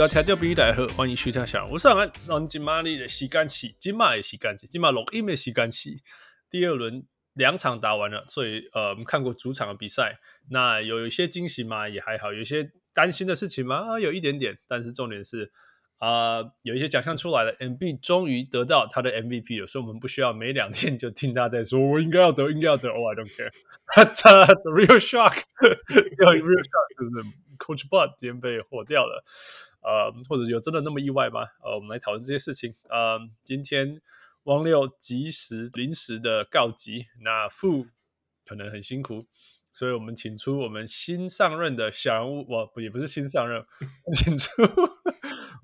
收听。各位乡亲，喜多听众朋友大家好，欢迎收听小人物上篮。让今妈你的时间起，今妈的时间起，今妈录音的时间起。第二轮。两场打完了，所以呃，我们看过主场的比赛，那有一些惊喜嘛？也还好，有一些担心的事情嘛？啊，有一点点，但是重点是啊、呃，有一些奖项出来了，M B 终于得到他的 MVP 了，所以我们不需要每两天就听他在说我应该要得，应该要得。Oh, I don't care. That's the real shock. real shock 就是 Coach Bud 今天被火掉了，呃，或者有真的那么意外吗？呃，我们来讨论这些事情。呃，今天。汪六及时临时的告急，那傅可能很辛苦，所以我们请出我们新上任的小人物，我也不是新上任，请出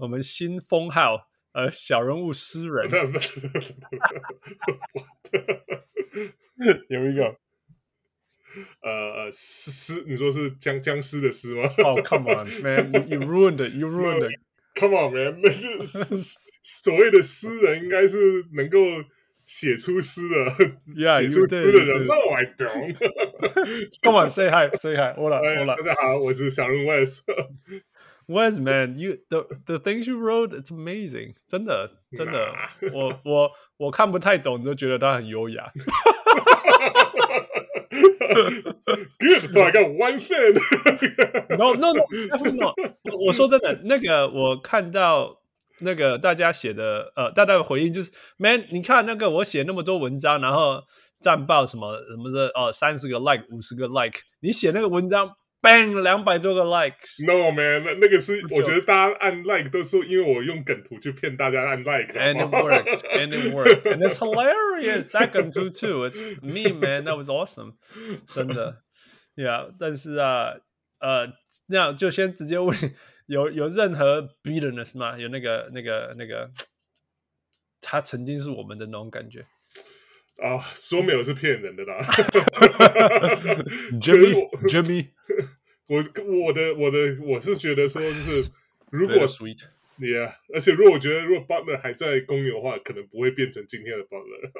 我们新封号呃小人物诗人，有一个呃诗诗，你说是僵僵尸的尸吗？哦、oh,，Come on man，you ruined it，you ruined it。Come on, man！那个所谓的诗人，应该是能够写出诗的，，yeah, 写出诗的人。No, I don't. Come on, say hi, say hi. Hola, hola. 大家好，我是小人 Wes。Wes, man, you the the things you wrote, it's amazing. 真的，真的，我我我看不太懂，就觉得他很优雅。Good, so I got one fan。No，no，no，no 我说真的，那个我看到那个大家写的，呃，大家的回应就是，Man，你看那个我写那么多文章，然后战报什么什么的，哦，三十个 like，五十个 like，你写那个文章。Bang 两百多个 likes，no man，那那个是我觉得大家按 like 都是因为我用梗图去骗大家按 like，and it worked，and it worked，and it's hilarious，that 梗图 too，it's me man，that was awesome，真的，yeah，但是啊，呃，那样就先直接问，有有任何 bitterness 吗？有那个那个那个，他曾经是我们的那种感觉啊，说没有是骗人的啦，Jimmy，Jimmy。我我的我的我是觉得说，就是如果 sweet，你啊，而且如果我觉得如果 Butler 还在公牛的话，可能不会变成今天的 Butler，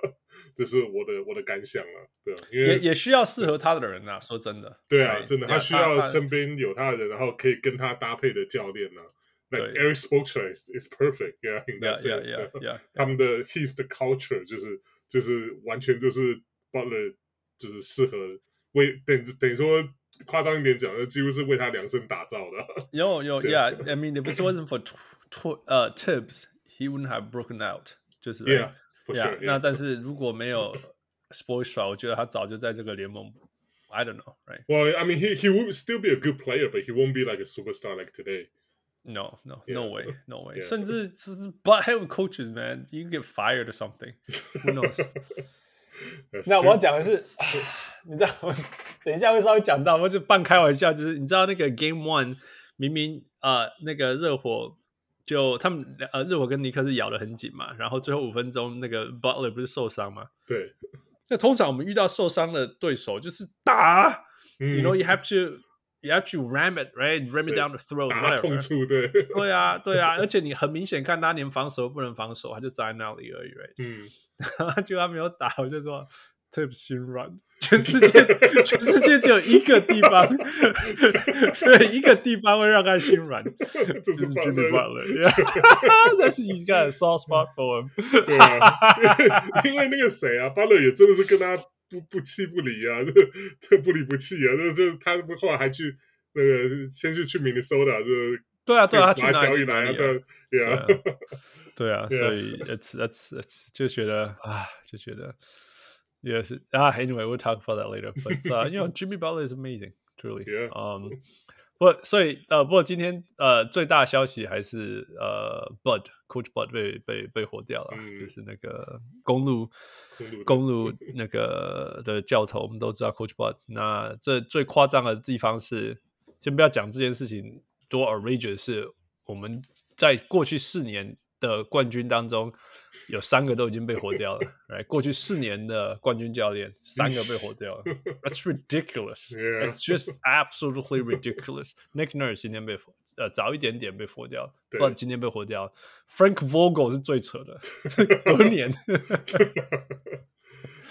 这是我的我的感想啊，对啊，因为也也需要适合他的人啊，说真的，对啊，真的，他需要身边有他的人，然后可以跟他搭配的教练啊。Like Eric Spoelstra is perfect，yeah，in that sense，他们的 his 的 culture 就是就是完全就是 Butler 就是适合为等等于说。夸张一点讲，那几乎是为他量身打造的。有有，Yeah，I mean if it wasn't for tw 呃 Tibbs，he wouldn't have broken out。就是 Yeah，for sure。那但是如果没有 Spoelstra，我觉得他早就在这个联盟。I don't know，right？Well，I mean he he would still be a good player，but he won't be like a superstar like today。 No，no，no way，no way。甚至就是 butthead coaches，man，you get fired or something，who knows？那我要讲的是，你知道，等一下会稍微讲到，我就半开玩笑，就是你知道那个 Game One 明明啊、呃，那个热火就他们呃热火跟尼克是咬得很紧嘛，然后最后五分钟那个 Butler 不是受伤吗？对。那通常我们遇到受伤的对手就是打、嗯、，You know you have to you have to ram it right，ram it down the throat，打痛处对。对啊，对啊，而且你很明显看他连防守不能防守，他就在那里而已，right？嗯。就他没有打，我就说 Tibbs 心软。全世界，全世界只有一个地方，对，一个地方会让他心软，就是 Jimmy Butler。但是 He's got a soft spot for him。对啊，因为那个谁啊，Butler 也真的是跟他 不不弃不离啊，这不离不弃啊，这这他后来还去那个先去去明尼苏达，就对啊对啊，他去交易来啊，对啊。对啊，所以 it's that's that's 就觉得啊，就觉得也是啊。Anyway，we'll talk about that later. But uh, you know, Jimmy Butler is amazing, truly. Um, 不，所以呃，不过今天呃，最大消息还是呃，Bud Coach Bud 被被被火掉了，嗯，就是那个公路 公路那个的教头，我们都知道 Coach Bud。那这最夸张的地方是，先不要讲这件事情多 outrageous 是。我们在过去四年的冠军当中，有三个都已经被火掉了。来，过去四年的冠军教练，三个被火掉了。That's ridiculous. That's just absolutely ridiculous. Nick Nurse 今天被火，呃，早一点点被火掉，不然，今天被火掉。Frank Vogel 是最扯的，隔年。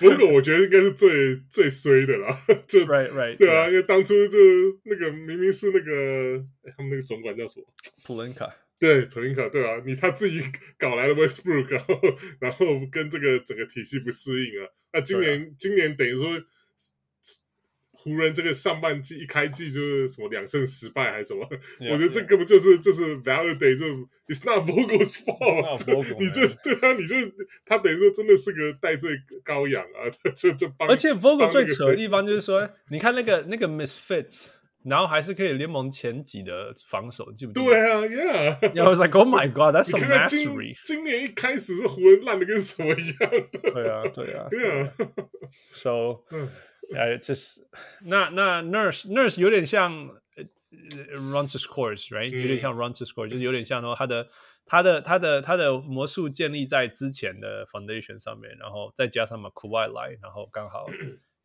Vogel 我觉得应该是最最衰的啦，就 right right 对啊，因为当初就那个明明是那个他们那个总管叫什么普兰卡，对普林卡，对啊，你他自己搞来了 Westbrook，然后然后跟这个整个体系不适应啊，那今年、啊、今年等于说。湖人这个上半季一开季就是什么两胜十败还是什么？Yeah, 我觉得这根本就是就是 validate 就 it's not Vogel's fault。你这对啊，你就他等于说真的是个戴罪羔羊啊！这这帮而且 Vogel 最扯的地方就是说，你看那个那个 misfits，然后还是可以联盟前几的防守，记不记得？对啊，Yeah。然后 I was like, Oh my God, that's some mastery。今年一开始是湖人烂的跟什么一样的。对啊，对啊，对啊。So。哎，这是那那 Nurse Nurse 有点像 runs the scores，right？、嗯、有点像 runs scores，就是有点像说他的他的他的他的魔术建立在之前的 foundation 上面，然后再加上嘛 Kawhi 来，然后刚好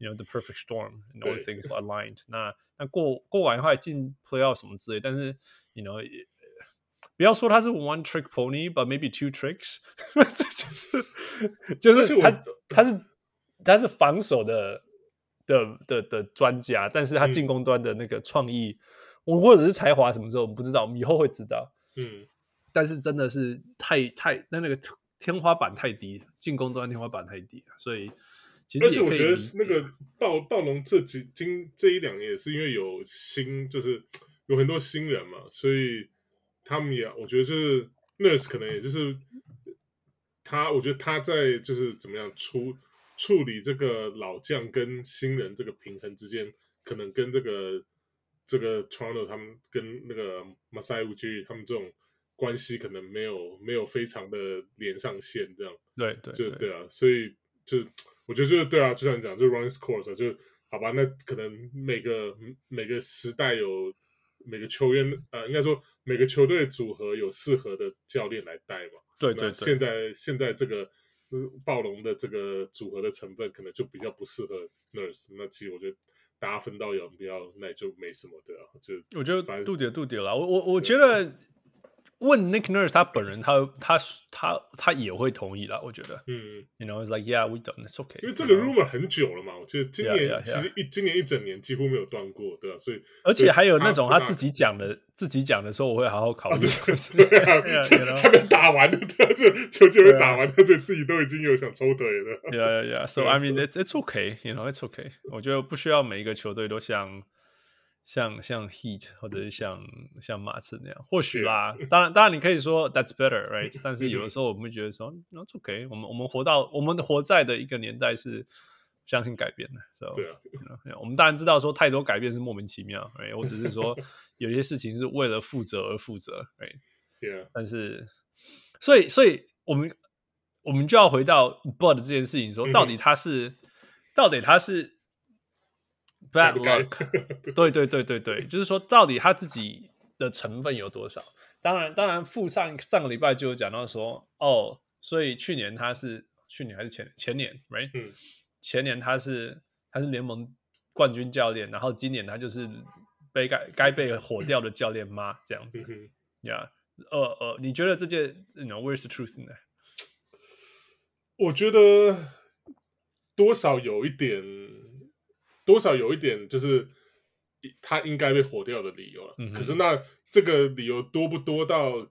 you know the perfect storm，and all things aligned 那那过过完的话进 playoff 什么之类，但是 you know 不要说他是 one trick pony，but maybe two tricks，就是就是他他是他是防守的。的的的专家，但是他进攻端的那个创意，我、嗯、或者是才华，什么时候我们不知道，我们以后会知道。嗯，但是真的是太太那那个天花板太低，进攻端天花板太低，所以其实而且我觉得那个暴暴龙这几今这一两年也是因为有新，就是有很多新人嘛，所以他们也我觉得就是 Nurse 可能也就是他，我觉得他在就是怎么样处。处理这个老将跟新人这个平衡之间，可能跟这个这个 Toronto 他们跟那个 Masai Ujiri 他们这种关系，可能没有没有非常的连上线，这样对对就对啊，所以就我觉得就是对啊，就像你讲，就 running scores 啊就好吧，那可能每个每个时代有每个球员呃，应该说每个球队组合有适合的教练来带嘛，对对对，现在现在这个。暴龙的这个组合的成分可能就比较不适合 Nurse，那其实我觉得大家分道扬镳，那也就没什么的，就我觉得度点度点了，我我我觉得。问 Nick Nurse 他本人他，他他他他也会同意啦，我觉得。嗯，You know, it's like yeah, we don't, it's okay。因为这个 rumor 很久了嘛，我觉得今年其实一今年一整年几乎没有断过，对吧？所以而且还有那种他自己讲的，自己讲的时候，我会好好考虑。对啊，他们打完了，这球就会打完了，所以自己都已经有想抽腿了。Yeah, yeah, yeah. So I mean, it's it's okay. You know, it's okay. 我觉得不需要每一个球队都像。像像 Heat 或者是像像马刺那样，或许啦。当然，当然你可以说 That's better, right？但是有的时候我们会觉得说 That's OK。我们我们活到我们活在的一个年代是相信改变的。So, 对啊，you know, 我们当然知道说太多改变是莫名其妙，right？我只是说 有些事情是为了负责而负责，right？对啊。但是，所以所以我们我们就要回到 Bud 这件事情，说到底他是到底他是。Bad luck，对对对对对，就是说，到底他自己的成分有多少？当然，当然，附上上个礼拜就有讲到说，哦，所以去年他是去年还是前前年，right？嗯，前年他是他是联盟冠军教练，然后今年他就是被该该被火掉的教练吗？这样子，呀、嗯，呃呃，你觉得这件，you know，where's the truth 呢？我觉得多少有一点。多少有一点就是他应该被火掉的理由了，嗯、可是那这个理由多不多到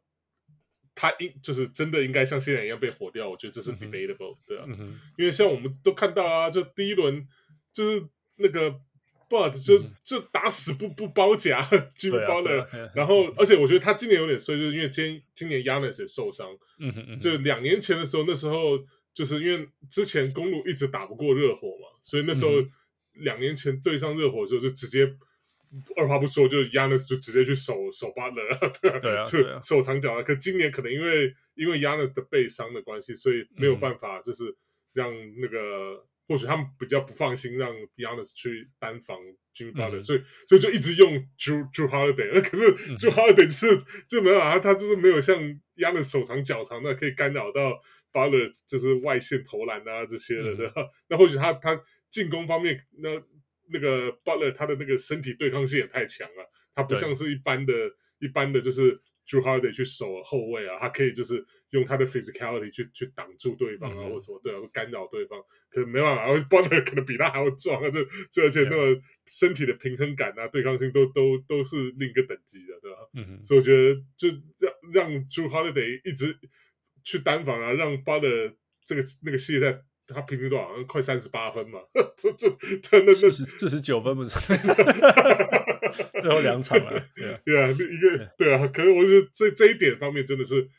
他应就是真的应该像现在一样被火掉？我觉得这是 debatable，、嗯、对啊、嗯，因为像我们都看到啊，就第一轮就是那个 Bud 就、嗯、就打死不不包夹，拒不包的、啊，然后而且我觉得他今年有点衰，就是因为今今年 Giannis 也受伤，嗯哼嗯，就两年前的时候，那时候就是因为之前公路一直打不过热火嘛，所以那时候。嗯两年前对上热火的时候，就直接二话不说就 Giannis 就直接去守守啊，就守长脚了。可今年可能因为因为 Giannis 的背伤的关系，所以没有办法就是让那个或许他们比较不放心让 Giannis 去单防 Jimmy Butler，所以所以就一直用 Jrue Jrue Holiday。那可是 Jrue Holiday 就是就没有啊，他就是没有像 Giannis 手长脚长的可以干扰到 Butler，就是外线投篮啊这些的，对吧？那或许他他进攻方面，那那个 Butler 他的那个身体对抗性也太强了，他不像是一般的一般的就是。Jrue Holiday 去守后卫啊，他可以就是用他的 physicality 去去挡住对方啊，嗯、或什么对啊，干扰对方。可能没办法，然后 Butler 可能比他还要壮啊，就就而且那个身体的平衡感啊，对抗性都都都是另一个等级的，对吧？嗯、所以我觉得就让让 Jrue Holiday 一直去单防啊，让 Butler 这个那个系列赛。他平均多少？快三十八分嘛？这这他那那四十四十九分不是？最后两场了，对啊，对啊，一个对啊。可是我觉得这这一点方面真的是，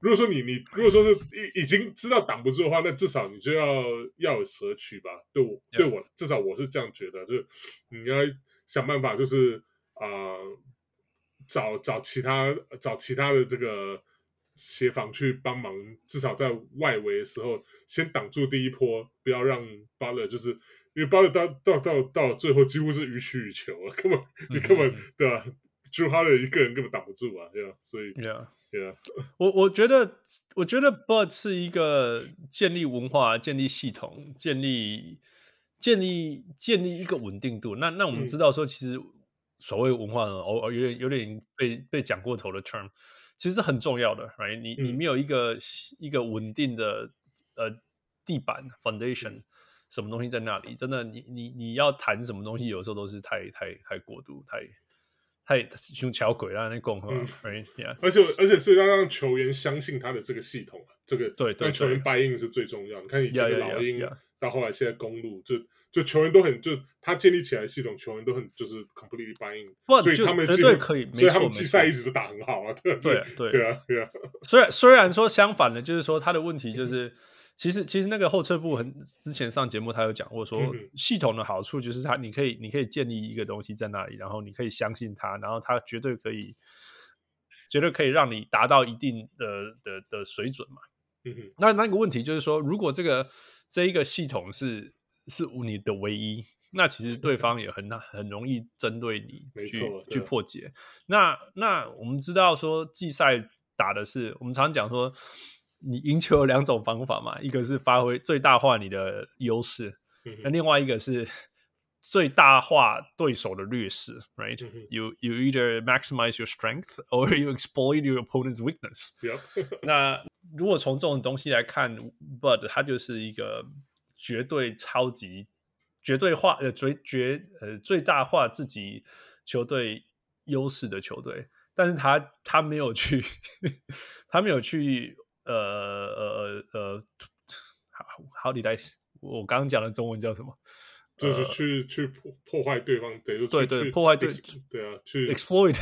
如果说你你如果说是已已经知道挡不住的话，那至少你就要要有舍取吧。对我对我至少我是这样觉得，就是你要想办法，就是啊、呃，找找其他找其他的这个。协防去帮忙，至少在外围的时候先挡住第一波，不要让巴勒就是因为巴勒到到到到最后几乎是予取予求啊，根本你根本对吧？就他的一个人根本挡不住啊，对吧？所以，yeah yeah，我我觉得我觉得 Bud 是一个建立文化、建立系统、建立建立建立一个稳定度。那那我们知道说，其实所谓文化呢，偶尔有点有点被被讲过头的 term。其实是很重要的，right？你你没有一个、嗯、一个稳定的呃地板 foundation，什么东西在那里？真的，你你你要谈什么东西，有时候都是太太太过度，太太像巧鬼啊那共和，right？而且而且是要让球员相信他的这个系统，这个对对，让球员 buy in 是最重要。你看以前的老鹰到后来现在公路就。就球员都很，就他建立起来的系统，球员都很就是 completely buy in，所以他们绝对可以，所以他们季赛一直都打很好啊，对对对对啊对啊。虽然虽然说相反的，就是说他的问题就是，其实其实那个后撤步很之前上节目他有讲过，说系统的好处就是他你可以你可以建立一个东西在那里，然后你可以相信他，然后他绝对可以绝对可以让你达到一定的的的水准嘛。嗯哼，那那个问题就是说，如果这个这一个系统是。是你的唯一，那其实对方也很很容易针对你去去破解。那那我们知道说季赛打的是，我们常讲说你赢球有两种方法嘛，一个是发挥最大化你的优势，那另外一个是最大化对手的劣势，right？You you either maximize your strength or you exploit your opponent's weakness。那如果从这种东西来看，Bud 它就是一个。绝对超级绝对化呃最绝呃最大化自己球队优势的球队，但是他他没有去 他没有去呃呃呃好好你来我刚刚讲的中文叫什么？就是去去破破坏对方，等于对对破坏对对啊，去 exploit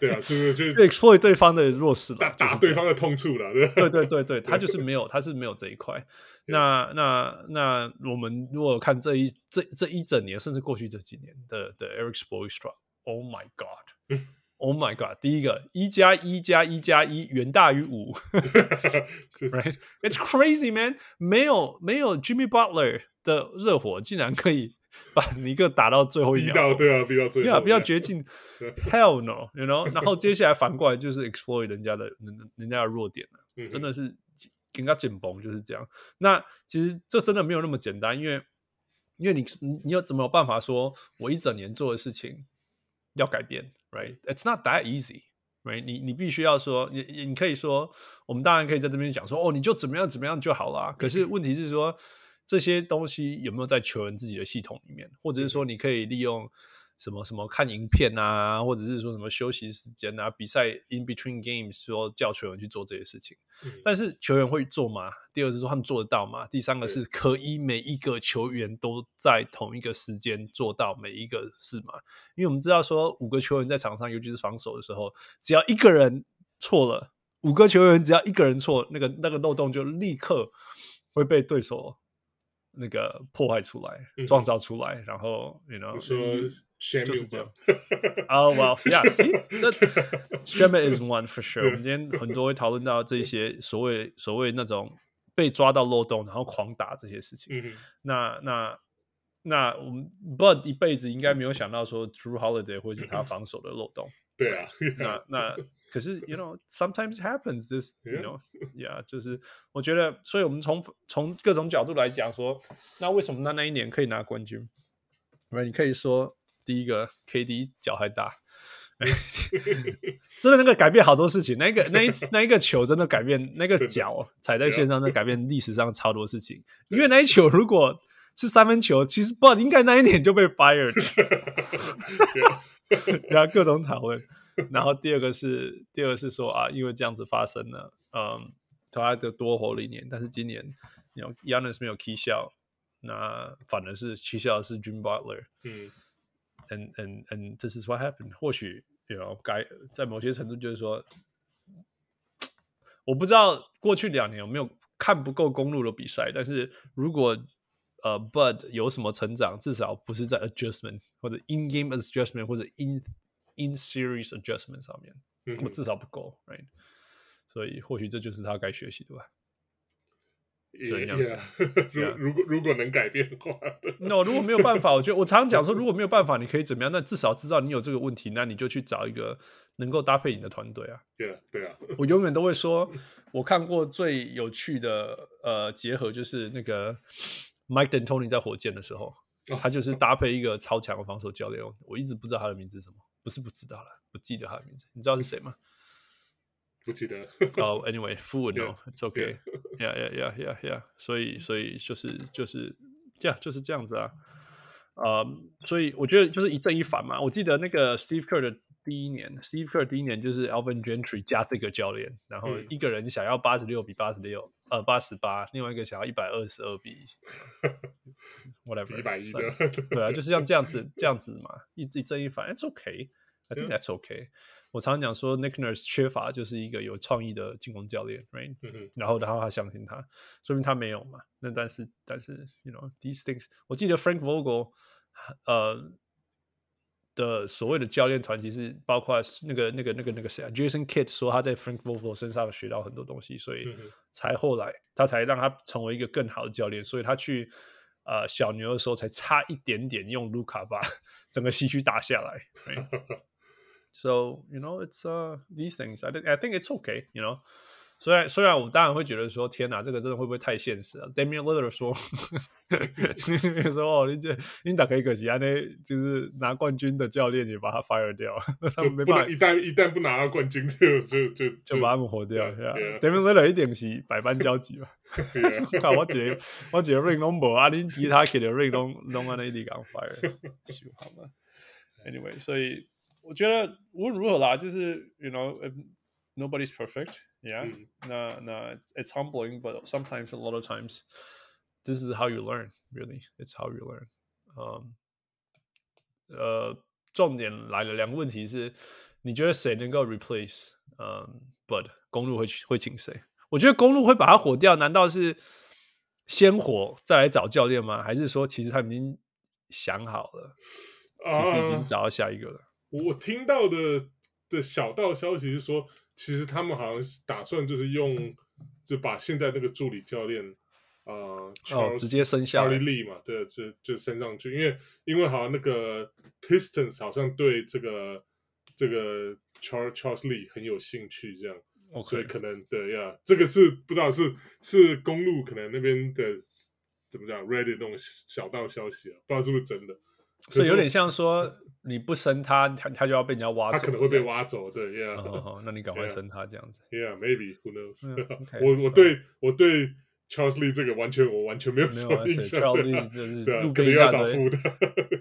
对啊，就是 去 exploit 对方的弱势了，打打对方的痛处了，对对 对对，他就是 没有，他是没有这一块。那那那我们如果看这一这这一整年，甚至过去这几年的的 Eric Spoelstra，Oh my God，Oh my God，第一个一加一加一加一远大于五，Right？It's crazy man，没有没有 Jimmy Butler 的热火竟然可以。把尼克打到最后一秒，对啊，逼到最后，要不要绝境？Hell no，you know。然后接下来反过来就是 exploit 人家的人人家的弱点了，嗯、真的是更加紧绷就是这样。那其实这真的没有那么简单，因为因为你你有怎么有办法说我一整年做的事情要改变？Right？It's not that easy，right？你你必须要说，你你可以说，我们当然可以在这边讲说，哦，你就怎么样怎么样就好了。可是问题是说。这些东西有没有在球员自己的系统里面，或者是说你可以利用什么什么看影片啊，或者是说什么休息时间啊，比赛 in between games 说叫球员去做这些事情，嗯、但是球员会做吗？第二是说他们做得到吗？第三个是可以每一个球员都在同一个时间做到每一个事吗？因为我们知道说五个球员在场上，尤其是防守的时候，只要一个人错了，五个球员只要一个人错，那个那个漏洞就立刻会被对手。那个破坏出来，创造出来，然后，you know，说就是这样。Oh well, yeah, see, Shamet is one for sure。我们今天很多会讨论到这些所谓所谓那种被抓到漏洞，然后狂打这些事情。嗯、那那那我们 Bud 一辈子应该没有想到说 Jrue Holiday 会是他防守的漏洞。对啊，那 那可是 you know sometimes happens this you know yeah 就是我觉得，所以我们从从各种角度来讲说，那为什么那那一年可以拿冠军？你可以说第一个 KD 脚还大。真的那个改变好多事情，那个那一那一个球真的改变，那个 脚踩在线上，那改变历史上超多事情。因为那一球如果是三分球，其实不应该那一年就被 fired。然后各种讨论，然后第二个是第二个是说啊，因为这样子发生了，嗯，他的多活了一年，但是今年有 Giannis 没有起效，那反而是起效的是 Jimmy Butler。嗯。and and and this is what happened。或许有改，在某些程度就是说，我不知道过去两年有没有看不够公路的比赛，但是如果呃、uh, Bud 有什么成长，至少不是在 adjustment 或者 in game adjustment 或者 in in series adjustment 上面，我、嗯、至少不够，right？所以或许这就是他该学习的吧。对，这样子。如如果如果能改变的话，那、no, 如果没有办法，我觉得我常常讲说，如果没有办法，你可以怎么样？那至少知道你有这个问题，那你就去找一个能够搭配你的团队啊。对啊，对啊。我永远都会说，我看过最有趣的呃结合，就是那个 Mike D'Antoni 在火箭的时候，他就是搭配一个超强的防守教练。我一直不知道他的名字是什么，不是不知道了，不记得他的名字。你知道是谁吗？不记得哦、oh,，Anyway，Fu no，It's okay，Yeah，Yeah，Yeah，Yeah，Yeah，所以，所以就是就是这样，就是这样子啊。呃、um,，所以我觉得就是一正一反嘛。我记得那个 Steve Kerr 的第一年，Steve Kerr 第一年就是 Alvin Gentry 加这个教练，然后一个人想要八十六比八十六，呃，八十八，另外一个想要一百二十二比 whatever，一百一的，对啊，就是像这样子，这样子嘛，一一正一反，It's okay，I think that's okay。我常常讲说，Nick Nurse 缺乏就是一个有创意的进攻教练，right？、嗯、然后，然后他相信他，说明他没有嘛。那但是，但是，you know these things，我记得 Frank Vogel，呃的所谓的教练团其实包括那个、那个、那个、那个谁啊，Jason Kidd 说他在 Frank Vogel 身上学到很多东西，所以才后来他才让他成为一个更好的教练。所以他去呃小牛的时候才差一点点用卢卡把 整个西区打下来。Right? So you know, it's uh these things. I think I think it's okay. You know，虽然虽然我当然会觉得说，天哪，这个真的会不会太现实了？Damian Lillard 说，说哦，你这你打可以可惜啊，那就是拿冠军的教练也把他 fire 掉，他们没办法。一旦一旦不拿到冠军，就就就就把他们活掉。Yeah, yeah. Damian Lillard 一定是百般焦急吧？看我姐，我姐 ring 拢无，啊，你其他给的 ring 拢拢安尼一直讲 fire，好吗？Anyway，所以。我觉得无论如何啦，就是 you know nobody's perfect，yeah、嗯。那那 it's humbling，but sometimes a lot of times this is how you learn，really，it's how you learn。嗯，呃，重点来了，两个问题是，你觉得谁能够 replace？嗯，but 公路会会请谁？我觉得公路会把他火掉，难道是先火再来找教练吗？还是说其实他们已经想好了，其实已经找到下一个了？呃我听到的的小道消息是说，其实他们好像是打算就是用，就把现在那个助理教练啊、呃哦，直接升下来嘛，对，就就升上去，因为因为好像那个 Pistons 好像对这个这个 Charles Charles Lee 很有兴趣，这样，okay. 所以可能对呀，这个是不知道是是公路可能那边的怎么讲，ready 那种小道消息啊，不知道是不是真的。所以有点像说，你不生他，他他就要被人家挖走，他可能会被挖走。对，Yeah，好那你赶快生他这样子。Yeah，maybe，who knows？、我我对我对 Charles Lee 这个完全我完全没有什么印象。Charles Lee 就是路边一大堆，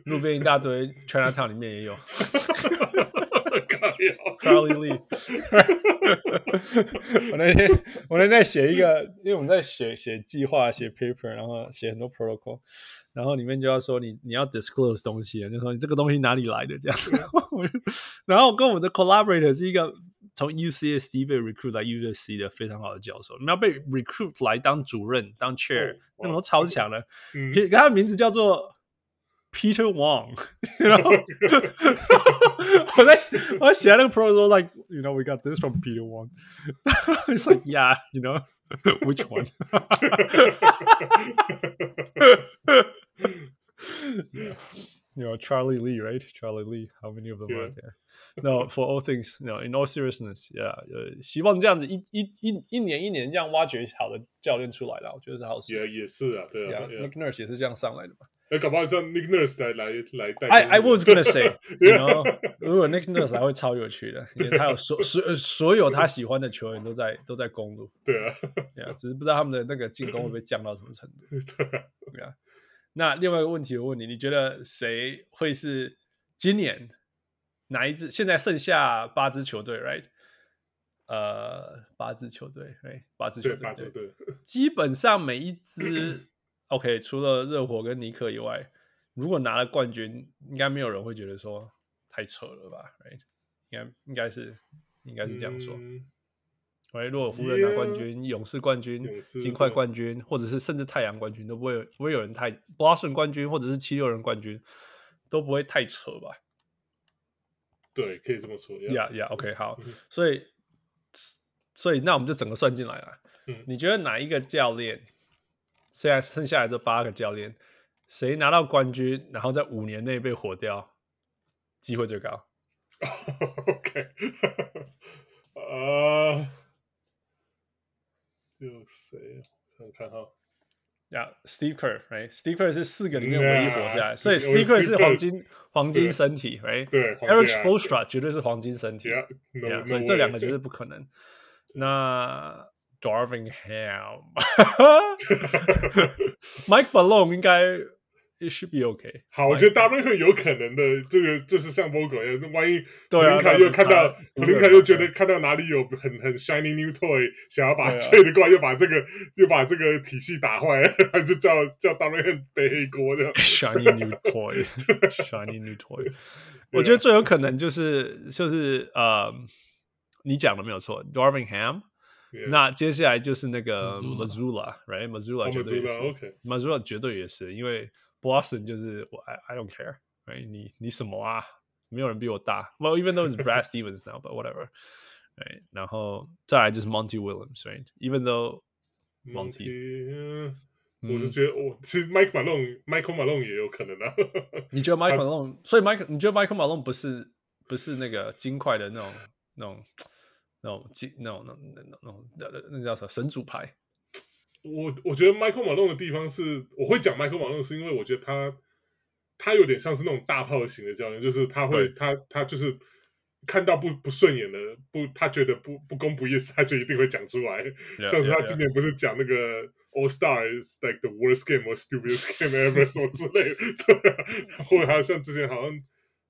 路边一大堆，Chinatown 里面也有。Charlie Lee，我那天我那天在写一个，因为我们在写写计划、写 paper，然后写很多 protocol，然后里面就要说你你要 disclose 东西，就说你这个东西哪里来的这样。子。然后跟我们的 collaborator 是一个从 UCSD 被 recruit 来 USC 的非常好的教授，你要被 recruit 来当主任当 chair，、哦、那种超强的，嗯，他的名字叫做。Peter Wong，然后我在我在写那个 pro 说，like you know we got this from Peter Wong。It's like yeah, you know which one？ You know Charlie Lee, right? Charlie Lee. How many of them are there? No, for all things, no. In all seriousness, yeah. 呃，希望这样子一一一一年一年这样挖掘好的教练出来了，我觉得是好事。也也是啊，对啊。Nick Nurse 也是这样上来的嘛。 哎，搞不好叫 Nick Nurse 来来来带。I I was gonna say, you know，如果 Nick Nurse 还会超有趣的，因为他有所所所有他喜欢的球员都在都在公路。对啊，对 啊，只是不知道他们的那个进攻会不会降到什么程度。对啊。那另外一个问题，我问你，你觉得谁会是今年哪一支？现在剩下八支球队，right？呃，八支球队，right？八支球队，八支队，基本上每一支，OK，除了热火跟尼克以外，如果拿了冠军，应该没有人会觉得说太扯了吧，right？应该应该是应该是这样说。嗯喂，如果湖人拿冠军、yeah, 勇士冠军、金块冠军，或者是甚至太阳冠军，都不会不会有人太波士顿冠军，或者是七六人冠军，都不会太扯吧？对，可以这么说。呀呀，OK，好，嗯、所以所以那我们就整个算进来了。嗯，你觉得哪一个教练现在剩下来这八个教练，谁拿到冠军，然后在五年内被火掉，机会最高？OK，呃。uh... 有谁？想看哈。呀、yeah,，Steve Kerr，right？Steve Kerr 是四个里面唯一活下来所以 Steve Kerr 是黄金黄金身体，right？对，Eric Spoelstra 绝对是黄金身体，呀、yeah, no, no，所以这两个绝对不可能。那 Darvin Ham，Mike Malone 应该。It should be okay。好，我觉得 Darvin 很有可能的，这个就是像 Vogel 一样，万一普林卡又看到普林卡又觉得看到哪里有很很 shiny new toy，想要把吹的过来，又把这个又把这个体系打坏，还是叫叫 Darvin 背黑锅的 shiny new toy，shiny new toy。我觉得最有可能就是就是呃，你讲的没有错，Darvin Ham。那接下来就是那个 Mazzulla，right？Mazzulla 绝对也是，Mazzulla 绝对也是，因为。Boston 就是我，I I don't care，right？你你什么啊？没有人比我大。Well, even though it's Brad Stevens now, but whatever，right？然后再来就是 Monty Williams，right？Even though Monty，我是觉得我其实 Mike Malone，Michael Malone 也有可能啊。你觉得 Michael Malone？所以 Mike，你觉得 Michael Malone 不是不是那个金块的那种那种 那种金那种那那那种那那叫什么神主牌？我我觉得 Michael Malone 的地方是，我会讲 Michael Malone 是因为我觉得他他有点像是那种大炮型的教练，就是他会他他就是看到不不顺眼的不他觉得不不公不义，他就一定会讲出来。Yeah, 像是他今年不是讲那个 All Star is like the worst game or stupidest game ever 什么之类的，对、啊，或者还有像之前好像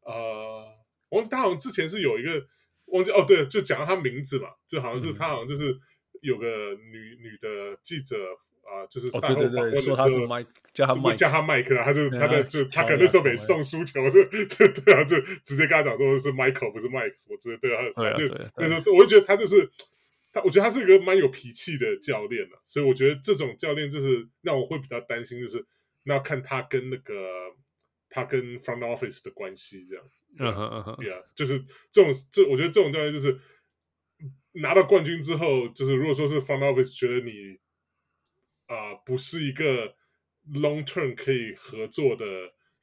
呃，忘记他好像之前是有一个忘记哦，对，就讲到他名字嘛，就好像是他好像就是。嗯有个女女的记者啊、呃，就是赛后访问的时候，哦、叫他麦，叫他麦克，他就他的就他可能那时候没送输球，就就对啊，就直接跟他讲说是 Michael 不是 Mike 什么之类，对啊，对啊，就那时候我就觉得他就是他，我觉得他是一个蛮有脾气的教练了，所以我觉得这种教练就是让我会比较担心，就是那要看他跟那个他跟 Front Office 的关系这样，嗯哼嗯哼，对啊，就是这种这我觉得这种教练就是。拿到冠军之后，就是如果说是 front office 觉得你啊、呃、不是一个 long term 可以合作的，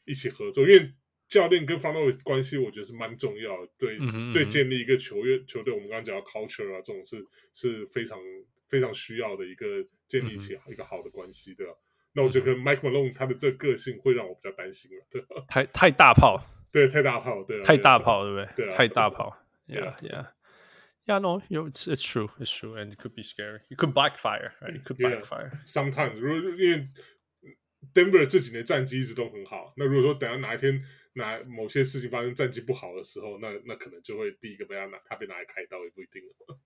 一起合作，因为教练跟 front office 关系，我觉得是蛮重要的，对对建立一个球员球队，我们刚刚讲到 culture 啊，这种是是非常非常需要的一个建立起一个好的关系，对吧？那我觉得 Mike Malone 他的这个个性会让我比较担心了，对吧？太太大炮，对，太大炮，对，太大炮，对不对？对啊，太大炮，Yeah Yeah。Yeah, no, it's it's true, it's true, and it could be scary. It could backfire, right? It could backfire. Sometimes，如果因为 Denver 这几年战绩一直都很好，那如果说等到哪一天哪某些事情发生战绩不好的时候，那那可能就会第一个被他拿，他被拿来开刀也不一定了。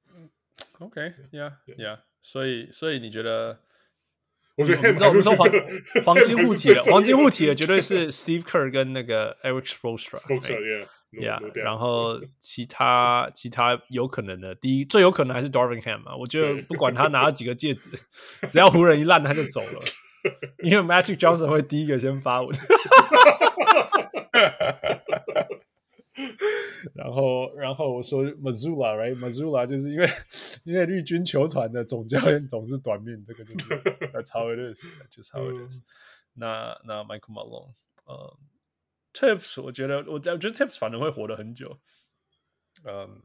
OK, yeah, yeah. 所以所以你觉得？我觉得你知道我们说黄 黄金护体的黄金护体的绝对是 Steve Kerr 跟那个 Eric Spoelstra。Yeah，然后其他其他有可能的，第一最有可能还是 Darvin Ham 嘛。我觉得不管他拿了几个戒指，只要湖人一烂，他就走了。因为 Magic Johnson 会第一个先发文。然后，然后我说 Mazzulla，right？Mazzulla 就是因为因为绿军球团的总教练总是短命，这个就是 That's how it is，就是 how it is。那那 Michael Malone，呃、um,，Tips，我觉得我我觉得 Tips 反正会活得很久。嗯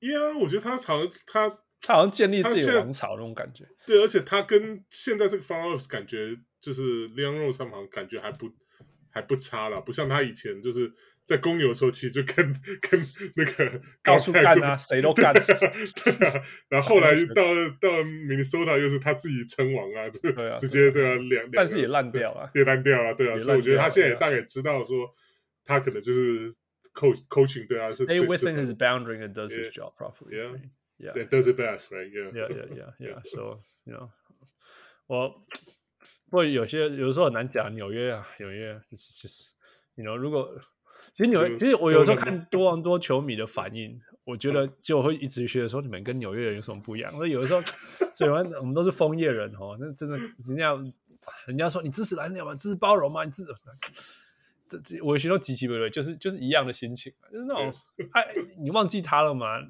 ，Yeah，我觉得他好像他他好像建立自己的王朝那种感觉。对，而且他跟现在这个 Front Office 感觉就是 Leon Rose 他们好像感觉还不还不差了，不像他以前就是。在公牛的时候，其实就跟跟那个到处干啊，谁都干。对啊，然后后来到到 Minnesota 又是他自己称王啊，对啊，直接对啊，两但是也烂掉了，也烂掉了，对啊，所以我觉得他现在也大概知道说，他可能就是 coach coaching 对啊，是 stay within his boundary and does his job properly. Yeah, yeah, does it best, right? Yeah, yeah, yeah, yeah. So you know，我不过有些有的时候很难讲，纽约啊，纽约就是就是 you know 如果。其实纽约，其实我有时候看多伦多球迷的反应，我觉得就会一直觉得说你们跟纽约人有什么不一样。所以有的时候，所以我们 都是枫叶人哦，那真的人家人家说你支持蓝鸟吗？支持包容吗？你支持？这这我有时候极其不对，就是就是一样的心情，就是那种哎，你忘记他了 吗？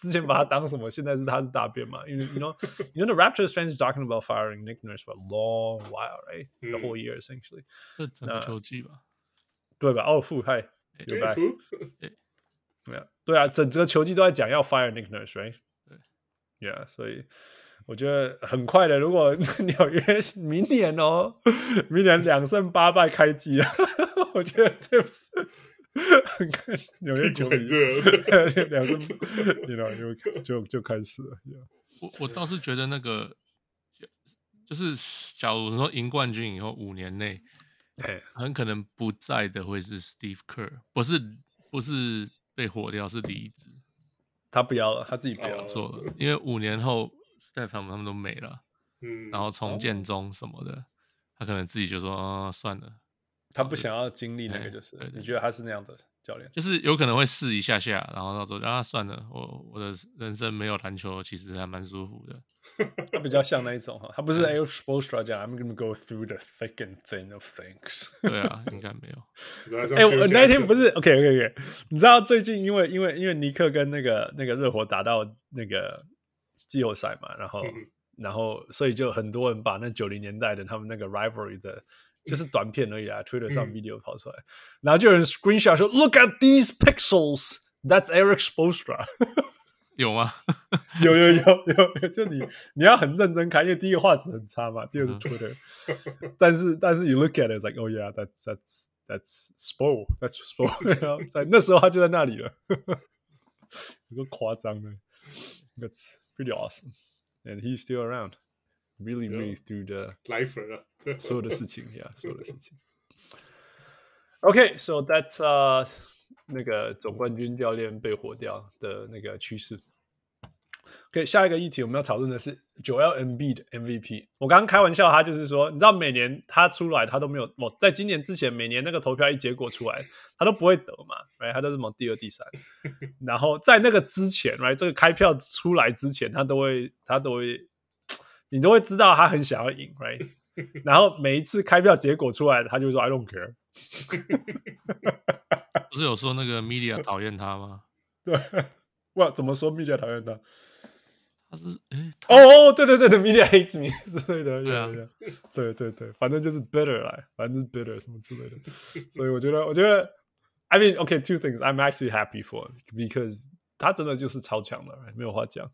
之前把他当什么？现在是他是大便嘛？因为 you know you know the Raptors fans talking about firing Nick Nurse for a long while, right? The whole year essentially，这整个球季吧。对吧？哦，负害有吧？没有，对啊，整个球季都在讲要 fire Nick Nurse，right？对，Yeah，所以我觉得很快的。如果 纽约明年哦，明年两胜八败开机啊，我觉得就是纽约球迷两胜，你知道就就就开始了。我我倒是觉得那个，就是假如说赢冠军以后五年内。哎，很可能不在的会是 Steve Kerr，不是不是被火掉，是离职。他不要了，他自己不要做了，因为五年后 Steph 他们他们都没了，嗯，然后重建中什么的，哦、他可能自己就说算了，他不想要经历那个，就是你觉得他是那样的？教练就是有可能会试一下下，然后到时候啊算了，我我的人生没有篮球，其实还蛮舒服的。他比较像那一种哈，他不是，I'm gonna go through the thick and thin of things。对啊，应该没有。哎、欸，我那天不是 OK OK OK，你知道最近因为因为因为尼克跟那个那个热火打到那个季后赛嘛，然后然后所以就很多人把那九零年代的他们那个 rivalry 的。就是短片而已啊，Twitter 上 video 跑出来，嗯、然后就有人 screenshot 说：“Look at these pixels, that's Erik Spoelstra。 ”有吗？有有有有，就你你要很认真看，因为第一个画质很差嘛，第二个是 Twitter，、嗯、但是但是 you look at it it's like oh yeah that's that's that's Spo that's Spo，然后在那时候他就在那里了，有个夸张的，That's pretty awesome and he's still around。 Really, really through the life 所有的事情呀，所有的事情。OK，so that's uh 那个总冠军教练被火掉的那个趋势。OK，下一个议题我们要讨论的是 Joel Embiid 的 MVP。我刚刚开玩笑，他就是说，你知道每年他出来，他都没有我，在今年之前，每年那个投票一结果出来，他都不会得嘛，right？他都是往第二、第三。然后在那个之前，right？这个开票出来之前，他都会，他都会。你都会知道他很想要赢，right？然后每一次开票结果出来，他就说 I don't care。不是有说那个 media 讨厌他吗？对，哇，怎么说 media 讨厌他？他是哎，哦，对对对的，media hates me 之类的，对啊，对对对，反正就是 bitter 来，反正是 bitter 什么之类的。所以我觉得，我觉得，I mean, okay, two things. I'm actually happy for because 他真的就是超强的，没有话讲。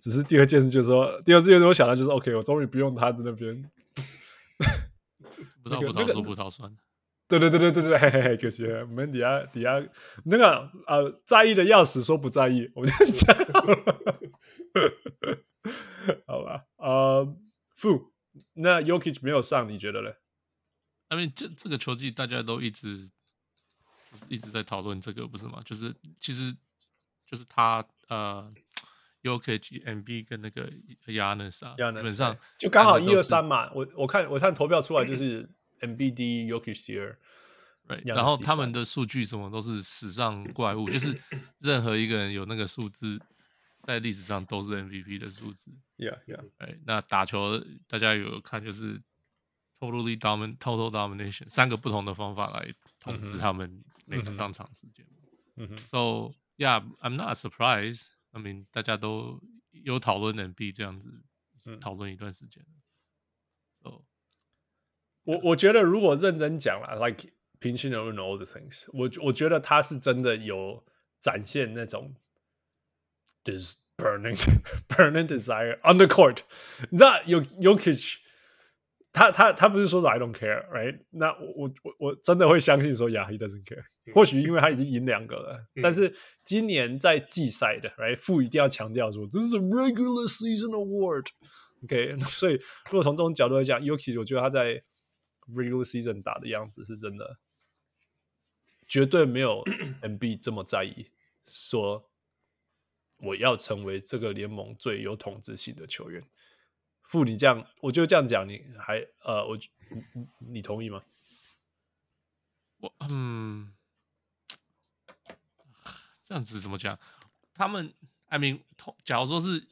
只是第二件事就是说，第二件事我想到就是，OK，我终于不用他在那边。葡萄葡萄说葡萄酸。对对对对对对，嘿嘿嘿，可惜我们底下底下那个呃在意的要死，说不在意，我们就讲。好吧，呃，负那 Yokich 没有上，你觉得嘞？因为这这个球季大家都一直就是一直在讨论这个，不是吗？就是其实。就是他呃，Jokic、Embiid 跟那个 Giannis 啊，基本上就刚好一二三嘛。我我看我看投票出来就是第一，Jokic 第二。然后他们的数据什么都是史上怪物，就是 任何一个人有那个数字，在历史上都是 MVP 的数字。Yeah, yeah。哎，那打球大家有看就是 totally dominant total domination 三个不同的方法来统治他们每次上场时间。嗯哼，So yeah，I'm not surprised。I mean，大家都有讨论 Embiid 这样子讨论一段时间。So，我我觉得如果认真讲了，like 平心而论 all the things，我我觉得他是真的有展现那种 this burning burning desire on the court。你知道有 Jokic。 他他他不是说 I don't care，right？那我我我真的会相信说，Yeah，he doesn't care。或许因为他已经赢两个了，嗯、但是今年在季赛的，right？傅一定要强调说，This is a regular season award。OK，所以如果从这种角度来讲，Yuki，我觉得他在 regular season 打的样子是真的，绝对没有 MB 这么在意，说我要成为这个联盟最有统治性的球员。不，你这样，我就这样讲，你还呃，我你你同意吗？我嗯，这样子怎么讲？他们，I mean，假如说是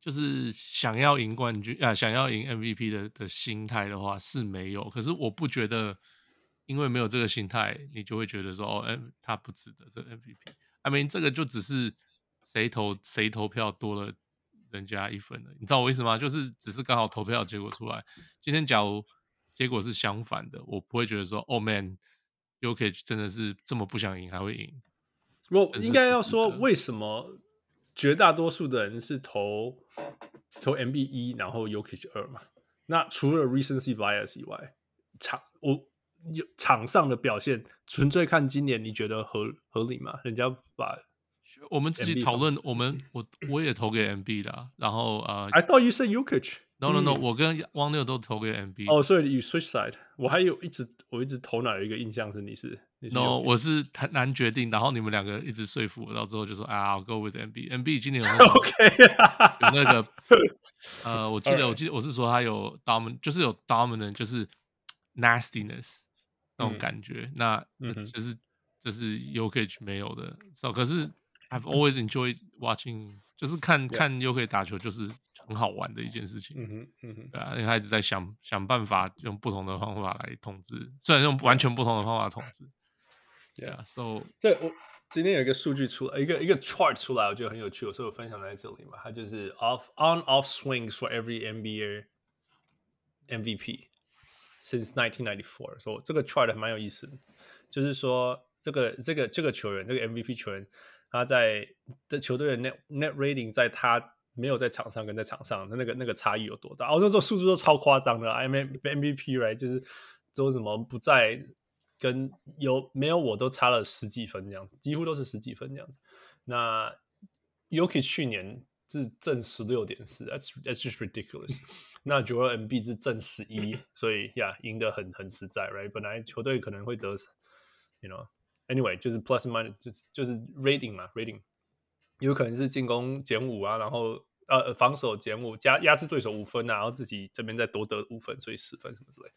就是想要赢冠军啊，想要赢 MVP 的的心态的话是没有，可是我不觉得，因为没有这个心态，你就会觉得说哦，哎，他不值得这个 MVP。I mean，这个就只是谁投谁投票多了。人家一分了，你知道我意思吗？就是只是刚好投票结果出来。今天假如结果是相反的，我不会觉得说，，Oh，man，Jokic 真的是这么不想赢还会赢。我应该要说，为什么绝大多数的人是投投 MB 一，然后 Jokic 二嘛？那除了 recency bias 以外，场我有场上的表现，纯粹看今年，你觉得合合理吗？人家把。我们自己讨论，我们我我也投给 MB 的，然后呃，I thought you said Jokic。No no no，我跟汪六都投给 MB。哦，所以 you switch side。我还有一直我一直头脑有一个印象是你是？No，我是很难决定。然后你们两个一直说服我，到最后就说啊，I'll go with MB。MB 今年有 OK，有那个呃，我记得我 记得我是说他有 dominant，就是有 dominant，就是 nastiness 那种感觉。那就是就是 Jokic 没有的。So 可是。I've always enjoyed watching，就是看看又可以打球，就是很好玩的一件事情。嗯哼，嗯哼，对啊，因为他一直在想想办法，用不同的方法来统治，虽然用完全不同的方法统治。对啊，So 这我今天有一个数据出来，一个一个 chart 出来，我觉得很有趣，所以我分享在这里嘛。它就是 off on off swings for every NBA MVP since 1994。所以这个 chart 还蛮有意思的，就是说这个这个这个球员，这个 MVP 球员。他在这球队的 net net rating，在他没有在场上跟在场上的那个那个差异有多大？哦，那这数字都超夸张的。I mean MVP right，就是说什么不在跟有没有我都差了十几分这样子，几乎都是十几分这样子。那 Jokic 去年是正十六点四，that's that's just ridiculous。那 Joel Embiid 是正十一，所以呀，赢得很很实在，right？本来球队可能会得，you know。Anyway，就是 plus minus，就是就是 rating 嘛，rating 有可能是进攻减五啊，然后呃防守减五加压制对手五分啊，然后自己这边再多得五分，所以十分什么之类。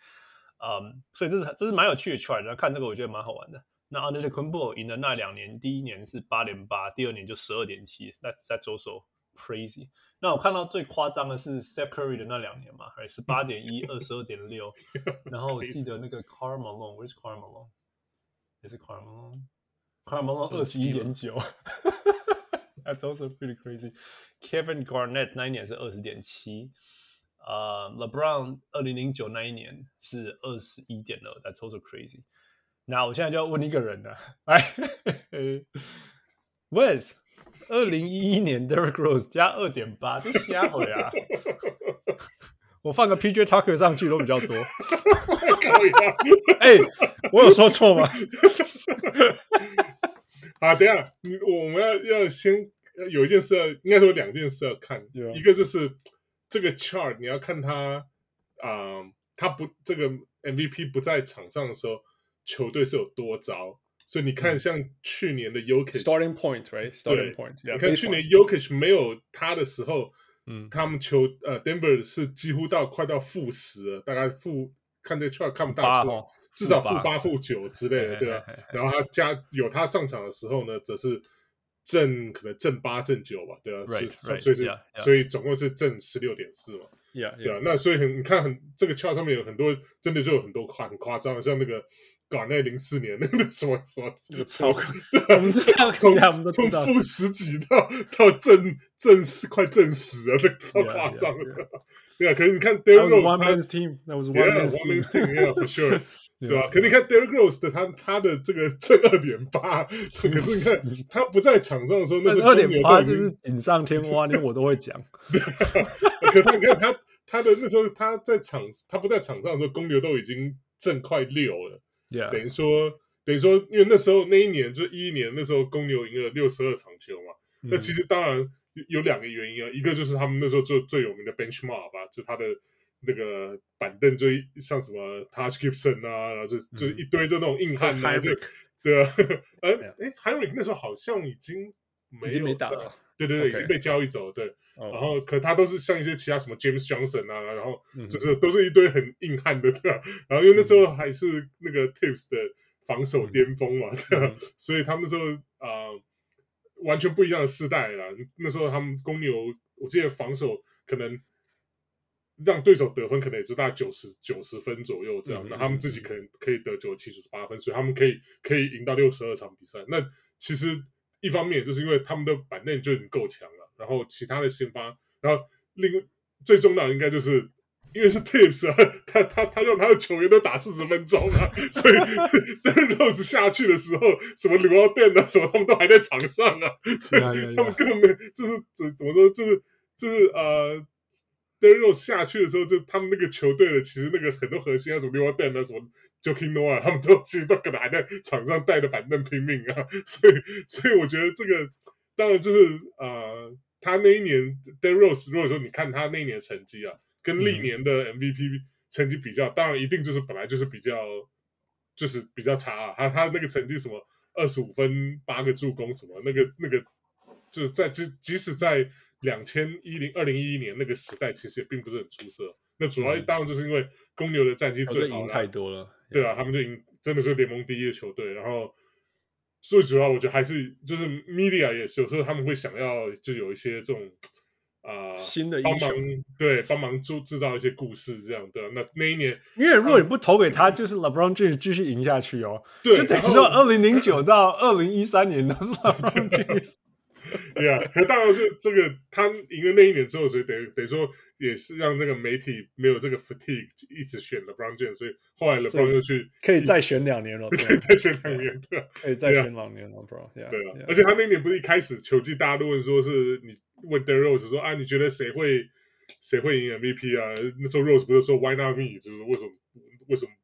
嗯、um，所以这是这是蛮有趣的 chart，然后看这个我觉得蛮好玩的。那 Antetokounmpo 赢的那两年，第一年是八点八，第二年就十二点七，那在左手 crazy。那我看到最夸张的是 Steph Curry 的那两年嘛，还是八点一，二十二点六，然后我记得那个 Karl Malone，Where's 也是 Carmelo，Carmelo 二十一点九，That's also pretty crazy。Kevin Garnett 那一年是二十点七，呃，LeBron 二零零九那一年是二十一点二，That's also crazy。那我现在就要问一个人了，哎，Wes，二零一一年 Derrick Rose 加二点八，这瞎回啊！我放个 PJ Tucker 上去都比较多，可以啊！哎，我有说错吗？啊，等下，我们要要先有一件事要，应该说两件事要看.一个就是这个 chart 你要看他啊、呃，他不这个 MVP 不在场上的时候，球队是有多糟，所以你看像去年的 Jokic starting point，right？starting point，你看去年 Jokic 没有他的时候。嗯，他们球呃，Denver 是几乎到快到负十了，大概负看这个 chart 看不大出来，至少负八负九之类的，对吧？然后他加有他上场的时候呢，则是正可能正八正九吧，对吧？所以是所以总共是正十六点四嘛。Yeah, 对啊。那所以很你看很这个 chart 上面有很多真的就有很多夸很夸张的，像那个搞那零四年那个什么什么那个超酷，我们知道，从从负十几到到正正十快正十啊，这超夸张的。对啊，可是你看 Derrick Rose 他 team，那我是 one man's team，yeah，for sure，对吧？可是你看 Derrick Rose 的他他的这个正二点八，可是你看他不在场上的时候，那是二点八就是锦上添花，连我都会讲。可是你看他他的那时候他在场，他不在场上的时候，公牛都已经正快六了。等于说等于说，因为那时候那一年就一一年，那时候公牛赢了六十二场球嘛。那其实当然。有两个原因啊，一个就是他们那时候最最有名的 benchmark 吧，就他的那个板凳，就像什么 Taj Gibson 啊，然后就就一堆就那种硬汉啊，就对啊，哎哎，Hinrich 那时候好像已经没有打了，对对对，已经被交易走，对，然后可他都是像一些其他什么 James Johnson 啊，然后就是都是一堆很硬汉的，对吧？然后因为那时候还是那个 Tips 的防守巅峰嘛，对吧？所以他们那时候啊。完全不一样的世代了。那时候他们公牛，我记得防守可能让对手得分，可能也就大概九十九十分左右这样。那他们自己可能可以得九十七、九十八分，所以他们可以可以赢到六十二场比赛。那其实一方面就是因为他们的板凳就已经够强了，然后其他的先发，然后另最重要的应该就是。因为是 Tips 啊，他他他让他的球员都打四十分钟啊，所以 Derrick Rose 下去的时候，什么 Luol Deng 啊，什么他们都还在场上啊，所以他们根本没就是怎怎么说，就是就是呃 Rose 下去的时候，就他们那个球队的其实那个很多核心啊，什么 Luol Deng 啊，什么 Joakim Noah 啊，他们都其实都可能还在场上带着板凳拼命啊，所以所以我觉得这个当然就是呃，他那一年 Rose 如果说你看他那一年的成绩啊。跟历年的 MVP 成绩比较，嗯、当然一定就是本来就是比较，就是比较差啊。他他那个成绩什么二十五分八个助攻什么，那个那个就是在即即使在两千一零二零一一年那个时代，其实也并不是很出色。那主要当然就是因为公牛的战绩最好，赢太多了，对啊，他们就赢，真的是联盟第一的球队。然后最主要，我觉得还是就是 media 也是有时候他们会想要就有一些这种。啊，呃、新的帮忙对，帮忙做制造一些故事，这样对。那那一年，因为如果你不投给他，嗯、就是 LeBron James 继续赢下去哦。对，就等于说，二零零九到二零一三年都是 LeBron James。对 啊，可当然就这个他赢了那一年之后，所以等于等于说也是让那个媒体没有这个 fatigue 一直选 LeBron James，所以后来 LeBron 又去可以再选两年了，可以再选两年，对，可以再选两年了，Bro。对啊，而且他那年不是一开始球季大家都问说是你。问 Derrick Rose 说啊，你觉得谁会谁会赢 MVP 啊？那时候 Rose 不是说 Why not me？就是为什么为什么我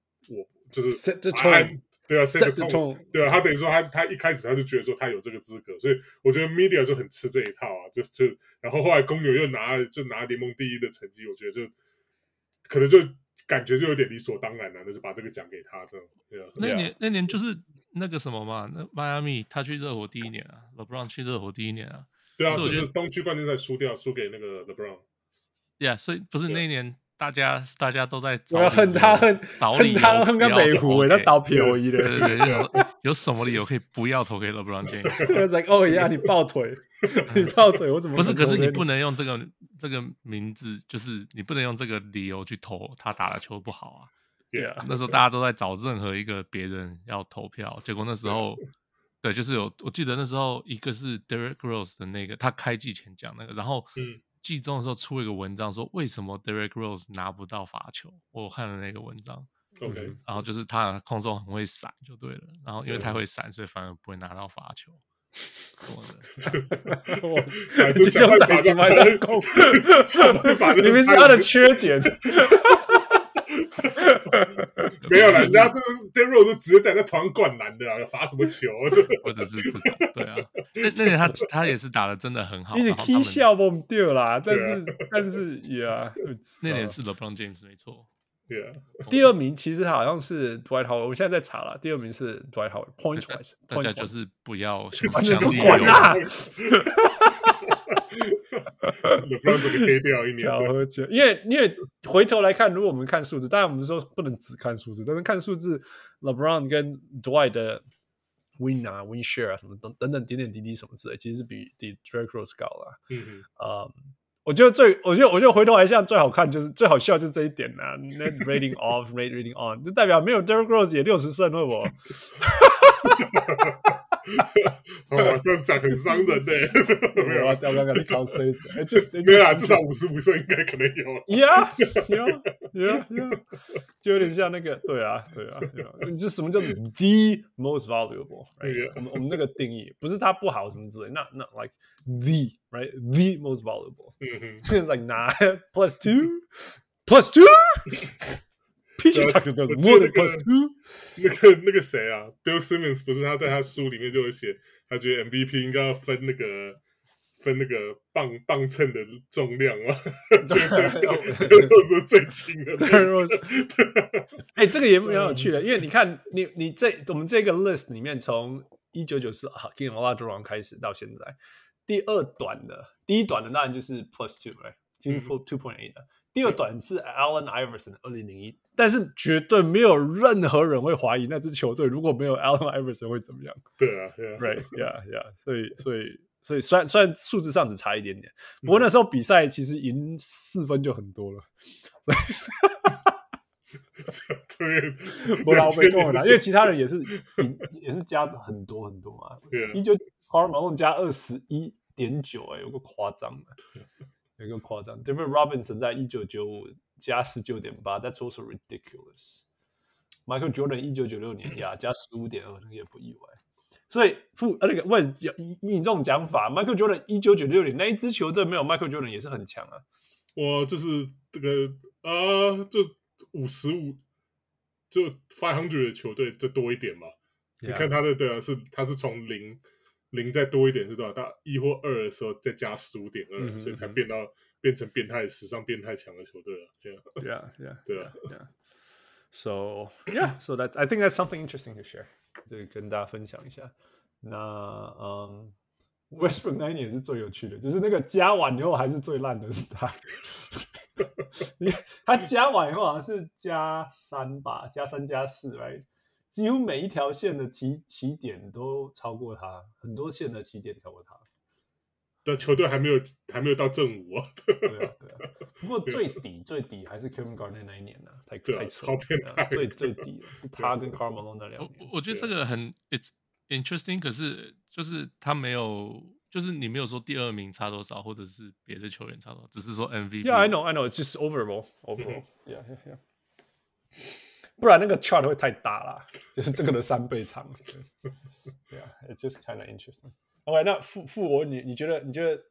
就是 set the tone，对啊，set the tone，对啊，他等于说他他一开始他就觉得说他有这个资格，所以我觉得 media 就很吃这一套啊，就就然后后来公牛又拿就拿联盟第一的成绩，我觉得就可能就感觉就有点理所当然了，那就把这个奖给他这样。对啊，那年那年就是那个什么嘛，那迈阿密他去热火第一年啊，LeBron 去热火第一年啊。对啊，就是东区冠军赛输掉，输给那个 LeBron。Yeah，所以不是那一年大家大家都在找恨他恨恨他恨个美湖，他倒便宜的。对对对，有什么理由可以不要投给 LeBron James？like 哦呀，你抱腿，你抱腿，我怎么不是？可是你不能用这个这个名字，就是你不能用这个理由去投他打的球不好啊。Yeah，那时候大家都在找任何一个别人要投票，结果那时候。对，就是有，我记得那时候一个是 Derrick Rose 的那个，他开季前讲那个，然后季中的时候出了一个文章说为什么 Derrick Rose 拿不到罚球，我看了那个文章，OK，然后就是他空中很会闪就对了，然后因为他会闪，所以反而不会拿到罚球。我就想打击麦当工，明明是他的缺点。没有了，人家这 Derrick Rose 就直接在那团灌篮的啊，罚什么球？或者是这种，对啊，那那年他他也是打的真的很好，一直踢笑崩掉啦。但是但是，Yeah，那年是 LeBron James 没错，Yeah。第二名其实他好像是 Dwight Howard，我现在在查了，第二名是 Dwight Howard，Points wise，大家就是不要想不管啦。LeBron 这个黑掉一年，因为因为回头来看，如果我们看数字，当然我们说不能只看数字，但是看数字，LeBron 跟 Dwight 的 Win 啊、Win Share 啊什么等等等点点滴滴什么之类，其实是比比 Derrick Rose 高了。嗯嗯，我觉得最，我觉得我觉得回头来想最好看就是最好笑就是这一点呐、啊。Net rating off，rate rating on，就代表没有 Derrick Rose 也六十胜了我。哦，这样讲很伤人的。没有啊，刚刚你考谁？哎，就对啊，至少五十五岁应该可能有。Yeah, yeah, yeah, yeah，就有点像那个，对啊，对啊，对啊。你这什么叫做 the most valuable？我们我们那个定义不是它不好什么之类，not not like the right the most valuable。嗯哼，就是 like nine plus two plus two。PG Tucker does more than plus two。那个那个谁啊，Bill Simmons 不是他在他书里面就会写，他觉得 MVP 应该要分那个分那个磅磅秤的重量吗？绝 对 是最轻的。哎，这个也蛮有趣的，因为你看，你你这我们这个 list 里面，从一九九四啊 King of the r o n 开始到现在，第二短的，第一短的当然就是 plus Two 来，就是 for two point eight 的。第二短是 Allen Iverson 二零零一，但是绝对没有任何人会怀疑那支球队如果没有 Allen Iverson 会怎么样。对啊，Right，Yeah，Yeah，所以，所以，所以，虽然虽然数字上只差一点点，不过那时候比赛其实赢四分就很多了。对，不劳而获了，因为其他人也是也是加很多很多嘛。一九 Karl Malone 加二十一点九，哎，有个夸张的。有个夸张，David Robinson 在一九九五加十九点八，That's also ridiculous。Michael Jordan 一九九六年呀加十五点二，那个也不意外。所以负呃那个为以以你这种讲法，Michael Jordan 一九九六年那一支球队没有 Michael Jordan 也是很强啊。我就是这个啊、呃，就五十五，就 five hundred 的球队就多一点嘛。你看他的对啊，是他是从零。零再多一点是多少？到一或二的时候再加十五点二，所以才变到变成变态史上变态强的球队了。对啊，Yeah, yeah, 对啊，Yeah. So yeah, so that I think that's something interesting to share，这个跟大家分享一下。那嗯、那一年是最有趣的，就是那个加完以后还是最烂的是他。他加完以后好像是加三吧，加三加四，right？几乎每一条线的起起点都超过他，很多线的起点超过他。的球队还没有还没有到正午啊。对啊，对啊。不过 最底最底还是 Kevin Garnett 那一年呢、啊，太对、啊、太超变态。最最底是他跟 Karl Malone 那两年。我我觉得这个很 it's interesting，可是就是他没有，就是你没有说第二名差多少，或者是别的球员差多少，只是说 MVP。Yeah, I know, I know. It's just overall, overall. Yeah, yeah, yeah. 不然那个 chart 会太大了，就是这个的三倍长。对啊，It's just kind of interesting. OK，那富富我你，你觉得你觉得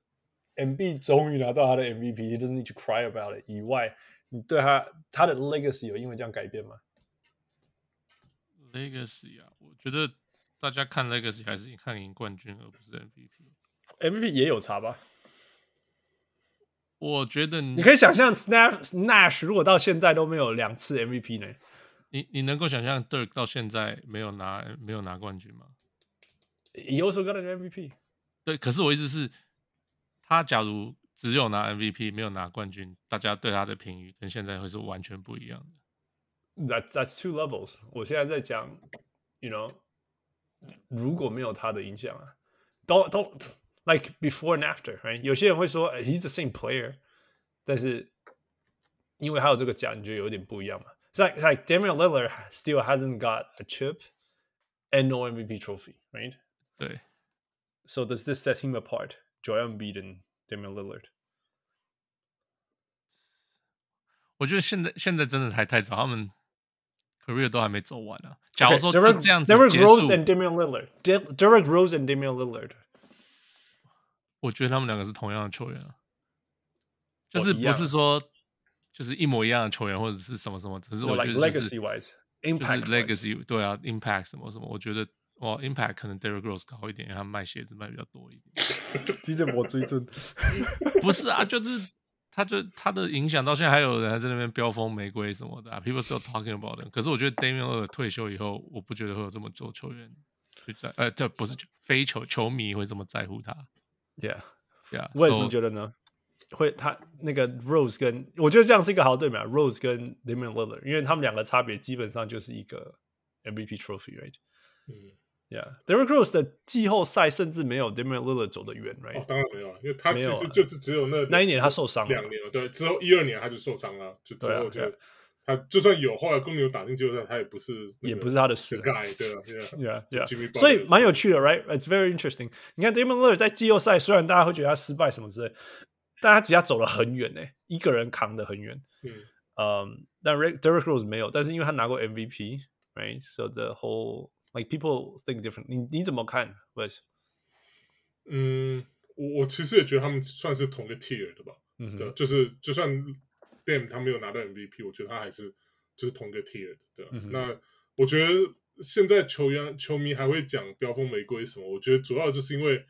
MB 终于拿到他的 MVP，he doesn't need to cry about it 以外，你对他他的 legacy 有因为这样改变吗？Legacy 啊，我觉得大家看 legacy 还是看赢冠军，而不是 MVP。MVP 也有差吧？我觉得你，你可以想象 Nash Nash 如果到现在都没有两次 MVP 呢？你你能够想象 Dirk 到现在没有拿没有拿冠军吗？He also got an MVP。对，可是我意思是，他假如只有拿 MVP 没有拿冠军，大家对他的评语跟现在会是完全不一样的。That that's two levels。我现在在讲，you know，如果没有他的影响啊，don't don't like before and after，right？有些人会说 he's the same player，但是因为还有这个奖，你觉得有点不一样嘛 ？It's like, like Damian Lillard still hasn't got a chip and no MVP trophy, right? 对。So does this set him apart? Joel Embiid and Damian Lillard. 我觉得现在现在真的还太早，他们 career 都还没走完啊。假如说这样子结束 Derrick Rose and Damian Lillard, Derrick Rose and Damian Lillard，我觉得他们两个是同样的球员啊，就是不是说。 就是一模一样的球员或者是什么什么，只是我觉得就是 legacy 是 legacy 对啊，impact 什么什么，我觉得哇，impact 可能 Derrick Rose 高一点，因为他卖鞋子卖比较多一点。DJ 我追尊，不是啊，就是他就他的影响到现在还有人还在那边飙风玫瑰什么的啊，people still talking about them。可是我觉得 Damian 退休以后，我不觉得会有这么多球员去在，呃，这不是非球球迷会这么在乎他。Yeah，Yeah，为什么觉得呢。会他那个 Rose 跟我觉得这样是一个好对比啊，Rose 跟 Damian Lillard，因为他们两个差别基本上就是一个 MVP trophy，right？嗯 Yeah，Derrick Rose 的季后赛甚至没有 Damian Lillard 走得远，right？哦，当然没有，因为他其实就是只有那那一年他受伤两年了，对，之后一二年他就受伤了，就之后就他就算有后来公牛打进季后赛，他也不是也不是他的事，对啊，对啊，Yeah，所以蛮有趣的，right？It's very interesting。你看 Damian Lillard 在季后赛，虽然大家会觉得他失败什么之类，但他其实他走了很远诶，一个人扛得很远，嗯，嗯，但 Derrick Rose 没有，但是因为他拿过 MVP，right？So the whole Like people think different，你你怎么看？Wes？嗯，我我其实也觉得他们算是同个 tier 的吧。嗯哼，对，就是就算 Dame 他没有拿到 MVP，我觉得他还是就是同个 tier 的。对，嗯、那我觉得现在球员球迷还会讲飙风玫瑰什么？我觉得主要就是因为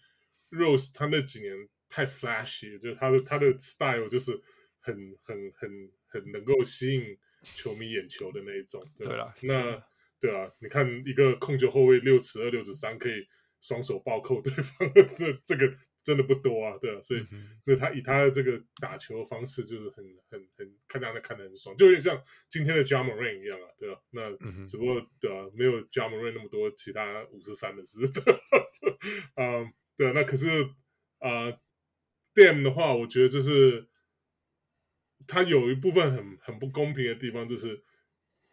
Rose 他那几年太 flashy，就是他的他的 style 就是很很很很能够吸引球迷眼球的那一种。对了，那。对啊，你看一个控球后卫六尺二、六尺三，可以双手暴扣对方，这这个真的不多啊。对啊，所以那、他以他的这个打球方式，就是很很很看大家看得很爽，就有点像今天的 Ja Morant 一样啊。对啊，那只不过对啊，没有 Ja Morant 那么多其他五十三的事。嗯，对啊，那可是啊、呃、，Dame 的话，我觉得就是他有一部分很很不公平的地方，就是。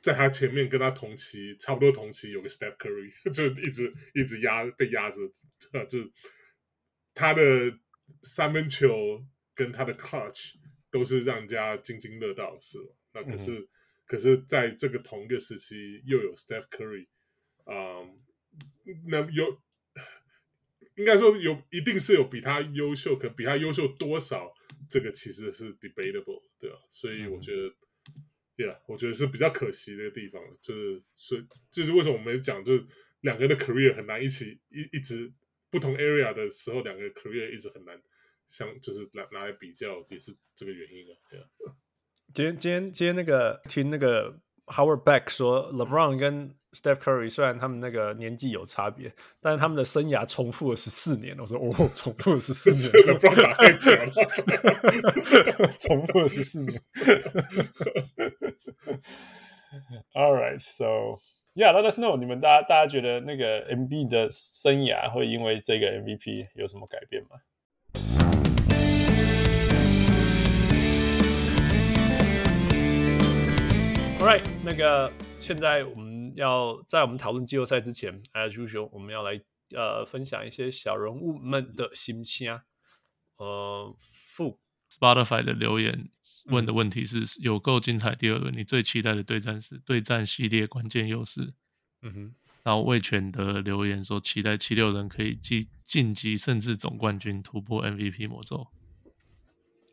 在他前面跟他同期，差不多同期有个 Steph Curry，就一直一直压被压着，啊，就他的三分球跟他的 Clutch 都是让人家津津乐道，是吧？那可是、嗯、可是在这个同一个时期又有 Steph Curry，啊、嗯，那有应该说有一定是有比他优秀，可比他优秀多少，这个其实是 debatable，对吧？所以我觉得。嗯 Yeah，我觉得是比较可惜的地方，就是所以这是为什么我们讲，就是两个人的 career 很难一起一一直不同 area 的时候，两个 career 一直很难相，就是拿拿来比较，也是这个原因啊。Yeah. 今天今天今天那个听那个 Howard Beck 说，LeBron 跟 Steph Curry 虽然他们那个年纪有差别，但是他们的生涯重复了十四年。我说哦，重复了十四年，LeBron 打太久了，重复了十四年。All right, so yeah, let us know 你们大家大家觉得那个 Embiid 的生涯会因为这个 MVP 有什么改变吗？All right，那个现在我们要在我们讨论季后赛之前，as usual，我们要来呃分享一些小人物们的心情。呃，负 Spotify 的留言。问的问题是有够精彩。第二轮你最期待的对战是对战系列关键优势。嗯哼。然后魏权的留言说期待七六人可以晋晋级甚至总冠军突破 MVP 魔咒。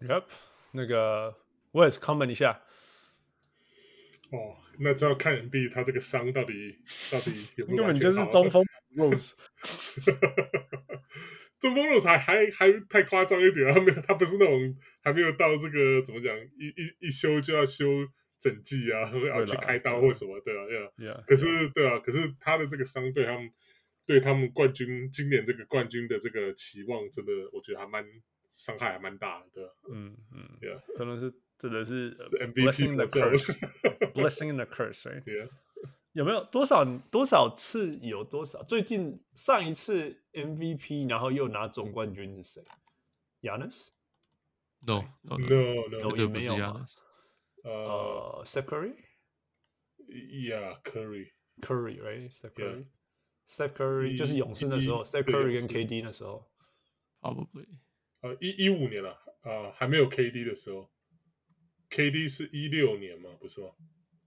Yep，那个我也是 comment 一下。哦，那就要看 Embiid 他这个伤到底到底有没有？根本就是中锋 Rose。中锋 Rose 还 还，还太夸张一点，他没有，他不是那种还没有到这个怎么讲，一一一修就要修整季啊，要去开刀或什么的，对啊，对啊。可是对啊，可是他的这个伤对他们对他们冠军今年这个冠军的这个期望，真的我觉得还蛮伤害还蛮大的，对啊，嗯嗯，对啊，可能是真的是 MVP 的 curse，blessing the curse，对啊。有没有多少多少次有多少？最近上一次 MVP 然后又拿总冠军是谁？Giannis？No no no no，有没有吗？呃，Steph Curry？Yeah，Curry，Curry right？Steph Curry？Steph Curry 就是勇士那时候，Steph Curry 跟 KD 那时候，Probably。呃，一一五年了，啊，还没有 KD 的时候，KD 是一六年嘛，不是吗？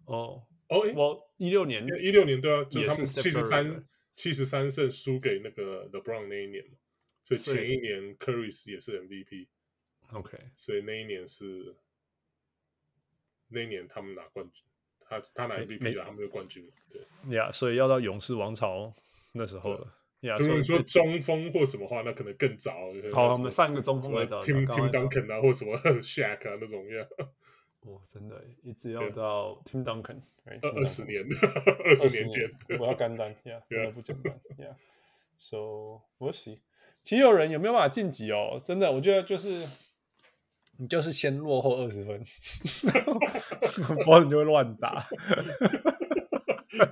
哦。哦，我一六年，一六年对啊，就他们七十三七十三胜输给那个 LeBron 那一年嘛，所以前一年 Curry 也是 MVP，OK，所以那一年是那一年他们拿冠军，他他拿 MVP 了，他们就冠军嘛，对呀，所以要到勇士王朝那时候了，呀，如果你说中锋或什么话，那可可能更早，好，我们上一个中锋来找 Tim Tim Duncan 啊，或什么 Shaq 啊那种样。哦，真的，一直要到 Tim Duncan，二二十年，二十年前，我要干单呀，真的不简单呀。So we'll see，七六人有没有办法晋级哦？真的，我觉得就是你就是先落后二十分，不然你 就会乱打。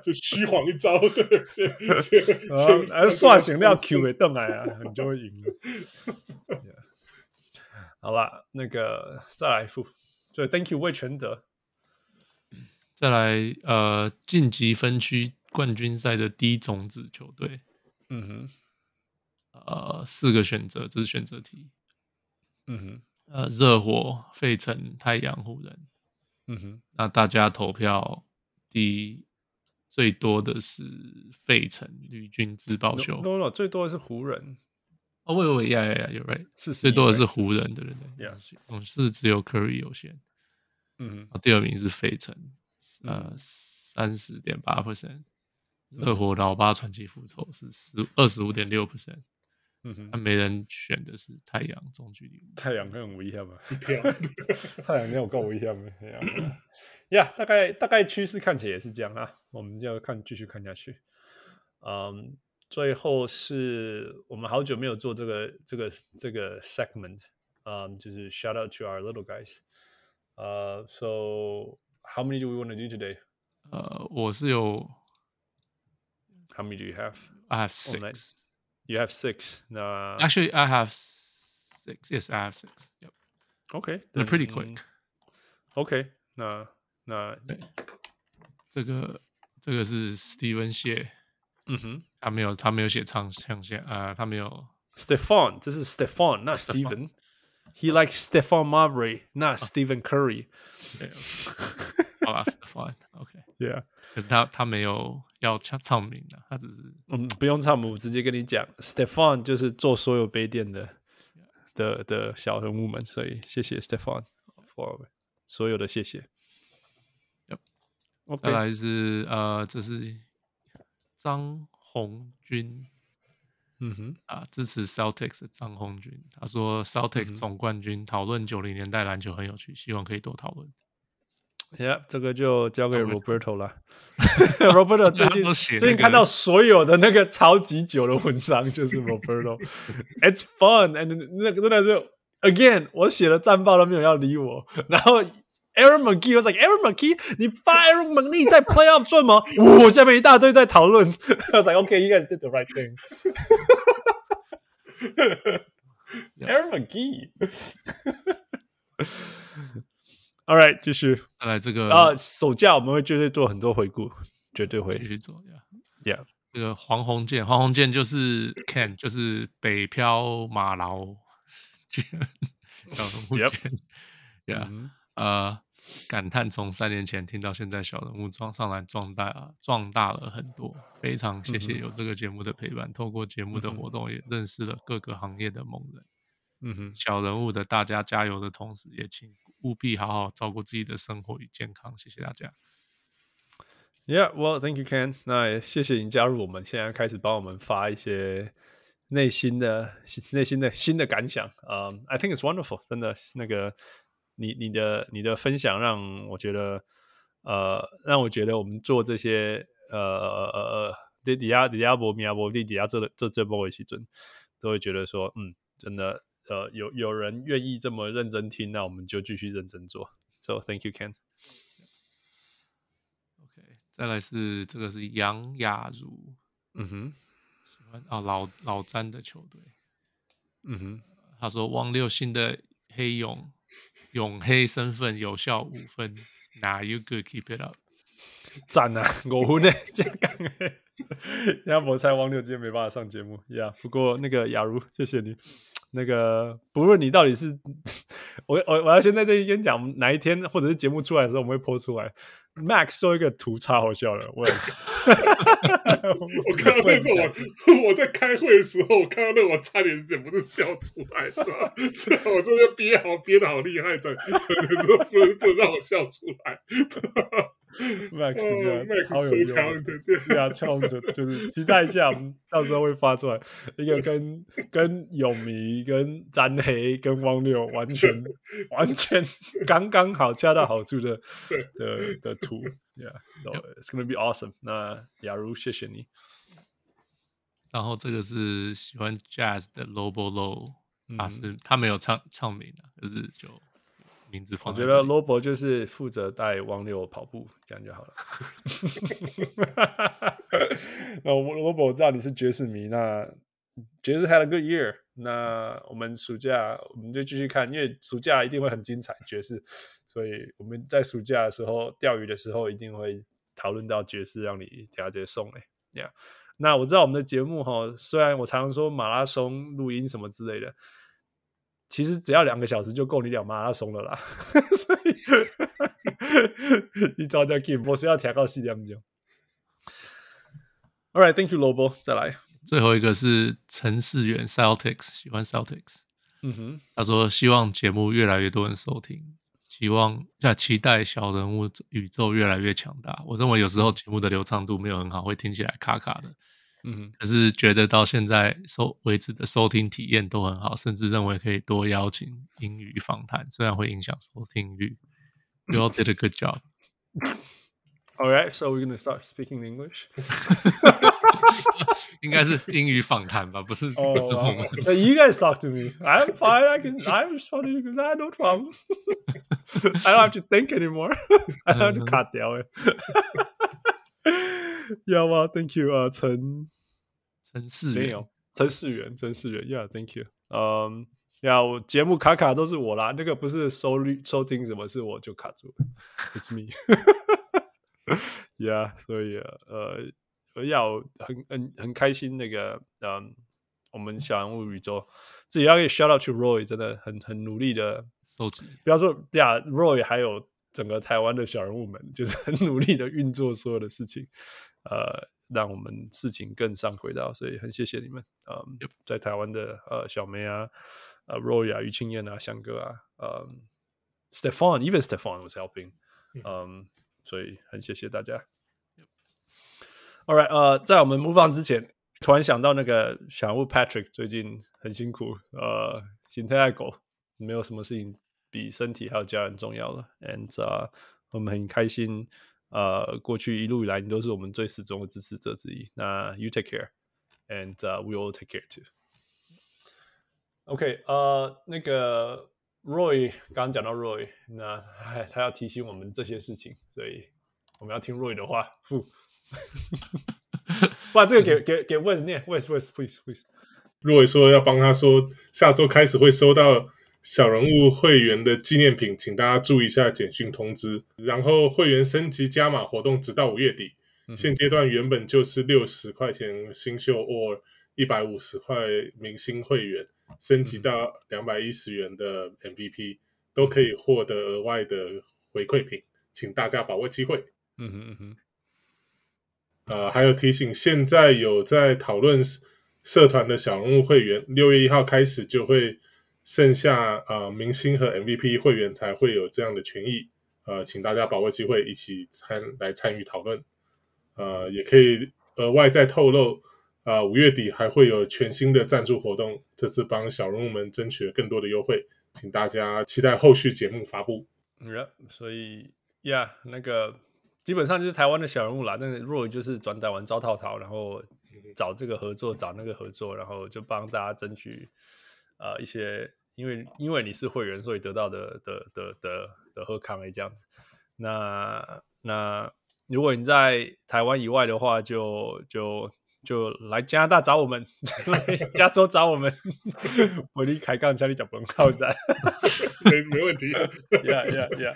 就虚晃一招，对，先先先，哎，刷新料 Q 会动来啊，你就会赢了。yeah. 好吧，那个再来一副，所以 Thank you 魏全德。再来，呃，晋级分区冠军赛的第一种子球队，嗯哼，呃，四个选择，这是选择题，嗯哼，呃，热火、费城、太阳、湖人，嗯哼，那大家投票第最多的是费城绿军自爆秀，no no，最多的是湖人，哦，喂喂呀呀呀，you're right，是最多的是湖人的人，yeah，嗯，是只有 Curry 有限，嗯，第二名是费城。呃，三十点八 percent，热火老八传奇复仇是十二十五点六 percent，嗯。哼，那没人选的是太阳中距离，太阳更危险嘛，太阳没有够危险嘛，呀，yeah, 大概大概趋势看起来也是这样啊，我们就要看继续看下去，嗯，最后是我们好久没有做这个这个这个 segment，嗯，就是 shout out to our little guys，呃、uh,，so。How many do we want to do today? 呃，我是有。How many do you have? I have six. You have six. No. Actually, I have six. Yes, I have six. Yep. Okay. They're pretty quick. Okay. 那那这个这个是 Steven 谢。 嗯哼，他没有他没有写长长线啊，他没有。Stephon，这是 Stephon，那 Steven。He likes Stephon Marbury, not Stephen Curry. 好啦，Stephon, OK，Yeah。可是他他没有要唱唱名的，他只是嗯，不用唱名，直接跟你讲，Stephon 就是做所有杯垫的的的小人物们，所以谢谢 Stephon for 所有的谢谢。Yep. 再来是呃，这是 张红军。嗯哼啊，支持 Celtics 的张红军，他说 Celtics 总冠军讨论九零年代篮球很有趣，希望可以多讨论。Yeah，这个就交给 Roberto 了。Roberto 最近、那个、最近看到所有的那个超级久的文章，就是 Roberto。It's fun，and 那个真的是 again，我写了战报都没有要理我，然后。Aaron McGee was like Aaron McGee，你发 Aaron McGee 在 Playoff 赚吗？我，下面一大堆在讨论。I was like OK，you guys did the right thing。Aaron McGee。All right，继续。来这个啊，首架我们会绝对做很多回顾，绝对会继续做。Yeah，这个黄鸿渐，黄鸿渐就是 Ken，就是北漂马劳渐，小人物渐。Yeah。呃，感叹从三年前听到现在，小人物壮上来壮大啊，壮大了很多。非常谢谢有这个节目的陪伴，嗯、透过节目的活动也认识了各个行业的猛人。嗯哼，小人物的大家加油的同时，也请务必好好照顾自己的生活与健康。谢谢大家。Yeah, well, thank you, Ken。那也谢谢您加入我们，现在开始帮我们发一些内心的、内心的新的感想。嗯、um,，I think it's wonderful，真的那个。你你的你的分享让我觉得，呃，让我觉得我们做这些，呃呃呃，底底下底下波米亚波地底下这这这波维奇尊，都会觉得说，嗯，真的，呃，有有人愿意这么认真听，那我们就继续认真做。So thank you, Ken. OK，再来是这个是杨雅茹，嗯哼，喜欢哦老老詹的球队，嗯哼，他说汪六新的黑勇。永黑身份有效五分，Now you good keep it up，赞啊，五分呢，这样讲诶。要不我猜王六今天没办法上节目呀。Yeah, 不过那个雅茹，谢谢你。那个不论你到底是，我我我要先在这里讲，哪一天或者是节目出来的时候，我们会 po 出来。Max 说一个图超好笑的，我也是。我看到那时候我，我 我在开会的时候，我看到那我差点忍不住笑出来，是吧？我真的憋好憋的好厉害，真的不能不能让我笑出来。Max 超有用，对啊，超就就是期待一下，我们到时候会发出来一个跟 跟泳迷、跟詹黑、跟汪六完全 完全刚刚好、恰到好处的的的图，Yeah，so it's gonna be awesome。那雅茹，谢谢你。然后这个是喜欢 Jazz 的 Lobo Low，他是他没有唱唱名的，就是就名字放。我觉得 Lobo 就是负责带汪六跑步，这样就好了。那 Lobo 我知道你是爵士迷，那爵士 had a good year。那我们暑假我们就继续看，因为暑假一定会很精彩爵士，所以我们在暑假的时候钓鱼的时候一定会讨论到爵士，让你给他直接送哎，Yeah。那我知道我们的节目哈，虽然我常常说马拉松录音什么之类的，其实只要两个小时就够你两马拉松了啦。所以你早叫 keep，我是要调到四点钟。All right, thank you, Lobo。再来，最后一个是陈世元 Celtics，喜欢 Celtics。嗯哼，他说希望节目越来越多人收听，希望在期待小人物宇宙越来越强大。我认为有时候节目的流畅度没有很好，会听起来卡卡的。嗯，可是觉得到现在收为止的收听体验都很好，甚至认为可以多邀请英语访谈，虽然会影响收听率。You all did a good job. All right, so we're gonna start speaking English. 应该是英语访谈吧，不是？哦、oh, You guys talk to me. I'm fine. I can. I'm responding. I no problem. I don't have to think anymore. I don't have to cut 掉 哎。要吗？Thank you 啊，陈陈世元，没有陈世元，陈世元，Yeah，Thank you。嗯，呀，我节目卡卡都是我啦，那个不是收率收听什么，是我就卡住了，It's me。Yeah，所以呃，要很很很开心那个，嗯，我们小人物宇宙自己要给 shout out to Roy，真的很很努力的收集。不要说呀，Roy 还有整个台湾的小人物们，就是很努力的运作所有的事情。呃，让我们事情更上轨道，所以很谢谢你们。嗯，在台湾的呃小梅啊，呃 Roy 啊，于青燕啊，翔哥啊，呃 Stephon，even Stephon was helping。嗯，所以很谢谢大家。All right，呃，在我们 move on 之前，突然想到那个小人物 Patrick 最近很辛苦，呃，心态爱狗，没有什么事情比身体还有家人重要了。And 呃，我们很开心。呃，过去一路以来，你都是我们最始终的支持者之一。那 you take care，and、uh, we all take care too。OK，呃，那个 Roy 刚刚讲到 Roy，那哎，他要提醒我们这些事情，所以我们要听 Roy 的话。不，把这个给 给给 Wes 念，Wes，Wes，please please。Roy 说要帮他说，下周开始会收到。小人物会员的纪念品，请大家注意一下简讯通知。然后会员升级加码活动直到五月底，嗯、现阶段原本就是六十块钱新秀或一百五十块明星会员，升级到两百一十元的 MVP、嗯、都可以获得额外的回馈品，请大家把握机会。嗯哼嗯哼。呃，还有提醒，现在有在讨论社团的小人物会员，六月一号开始就会。剩下呃明星和 MVP 会员才会有这样的权益，呃，请大家把握机会一起参来参与讨论，呃，也可以额外再透露，啊、呃，五月底还会有全新的赞助活动，这次帮小人物们争取了更多的优惠，请大家期待后续节目发布。嗯，yeah, 所以呀，yeah, 那个基本上就是台湾的小人物啦，但是 Roy 就是转台湾招套套，然后找这个合作，找那个合作，然后就帮大家争取。呃，一些因为因为你是会员，所以得到的的的的的贺康诶这样子。那那如果你在台湾以外的话，就就就来加拿大找我们，来加州找我们。我离开刚才你讲不靠山，没没问题。Yeah yeah yeah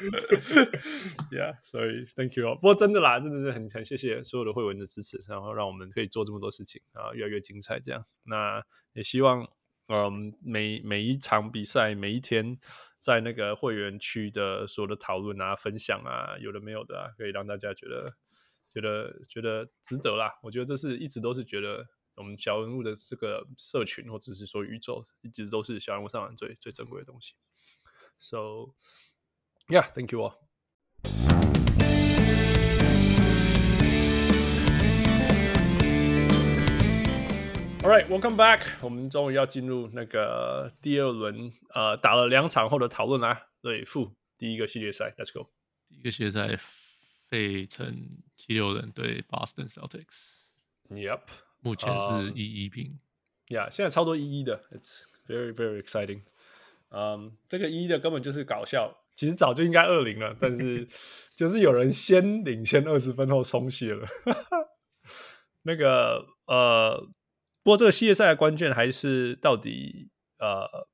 yeah。所以 Thank you。不过真的啦，真的是很很谢谢所有的会员的支持，然后让我们可以做这么多事情啊，越来越精彩这样。那也希望。嗯，每每一场比赛，每一天在那个会员区的所有的讨论啊、分享啊，有的没有的啊，可以让大家觉得觉得觉得值得啦。我觉得这是一直都是觉得我们小人物的这个社群，或者是说宇宙，一直都是小人物上最最珍贵的东西。So, yeah, thank you all. All right, welcome back. 我们终于要进入那个第二轮，呃，打了两场后的讨论啦。对，负第一个系列赛，Let's go。第一个系列赛，费城七六人对 Boston Celtics。Yep，目前是一一平。Yeah，现在超多一一的，It's very very exciting。嗯，这个一的根本就是搞笑，其实早就应该二零了，但是就是有人先领先二十分后松懈了。那个呃，不过这个系列赛的关键还是到底呃，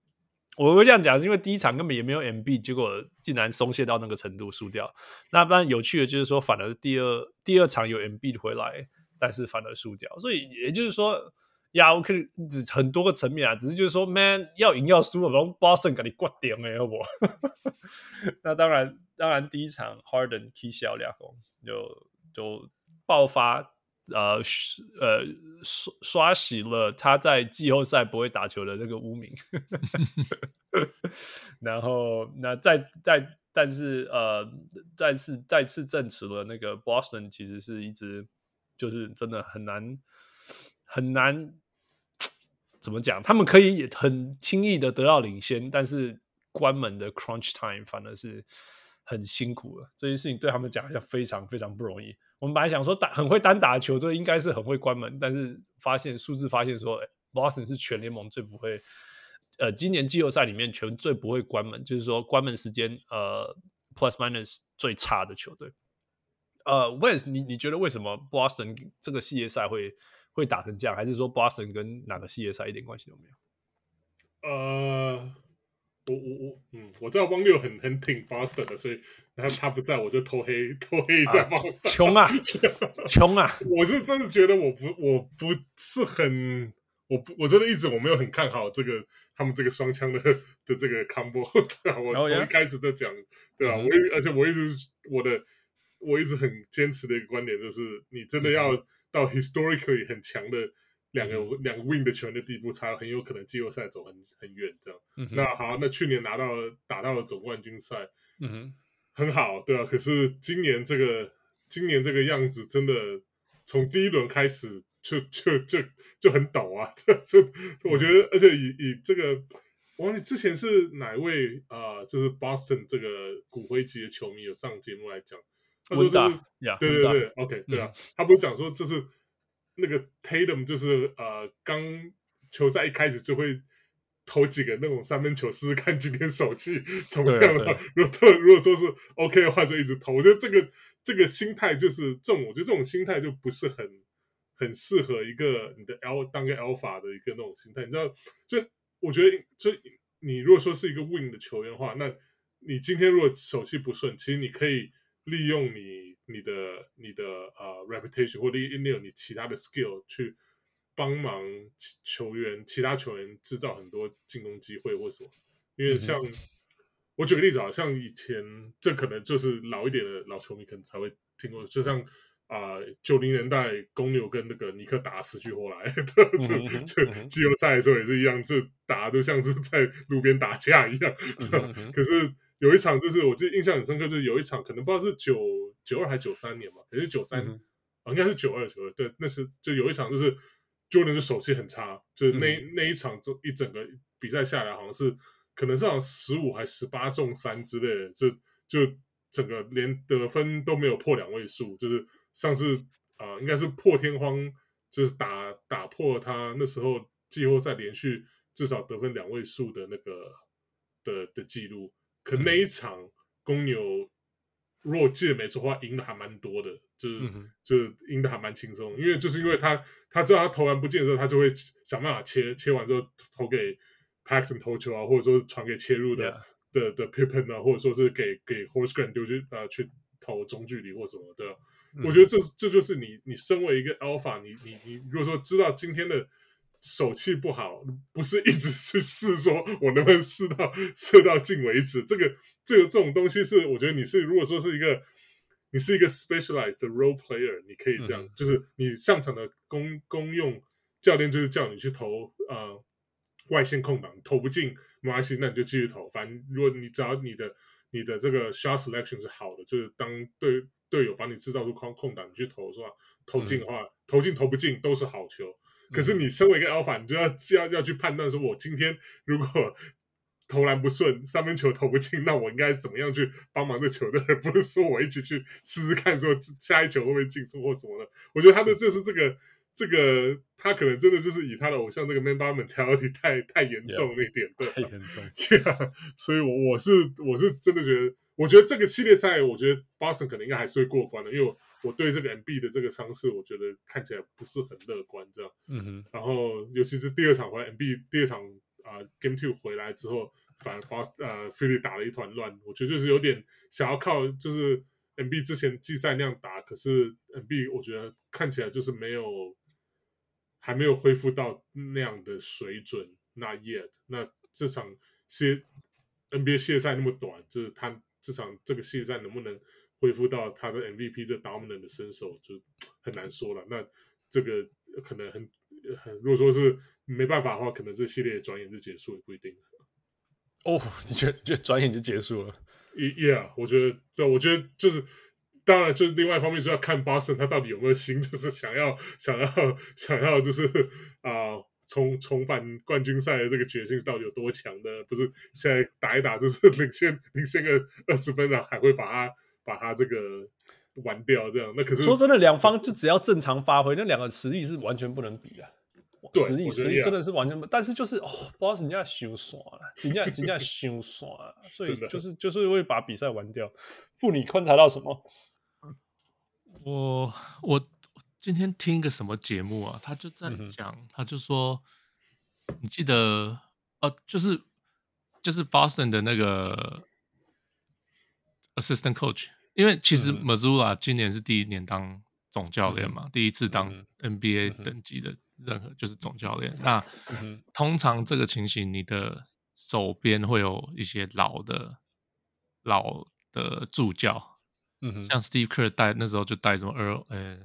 我会这样讲，是因为第一场根本也没有 MB，结果竟然松懈到那个程度输掉。那当然有趣的就是说，反而第二第二场有 MB 回来，但是反而输掉，所以也就是说。呀，我可以很多个层面啊，只是就是说，man 要赢要输，我们 Boston 给你挂点哎，好不？那当然，当然第一场 Harden 踢小两红，就就爆发，呃呃刷刷洗了他在季后赛不会打球的这个污名。然后那再再但是呃再次再次证实了那个 Boston 其实是一直就是真的很难很难。怎么讲？他们可以很轻易的得到领先，但是关门的 crunch time 反而是很辛苦的。这件事情对他们讲一下非常非常不容易。我们本来想说打很会单打的球队应该是很会关门，但是发现数字发现说，欸，Boston 是全联盟最不会，呃，今年季后赛里面全最不会关门，就是说关门时间呃 plus minus 最差的球队。呃，Wes，你你觉得为什么 Boston 这个系列赛会？会打成这样，还是说 Boston 跟哪个系列赛一点关系都没有？呃，我我我，嗯，我知道汪六很很挺 Boston 的，所以然后他不在我就偷黑偷黑一下 Boston。穷啊，穷啊！我是真的觉得我不我不是很，我不我真的一直我没有很看好这个他们这个双枪的的这个 combo，对啊，我从一开始就讲，对吧？我而且我一直我的我一直很坚持的一个观点就是，你真的要。嗯到 historically 很强的两个、嗯、两个 win 的球员的地步，才很有可能季后赛走很很远这样。嗯、那好，那去年拿到打到了总冠军赛，嗯哼，很好，对啊。可是今年这个今年这个样子，真的从第一轮开始就就就就很抖啊！这我觉得，而且以以这个，我忘记之前是哪位啊、呃，就是 Boston 这个骨灰级的球迷有上节目来讲。他说、就是，yeah, 对对对，OK，对啊，他不是讲说，就是那个 Tatum，就是呃，刚球赛一开始就会投几个那种三分球，试试看今天手气怎么样了。如果如果说是 OK 的话，就一直投。我觉得这个这个心态就是这种，我觉得这种心态就不是很很适合一个你的 L 当个 Alpha 的一个那种心态。你知道，就我觉得，就你如果说是一个 Win 的球员的话，那你今天如果手气不顺，其实你可以。利用你你的你的呃、uh, reputation 或利利用你其他的 skill 去帮忙球员其他球员制造很多进攻机会或什么，因为像、嗯、我举个例子啊，像以前这可能就是老一点的老球迷可能才会听过，就像啊九零年代公牛跟那个尼克打死去活来，就就季后赛的时候也是一样，就打的像是在路边打架一样，嗯、可是。有一场就是我记得印象很深刻，就是有一场可能不知道是九九二还是九三年嘛，可能是九三、嗯，啊，应该是九二九二。对，那是就有一场就是 Jordan 的手气很差，就是那、嗯、那一场这一整个比赛下来，好像是可能是好像十五还十八中三之类的，就就整个连得分都没有破两位数，就是上次啊、呃，应该是破天荒，就是打打破他那时候季后赛连续至少得分两位数的那个的的记录。可那一场公牛，如果记得没错的话，赢的还蛮多的，就就是赢的还蛮轻松。因为就是因为他他知道他投篮不进的时候，他就会想办法切切完之后投给 Paxton 投球啊，或者说传给切入的、yeah. 的的 Pippen 啊，或者说是给给 Horace Grant 丢去啊去投中距离或什么的。嗯、我觉得这这就是你你身为一个 Alpha，你你你如果说知道今天的。手气不好，不是一直去试，说我能不能试到 射到进为止。这个这个这种东西是，我觉得你是如果说是一个，你是一个 specialized role player，你可以这样，嗯、就是你上场的公公用教练就是叫你去投呃外线空档，投不进没关系，那你就继续投。反正如果你只要你的你的这个 shot selection 是好的，就是当队队友把你制造出空空档，你去投是吧？投进的话，嗯、投进投不进都是好球。可是你身为一个 alpha，你就要要要去判断说，我今天如果投篮不顺，三分球投不进，那我应该怎么样去帮忙这球队，而不是说我一起去试试看，说下一球会不会进出或什么的。我觉得他的就是这个这个他可能真的就是以他的偶像这个 man bar mentality 太太严重了一点，对，太严重。Yeah, 所以我，我我是我是真的觉得，我觉得这个系列赛，我觉得 Boston 可能应该还是会过关的，因为我，我对这个 MB 的这个伤势，我觉得看起来不是很乐观，这样。嗯哼。然后，尤其是第二场回来 MB 第二场啊、呃、Game Two 回来之后，反而把呃菲利打了一团乱，我觉得就是有点想要靠就是。MB 之前季赛那样打，可是 MB 我觉得看起来就是没有，还没有恢复到那样的水准。Not yet。那这场系 NBA 系列赛那么短，就是他这场这个系列赛能不能恢复到他的 MVP 这 dominant 的身手，就很难说了。那这个可能很很，如果说是没办法的话，可能这系列转眼就结束也不一定。哦，你觉得就转眼就结束了？Yeah，我觉得，对，我觉得就是，当然，就是另外一方面，就要看 Boston 他到底有没有心，就是想要，想要，想要，就是啊，重重返冠军赛的这个决心到底有多强呢？不是现在打一打就是领先领先个二十分了，还会把他把他这个玩掉这样？那可是说真的，两方就只要正常发挥，那两个实力是完全不能比的。实力实力真的是完全，但是就是哦，不知道人家修耍了，人家人家修耍了，所以就是就是会把比赛玩掉。妇女观察到什么？我我今天听一个什么节目啊？他就在讲，嗯、他就说，你记得哦、呃，就是就是 Boston 的那个 assistant coach，因为其实 Mazzulla 今年是第一年当总教练嘛，嗯、第一次当 NBA 等级的。任何就是总教练，那、嗯、通常这个情形，你的手边会有一些老的、老的助教，嗯。哼，像 Steve Kerr 带那时候就带什么 Earl，呃，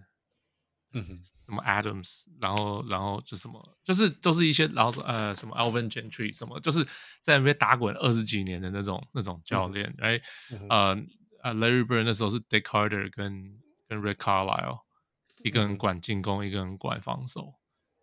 嗯哼，什么 Adams，然后然后就什么，就是都是一些老呃什么 Alvin Gentry 什么，就是在那边打滚二十几年的那种那种教练，哎、嗯，呃呃 Larry Bird 那时候是 Dick Carter 跟跟 Rick Carlisle，一个人管进攻，嗯、一个人管防守。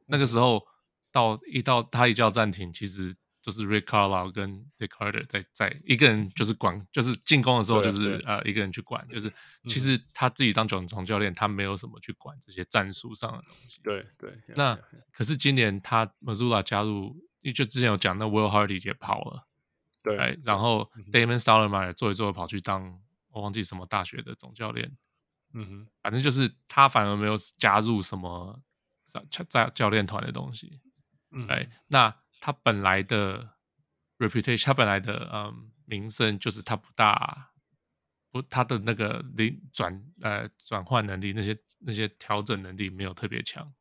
那个时候到一到他一叫暂停，其实就是 Rick Carlisle 跟 Dick Carter 在在一个人就是管，就是进攻的时候就是呃一个人去管，就是其实他自己当总总教练，他没有什么去管这些战术上的东西。对对。那可是今年他 Mazzulla 加入，就之前有讲，那 Will Hardy 也跑了，对，然后 Damon Stoudemire 做一做跑去当我忘记什么大学的总教练，嗯哼，反正就是他反而没有加入什么。在教练团的东西，嗯，哎，那他本来的 reputation，他本来的嗯名声就是他不大不他的那个领转呃转换能力，那些那些调整能力没有特别强。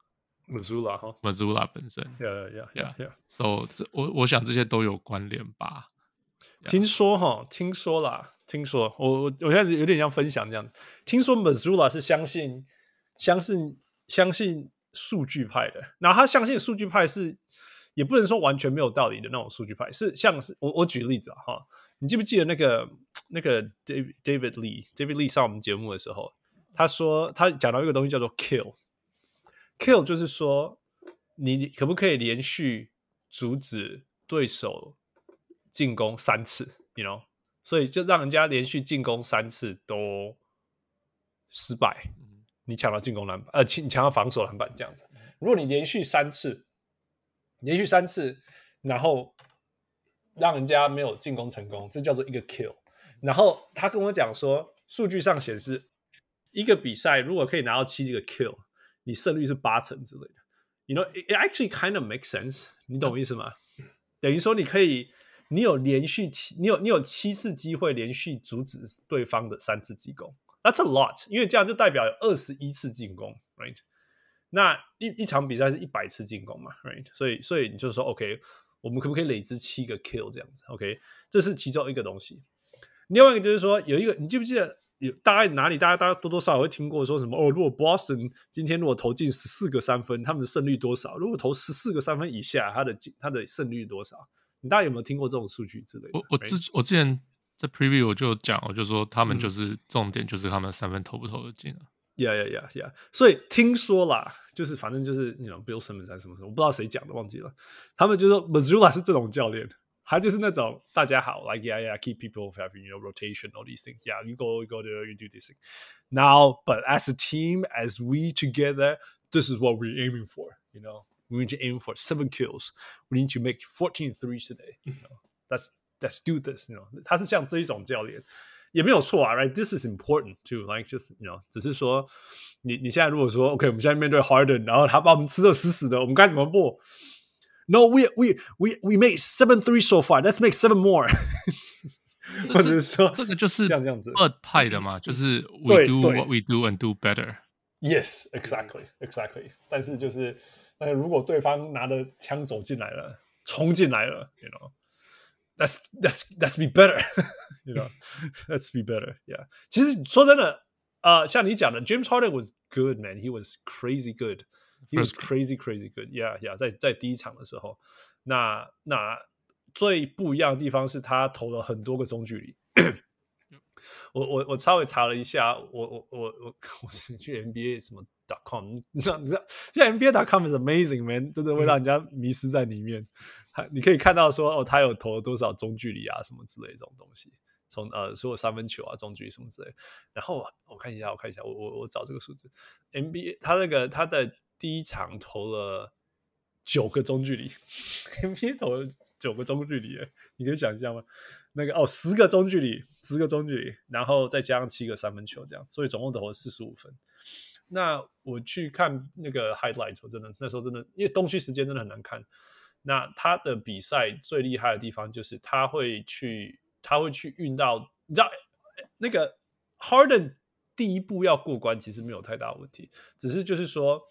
Mazzulla 哈，Mazzulla 本身，Yeah Yeah Yeah Yeah。So 这我我想这些都有关联吧。听说哈，听说啦，听说我我我现在有点像分享这样。听说 Mazzulla 是相信相信相信。数据派的，那他相信数据派是，也不能说完全没有道理的那种数据派，是像是我我举个例子啊哈，你记不记得那个那个 David David Lee David Lee 上我们节目的时候，他说他讲到一个东西叫做 kill kill 就是说你可不可以连续阻止对手进攻三次，you know，所以就让人家连续进攻三次都失败。你抢到进攻篮板，呃，抢抢到防守篮板这样子。如果你连续三次，连续三次，然后让人家没有进攻成功，这叫做一个 kill。然后他跟我讲说，数据上显示，一个比赛如果可以拿到七个 kill，你胜率是八成之类的。You know, it actually kind of makes sense。你懂我意思吗？等于说你可以，你有连续七，你有你有七次机会连续阻止对方的三次进攻。That's a lot，因为这样就代表有二十一次进攻，right？那一一场比赛是一百次进攻嘛，right？所以，所以你就是说，OK，我们可不可以累积七个 kill 这样子？OK，这是其中一个东西。另外一个就是说，有一个，你记不记得有大概哪里，大家大家多多少少会听过说什么？哦，如果 Boston 今天如果投进十四个三分，他们的胜率多少？如果投十四个三分以下，他的他的胜率多少？你大家有没有听过这种数据之类的？我我之我之前。在 preview 我就讲，我就说他们就是重点，就是他们三分投不投得进啊？Yeah yeah yeah yeah。所以听说啦，就是反正就是那种 Bill Simmons 什么什么，我不知道谁讲的，忘记了。他们就说 Mazzulla 是这种教练，他就是那种大家好，like yeah yeah keep people having you know rotation all these things yeah you go you go there you do this thing now but as a team as we together this is what we're aiming for. You know, we need to aim for seven kills. We need to make 14 threes today. You know, let's let's do this. You know，他是像这一种教练。也没有错啊，right？This is important too. Like just you know，只是说你你现在如果说 OK，我们现在面对 Harden，然后他把我们吃的死死的，我们该怎么做？No，we we we we made seven three so far. Let's make seven more 或者是说这个就是这样这样子二派的嘛，就是 we do what we do and do better. Yes, exactly, exactly. 但是就是，但是如果对方拿着枪走进来了，冲进来了，you know。 Let's let's let's be better, you know. Let's be better, yeah. 其实说真的，呃，像你讲的，James Harden was good, man. He was crazy good. He was crazy, crazy good. Yeah, yeah. 在在第一场的时候，那那最不一样的地方是他投了很多个中距离。我我我稍微查了一下，我我我我我是去 NBA 什么 .com，你知道你知道，现在 NBA .com is amazing man，真的会让人家迷失在里面。他 你可以看到说哦，他有投了多少中距离啊，什么之类的这种东西，从呃所有三分球啊、中距离什么之类。然后我看一下，我看一下，我我我找这个数字，NBA 他那个他在第一场投了九个中距离，NBA 投了九个中距离，你可以想象吗？那个哦，十个中距离，十个中距离，然后再加上七个三分球，这样，所以总共投了四十五分。那我去看那个 highlight，我真的那时候真的，因为东区时间真的很难看。那他的比赛最厉害的地方就是他会去，他会去运到，你知道那个 Harden 第一步要过关，其实没有太大问题，只是就是说，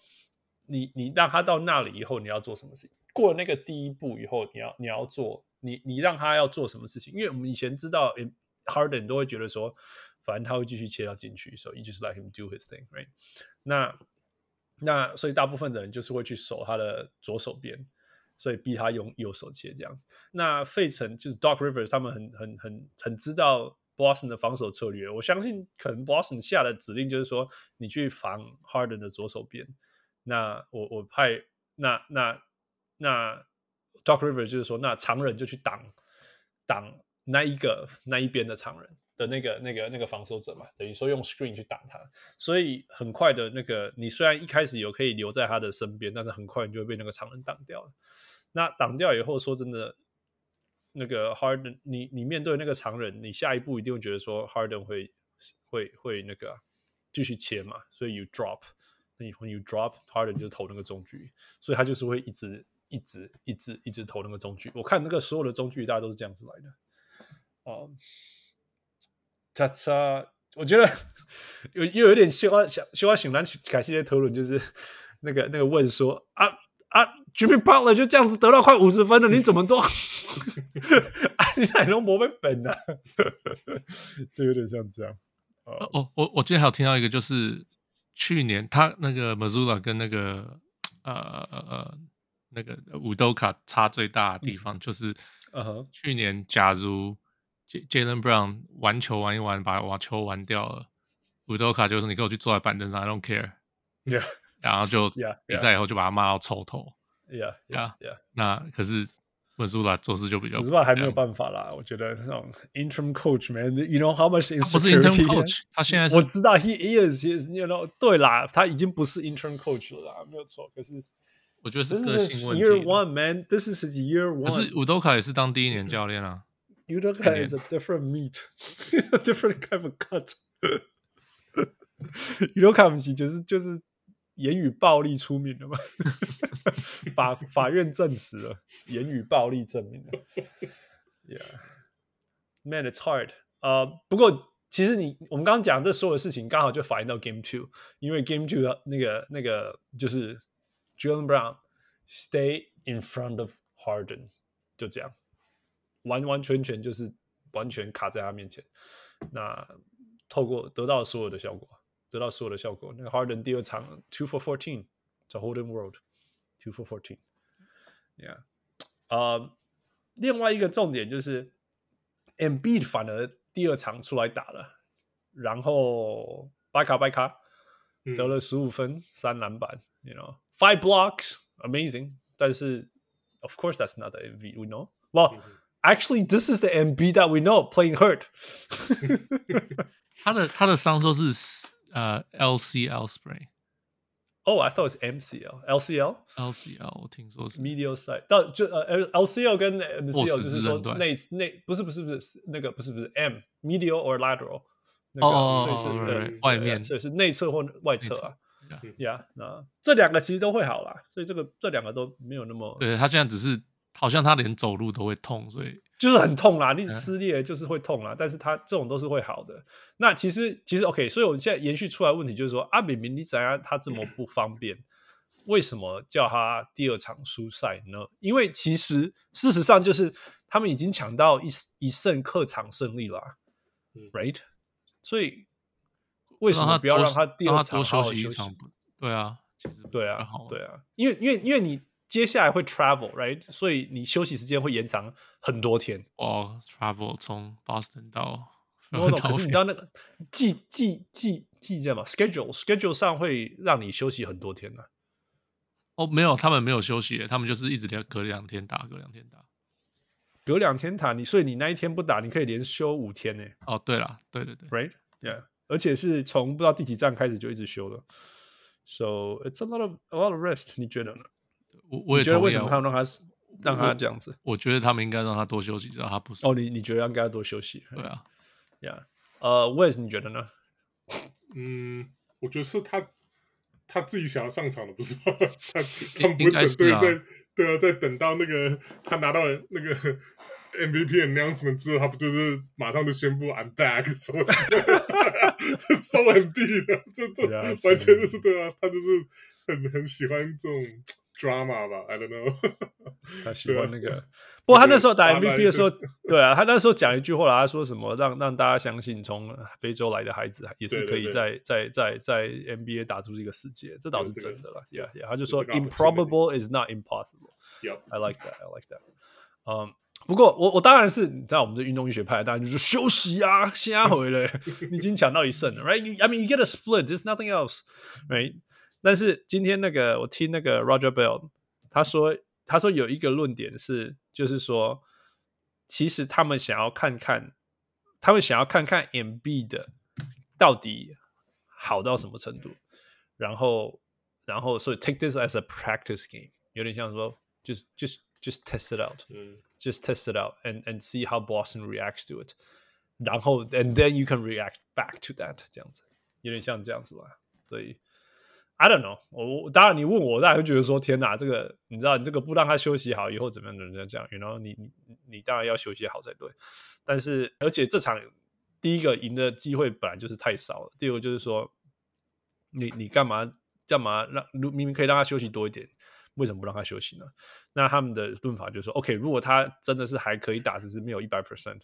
你你让他到那里以后，你要做什么事情？过了那个第一步以后，你要你要做。你你让他要做什么事情？因为我们以前知道，Harden 都会觉得说，反正他会继续切到进去，所以 you just let him do his thing，right？那那所以大部分的人就是会去守他的左手边，所以逼他用右手切这样子。那费城就是 Doc Rivers 他们很很很很知道 Boston 的防守策略。我相信可能 Boston 下的指令就是说，你去防 Harden 的左手边。那我我派那那那。Doc Rivers 就是说，那长人就去挡挡那一个那一边的长人的那个那个那个防守者嘛，等于说用 screen 去挡他，所以很快的那个你虽然一开始有可以留在他的身边，但是很快你就会被那个常人挡掉了。那挡掉以后，说真的，那个 Harden，你你面对那个常人，你下一步一定会觉得说 Harden 会会会那个继续切嘛，所以 you drop，那你 when you drop Harden 就投那个中距，所以他就是会一直。一直一直一直投那个中距，我看那个所有的中距，大家都是这样子来的。哦、他他，我觉得 有又有点希望想希望醒来凯西的讨论，就是 那个那个问说啊啊，Jimmy Butler 就这样子得到快五十分了，你怎么都？啊，你奶龙博被本啊，就有点像这样。哦、uh,，我我我今天还有听到一个，就是去年他那个 Mazzulla 跟那个呃呃。那个乌多卡差最大的地方就是，呃，去年假如 Jaylen Brown 玩球玩一玩，把网球玩掉了，乌多卡就是你给我去坐在板凳上，I don't care，yeah，然后就比赛以后就把他骂到臭头，yeah，yeah，yeah，那可是文苏拉做事就比较，文苏拉还没有办法啦，我觉得那种 interim coach man，you know how much 不是 interim coach，他现在是我知道 he is，he is，you know，对啦，他已经不是 interim coach 了啦，没有错，可是。我觉得是个性问题。Year one, man, this is year one. 可是伍多卡也是当第一年教练啊。伍多卡 is a different meat, it's a different kind of cut. 伍多卡不是就是就是言语暴力出名的嘛？法法院证实了，言语暴力证明了。Yeah, man, it's hard. 呃、uh,，不过其实你我们刚刚讲这所有的事情，刚好就反映到 Game Two，因为 Game Two 的那个那个就是。Jaylen Brown stay in front of Harden，就这样， 完完全全就是完全卡在他面前。那透过得到所有的效果，得到所有的效果。那个 Harden 第二场 two for fourteen，在 Harden World two for fourteen，yeah。呃，另外一个重点就是 Embiid 反而第二场出来打了，然后白卡白卡得了十五分三篮板，you know。Five blocks, amazing. 但是，of course, that's not the Embiid we know. Well, actually, this is the Embiid that we know playing hurt. 他的他的伤说是呃 LCL sprain。 哦、oh,，I thought it's MCL、LCL、LCL，我听说是 medial side，到就呃 LCL 跟 MCL 就是说内内不是不是不是那个不是不是 M medial or lateral，那个、哦、所以是、哦呃、外面，所以是内侧或外侧啊。呀、yeah,，那这两个其实都会好啦，所以这个这两个都没有那么。对他现在只是 好像他连走路都会痛，所以就是很痛啦，你撕裂就是会痛啦，但是他这种都是会好的。那其实其实 OK，所以我现在延续出来问题就是说，阿明明你怎样他这么不方便，为什么叫他第二场输赛呢？因为其实事实上就是他们已经抢到一一胜客场胜利了，right？所以。为什么不要让他第二场好好休息？对啊，其实对啊，对啊，因为因为因为你接下来会 travel，right？所以你休息时间会延长很多天。哦，travel 从 Boston 到，no no，可是你知道那个季季季季叫什么？schedule schedule 上会让你休息很多天呢？哦，没有，他们没有休息，他们就是一直连隔两天打，隔两天打，隔两天打。你所以你那一天不打，你可以连休五天呢。哦，对了，对对对，right？Yeah。而且是从不知道第几站开始就一直休了，so it's a lot of a lot of rest。你觉得呢？我我也觉得为什么他们让他让他这样子我？我觉得他们应该让他多休息，知道他不是哦。你你觉得应该要多休息？对啊，呀，呃，Wes 你觉得呢？嗯，我觉得是他他自己想要上场的，不是吗？他他们不会整队在对啊，在等到那个他拿到那个。MVP announcement 之后，他不就是马上就宣布 I'm back，什么这 so MB 的，这这完全就是对啊，他就是很很喜欢这种 drama 吧，I don't know，他喜欢那个。不过他那时候打 MVP 的时候，对啊，他那时候讲一句话，他说什么让让大家相信，从非洲来的孩子也是可以在在在在 NBA 打出这个世界，这倒是真的了。Yeah, yeah，他就说 improbable is not impossible。Yep，I like that, I like that。嗯。不过我我当然是你知道我们这运动医学派，当然就是休息啊，先回来，你已经抢到一胜了，right？I mean you get a split, there's nothing else，right？但是今天那个我听那个 Roger Bell 他说他说有一个论点是，就是说其实他们想要看看，他们想要看看 Embiid 的到底好到什么程度，然后然后所以 take this as a practice game，有点像说就是 just just test it out，嗯。Just test it out and and see how Boston reacts to it，然后 and then you can react back to that，这样子有点像这样子吧。所以 I don't know，我当然你问我，大家会觉得说天哪，这个你知道你这个不让他休息好，以后怎么样怎么样这样，然后你你你当然要休息好才对。但是而且这场第一个赢的机会本来就是太少了，第二个就是说你你干嘛干嘛让明明可以让他休息多一点。为什么不让他休息呢？那他们的论法就是说，OK，如果他真的是还可以打，只是没有一百 percent，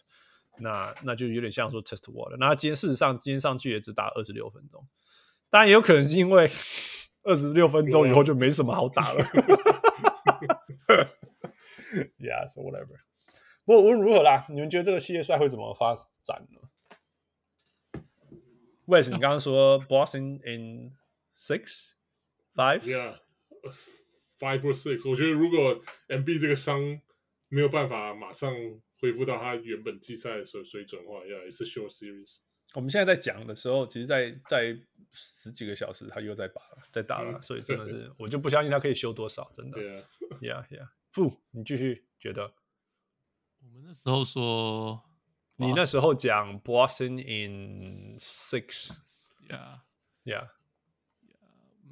那那就有点像说 test water。那他今天事实上今天上去也只打二十六分钟，当然也有可能是因为 二十六分钟以后就没什么好打了。Yeah，so whatever。不过无论如何啦，你们觉得这个系列赛会怎么发展呢？Wes，你刚刚说 Boston in six five。Yeah. Five or six，我觉得如果 MB 这个伤没有办法马上恢复到他原本季赛的水水准的话，，yeah，it's a short series。我们现在在讲的时候，其实在，在在十几个小时，他又在打了，在打了，嗯、所以真的 是，我就不相信他可以修多少，真的。对啊，Yeah Yeah。傅，你继续觉得？我们那时候说，你那时候讲 Boston in six。Yeah Yeah。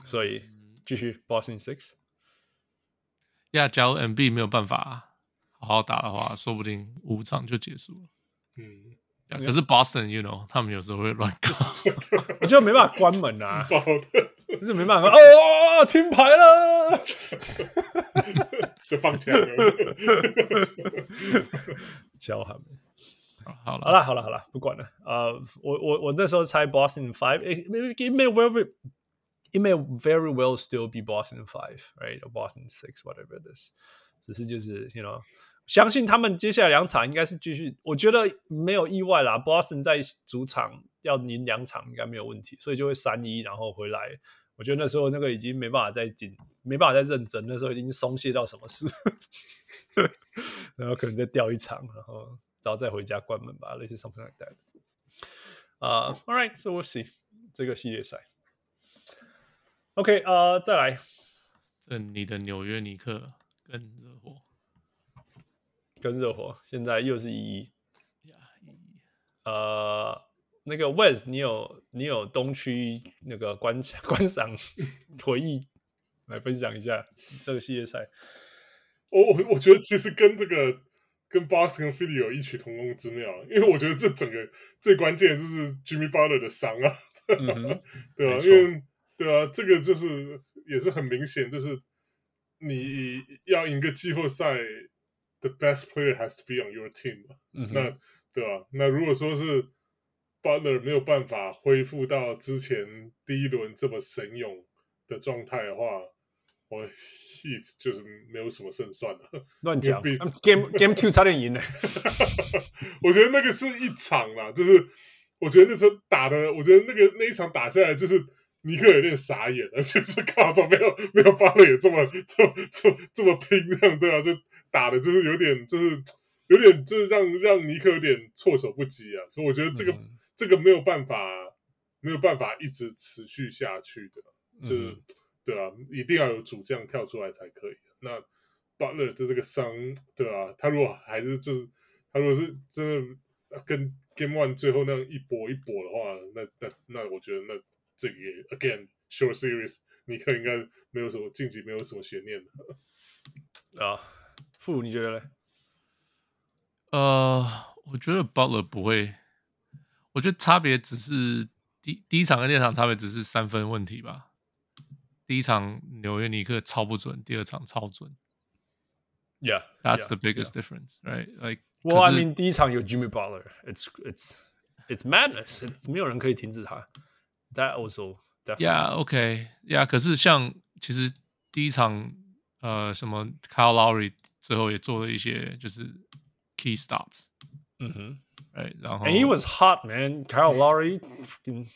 所以继续 Boston six。呀，假如 MB 没有办法好好打的话，说不定五场就结束了。嗯，可是 Boston，you know，他们有时候会乱搞，我就没办法关门啊，就是没办法。哦，停牌了，就放枪了，教他们。好了，好了，好了，好了，不管了。呃，我我我那时候猜 Boston five，it may well It may very well still be Boston five, right? Or Boston six, whatever it is. 只是就是，you know， 相信他们接下来两场应该是继续。我觉得没有意外啦，Boston 在主场要赢两场应该没有问题，所以就会三一，然后回来。我觉得那时候那个已经没办法再紧，没办法再认真，那时候已经松懈到什么事，然后可能再掉一场，然后然后再回家关门吧，类似 something like that。啊，All right, so we'll see 这个系列赛。OK，呃，再来，这你的纽约尼克跟热火，跟热火，现在又是一一。呃，那个 West，你有你有东区那个观 观赏 回忆来分享一下这个系列赛。我我我觉得其实跟这个跟 Boston 跟 Philly 有异曲同工之妙，因为我觉得这整个最关键的就是 Jimmy Butler 的伤啊，嗯、对啊，因为对啊，这个就是也是很明显，就是你要赢个季后赛，the best player has to be on your team，、嗯、那。对吧、啊？那如果说是 Butler 没有办法恢复到之前第一轮这么神勇的状态的话，我 Heat 就是没有什么胜算了。乱讲，Game Game Two 差点赢了。我觉得那个是一场啦，就是我觉得那时候打的，我觉得那个那一场打下来，就是尼克有点傻眼了，就是靠着没有没有 Butler 也这么这么这么这么拼，这样对啊，就打的就是有点就是。有点就是让让尼克有点措手不及啊，所以我觉得这个、嗯、这个没有办法没有办法一直持续下去的，就是、嗯、对啊，一定要有主将跳出来才可以。那 Butler 的这个伤，对啊，他如果还是就是他如果是真的跟 Game One 最后那样一搏一搏的话，那那那我觉得那这个也 Again Short Series 尼克应该没有什么晋级，没有什么悬念的啊。傅，你觉得嘞？呃，我觉得 Butler 不会，我觉得差别只是第第一场跟第二场差别只是三分问题吧。第一场纽约尼克超不准，第二场超准。Yeah, that's yeah, the biggest yeah. difference, right? Like, well, I mean，第一场有 Jimmy Butler, it's it's it's madness，没有人可以停止他。That also, yeah, OK, yeah。可是像其实第一场呃什么 Kyle Lowry 最后也做了一些就是。Key stops，嗯哼，哎，然后 And he was hot man, Kyle Lowry，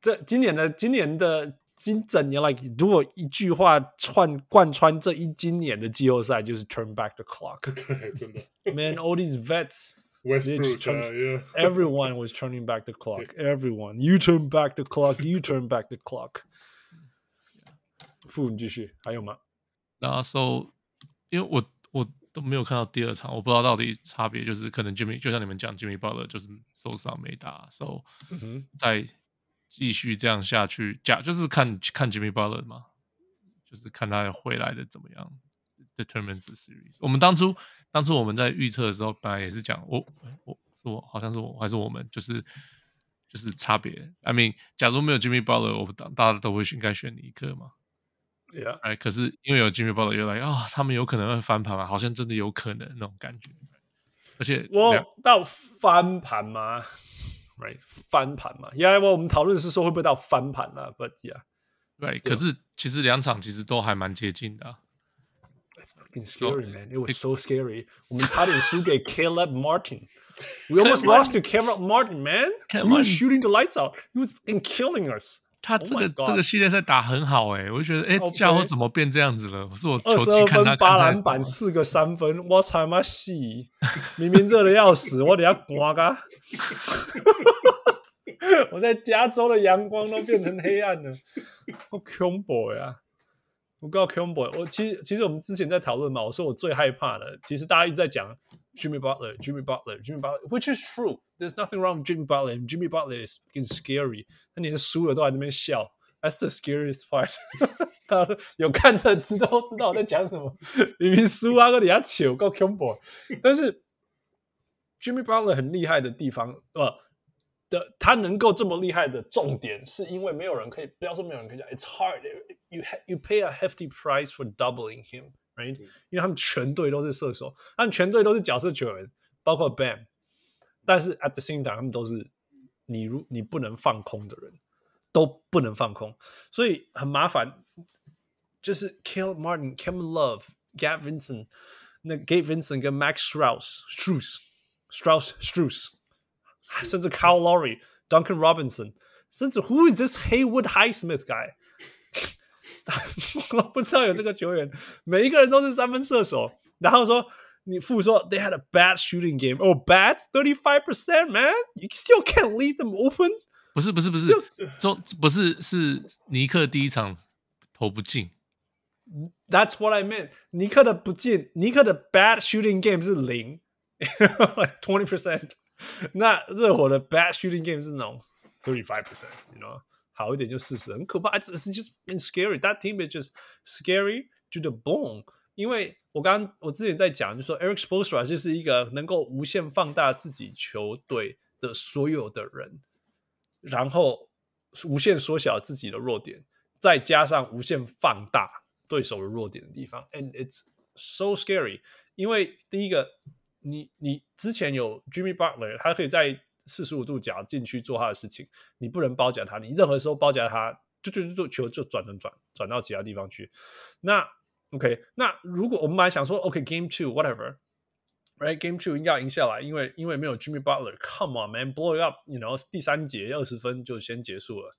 这今年的今年的今整年来，如果一句话串贯穿这一今年的季后赛，就是 Turn back the clock。对，真的，Man, all these vets，Westbrook，everyone was turning back the clock. Everyone, you turn back the clock, you turn back the clock。傅，你继续，还有吗？然后，so，因为我 我。都没有看到第二场，我不知道到底差别就是可能 Jimmy 就像你们讲 Jimmy Butler 就是受伤没打，so、嗯、再继续这样下去，假就是看看 Jimmy Butler 嘛，就是看他回来的怎么样，determines the series。我们当初当初我们在预测的时候，本来也是讲我我是我好像是我还是我们就是就是差别。I mean，假如没有 Jimmy Butler，我大大家都会应该选尼克嘛。Yeah，哎，可是因为有 Jimmy Butler 又来啊，他们有可能会翻盘嘛？好像真的有可能那种感觉。而且我到翻盘吗？Right，翻盘嘛？因为我们讨论是说会不会到翻盘啊？But yeah，Right，可是其实两场其实都还蛮接近的。It's fucking scary, man. It was so scary. 我们差点输给 Caleb Martin. We almost lost to Caleb Martin, man. He was shooting the lights out. He was in killing us. 他这个、oh、这个系列赛打很好哎、欸，我就觉得哎，这家伙怎么变这样子了？是我球技看他八篮板四个三分，我操妈细，明明热的要死，我等下刮嘎。我在加州的阳光都变成黑暗了，好恐怖呀！我告诉 Combo，我其实其实我们之前在讨论嘛，我说我最害怕的，其实大家一直在讲。Jimmy Butler, Jimmy Butler, Jimmy Butler, which is true. There's nothing wrong with Jimmy Butler. And Jimmy Butler is fucking scary. 他连输了都在那边笑。That's the scariest part. 他有看的知道知道我在讲什么。明明输啊，个底下球够恐怖。但是 Jimmy Butler 很厉害的地方，呃，的他能够这么厉害的重点，是因为没有人可以，不要说没有人可以讲，It's hard. You you pay a hefty price for doubling him. Right? 因为他们全队都是射手，他们全队都是角色球员，包括 Bam。但是 at the same time，他们都是你如你不能放空的人，都不能放空，所以很麻烦。就是 Caleb Martin、Kevin Love、Gabe Vincent，那 Gabe Vincent 跟 Max Strus、Strus、Strus、Strus，甚至 Kyle Lowry、Duncan Robinson，甚至 Who is this Haywood Highsmith guy？ 我不知道有这个球员，每一个人都是三分射手。然后说你父说 they had a bad shooting game，哦、oh,，bad thirty five percent man，you still can't leave them open。不是不是不是，中不是是尼克第一场投不进。That's what I meant。尼克的不进，尼克的 bad shooting game 是零，like twenty percent。那热火的 bad shooting game 是那种 thirty five percent，you know，好一点就四十，很可怕。It's just scary。That team is just scary to the bone。因为我刚刚我之前在讲，就说 Eric Spoelstra 就是一个能够无限放大自己球队的所有的人，然后无限缩小自己的弱点，再加上无限放大对手的弱点的地方，and it's so scary。因为第一个，你你之前有 Jimmy Butler，他可以在四十五度角进去做他的事情，你不能包夹他，你任何时候包夹他，就就就球就转转转转到其他地方去，那。OK，那如果我们本来想说，OK，Game、Two whatever，right？Game Two 应该要赢下来，因为因为没有 Jimmy Butler，Come on man，blow it up，you know，第三节二十分就先结束了，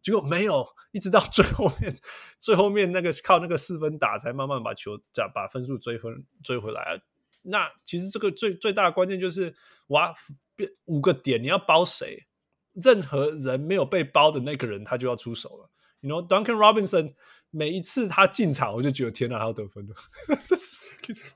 结果没有，一直到最后面，最后面那个靠那个四分打才慢慢把球这样把分数追分追回来。那其实这个最最大的关键就是，哇，五个点你要包谁？任何人没有被包的那个人他就要出手了，you know，Duncan Robinson。每一次他进场，我就觉得天哪，他要得分了。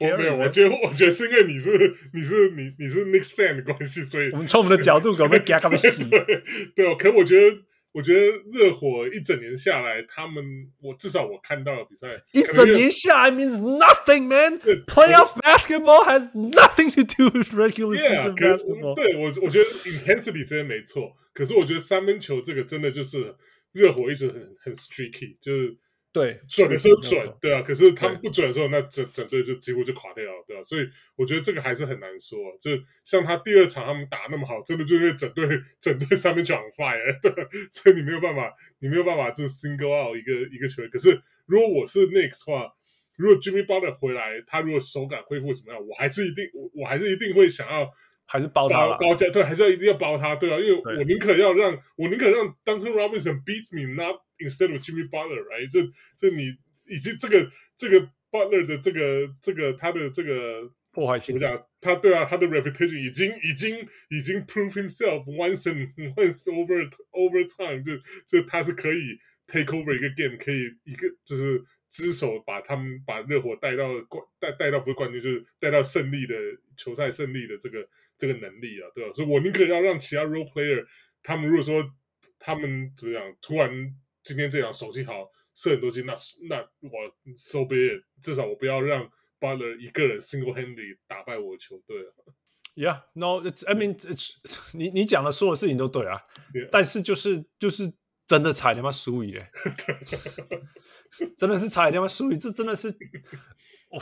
我没有，我觉得，我觉得是因为你是你是你你是 Knicks fan 的关系，所以我们从我们的角度可能会给他们洗。对哦，可我觉得，我觉得热火一整年下来，他们我至少我看到的比赛一整年下来 means nothing, man. Playoff basketball has nothing to do with regular season basketball. 对我，我觉得 intensity 真的没错，可是我觉得三分球这个真的就是热火一直很很 streaky，就是。对，准的时候准，对啊，可是他们不准的时候，那整整队就几乎就垮掉了，对啊，所以我觉得这个还是很难说。就像他第二场他们打那么好，真的就是因为整队整队上面就 on fire，对，所以你没有办法，你没有办法就是 single out 一个一个球员。可是如果我是 Knicks 的话，如果 Jimmy Butler 回来，他如果手感恢复怎么样，我还是一定我我还是一定会想要。还是包他包夹对，还是要一定要包他，对啊，因为我宁可要让我宁可让 Duncan Robinson beats me，not instead of Jimmy Butler，right？这这你已经这个这个 Butler 的这个这个他的这个破坏性，怎么讲？他对啊，他的 reputation 已经已经已经 prove himself once and once over over time，就就他是可以 take over 一个 game，可以一个就是。之手把他们把热火带到冠带带到不是冠军就是带到胜利的球赛胜利的这个这个能力啊，对吧？所以我宁可要让其他 role player 他们如果说他们怎么样，突然今天这样手气好射很多进，那那我 so be it，至少我不要让 Butler 一个人 single handedly 打败我的球队啊。Yeah，no，it's I mean it's 你你讲的所有事情都对啊，Yeah. 但是就是就是真的差他妈输赢嘞。真的是差一点吗？所以这真的是我，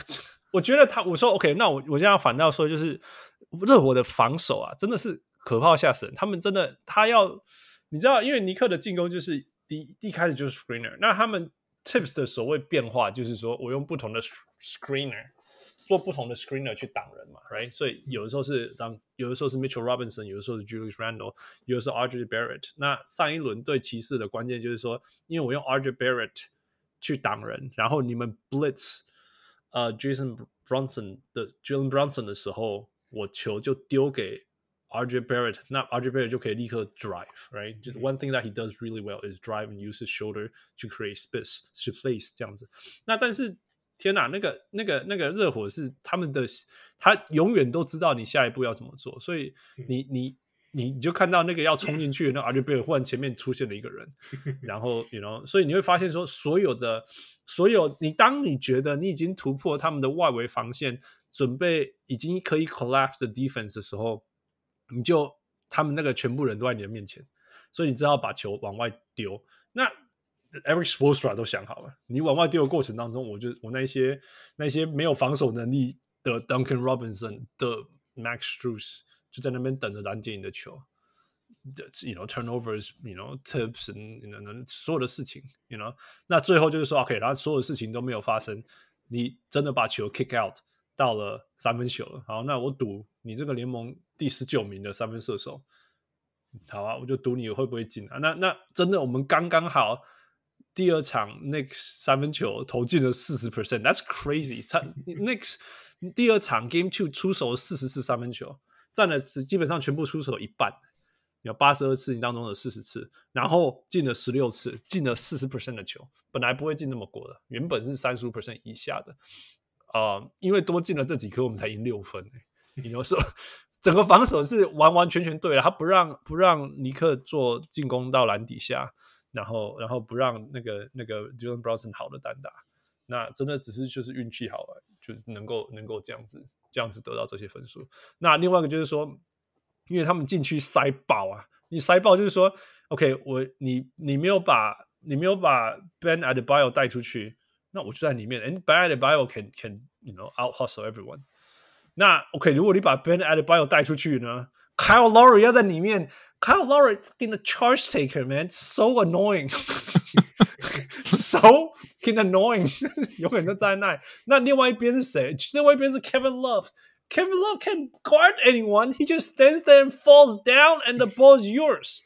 我觉得他我说 OK，那我我现在反倒说，就是热火的防守啊，真的是可怕吓死人。他们真的他要你知道，因为尼克的进攻就是第一一开始就是 screener，那他们 tips 的所谓变化就是说我用不同的 screener 做不同的 screener 去挡人嘛，right？所以有的时候是当有的时候是 Mitchell Robinson，有的时候是 Julius Randle，有的时候 RJ Barrett。那上一轮对骑士的关键就是说，因为我用 RJ Barrett。去挡人，然后你们 blitz，呃、uh,，Jason Brunson 的 Jalen Brunson 的时候，我球就丢给 RJ Barrett，那 RJ Barrett 就可以立刻 drive，right？就是 one thing that he does really well is drive and use his shoulder to create space to place 这样子。那但是 天哪，那个那个那个热火是他们的，他永远都知道你下一步要怎么做，所以你你。你你就看到那个要冲进去，那 RJ Barrett 忽然前面出现了一个人，然后 you know，所以你会发现说，所有的所有你当你觉得你已经突破他们的外围防线，准备已经可以 collapse the defense 的时候，你就他们那个全部人都在你的面前，所以你只好把球往外丢。那 Erik Spoelstra 都想好了，你往外丢的过程当中，我就我那些那些没有防守能力的 Duncan Robinson 的 Max Strus。就在那边等着拦截你的球，you know turnovers，you know tips，and you know 所有的事情，you know 那最后就是说，OK，然后所有的事情都没有发生，你真的把球 kick out 到了三分球了。好，那我赌你这个联盟第十九名的三分射手，好啊，我就赌你会不会进啊？那那真的我们刚刚好第二场 Knicks 三分球投进了四十 percent，that's crazy。Knicks 第二场 Game Two 出手了四十次三分球。占了只基本上全部出手一半有八十二次你当中的四十次，然后进了十六次，进了四十 percent 的球，本来不会进那么过的，原本是三十五 percent 以下的，啊、呃，因为多进了这几颗，我们才赢六分。你要说 整个防守是完完全全对了，他不让不让尼克做进攻到篮底下，然后然后不让那个那个 Jalen Brunson 好的单打，那真的只是就是运气好了，就能够能够这样子这样子得到这些分数。那另外一个就是说。因为他们进去塞爆啊！你塞爆就是说，OK，我你你没有把你没有把 Ben Adibio 带出去，那我就在里面。And Ben Adibio can can you know out hustle everyone。那 OK，如果你把 Ben Adibio 带出去呢，Kyle Lowry 要在里面 ，Kyle Lowry in the charge taker man，so annoying，so annoying，永远都在那。那另外一边是谁？另外一边是 Kevin Love。Kevin Love can't guard anyone. He just stands there and falls down, and the ball is yours.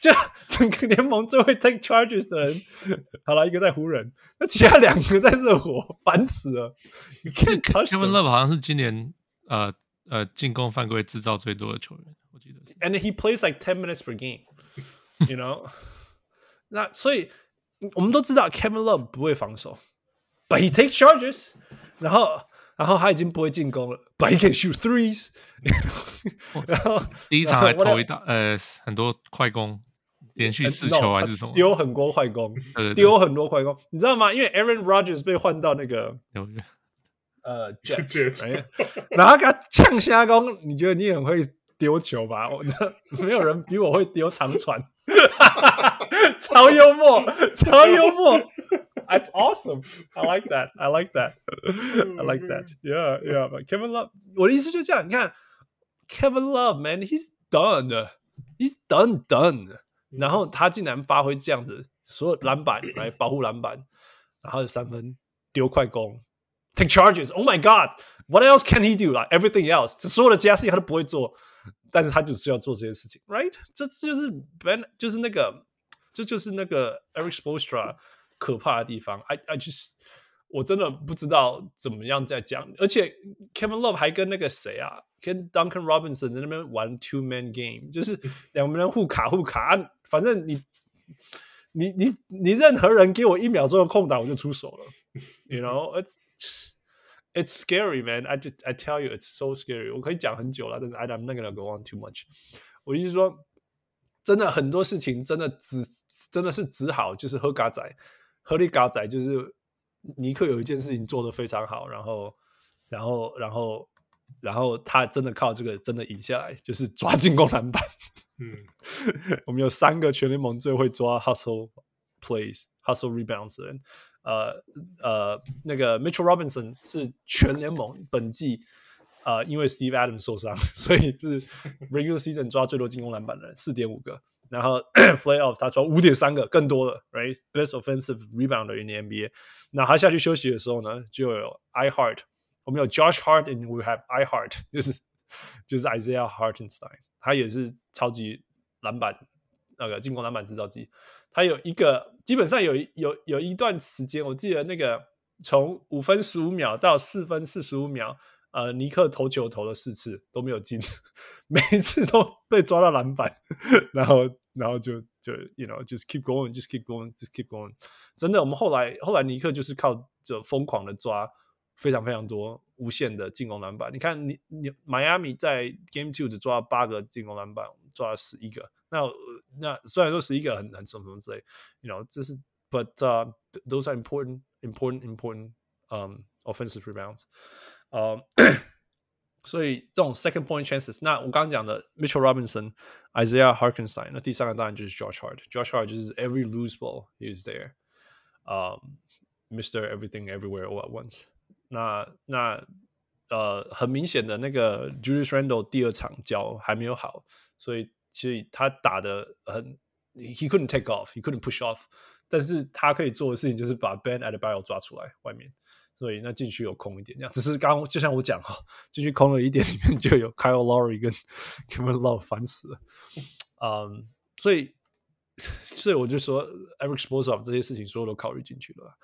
就整个联盟最会 take charges 的人，好了，一个在湖人，那其他两个在热火，烦死了。Kevin Love 好像是今年呃呃进攻犯规制造最多的球员， 我记得。And he plays like ten minutes per game. You know？那所以我们都知道 Kevin Love 不会防守，but he takes charges，然后。然后他已经不会进攻了，but he can shoot threes。然后第一场还投一大呃很多快攻，连续四球还是什么？丢很多快攻，丢很多快攻，你知道吗？因为 Aaron Rodgers 被换到那个呃 Jets，然后他呛瞎攻，你觉得你很会 丢球吧？我没有人比我会丢长传，超幽默，超幽默。That's awesome. I like that. I like that. I like that. Yeah, yeah. But Kevin Love，我的意思就是这样。你看，Kevin Love, man, he's done. He's done, done. 然后他竟然发挥这样子，所有篮板来保护篮板，然后三分丢快攻，take charges. Oh my God, what else can he do? Like everything else，这所有的其他事情他都不会做， 但是他就是要做这些事情，right？这就是 Ben，就是那个，这就是那个 Eric Spoelstra。可怕的地方，I I just 我真的不知道怎么样再讲，而且 Kevin Love 还跟那个谁啊，跟 Duncan Robinson 在那边玩 two man game，就是 两个人互卡互卡，啊、反正你你你你任何人给我一秒钟的空档，我就出手了，you know it's scary man I just I tell you it's so scary，我可以讲很久了，但是 I'm not gonna go on too much，我意思说真的很多事情真的只真的是只好就是喝嘎仔。喝力嘎仔就是尼克有一件事情做得非常好，然后，然后，然后，然后他真的靠这个真的赢下来，就是抓进攻篮板。嗯，我们有三个全联盟最会抓 hustle plays、hustle rebounds 的人。呃呃，那个 Mitchell Robinson 是全联盟本季呃因为 Steve Adams 受伤，所以是 regular season 抓最多进攻篮板的人，四点五个。然后 playoff 他抓五点三个更多了，right？Best offensive rebounder in the NBA。那他下去休息的时候呢，就有 I Heart，我们有 Josh Hart and we have I Heart，就是就是 Isaiah Hartenstein，他也是超级篮板那个进攻篮板制造机。他有一个基本上有有有一段时间，我记得那个从五分十五秒到四分四十五秒。呃，尼克投球投了四次都没有进，每一次都被抓到篮板，然后，然后就就，you know，just keep going，just keep going，just keep going。真的，我们后来后来尼克就是靠着疯狂的抓，非常非常多无限的进攻篮板。你看，你你迈阿密在 Game Two 只抓了八个进攻篮板，我们抓了十一个。那那虽然说十一个很很什么什么之类，you know，这是，but、uh, those are important important important um offensive rebounds。呃，uh, 所以这种 second point chances，那我刚刚讲的 Mitchell Robinson、Isaiah Hartenstein，那第三个当然就是 Josh Hart。Josh Hart 就是 every loose ball he is there，呃、um,，Mr. Everything Everywhere All at Once 那。那那呃，很明显的那个 Julius Randle 第二场脚还没有好，所以 其实他打的很，he couldn't take off，he couldn't push off，但是他可以做的事情就是把 Ben Adebayo 抓出来外面。所以那禁区有空一点，这样只是刚就像我讲哈，禁区空了一点，里面就有 Kyle Lowry 跟 Kevin Love 烦死了，嗯，所以 所以我就说，Eric Spoel 这种这些事情所有都考虑进去了。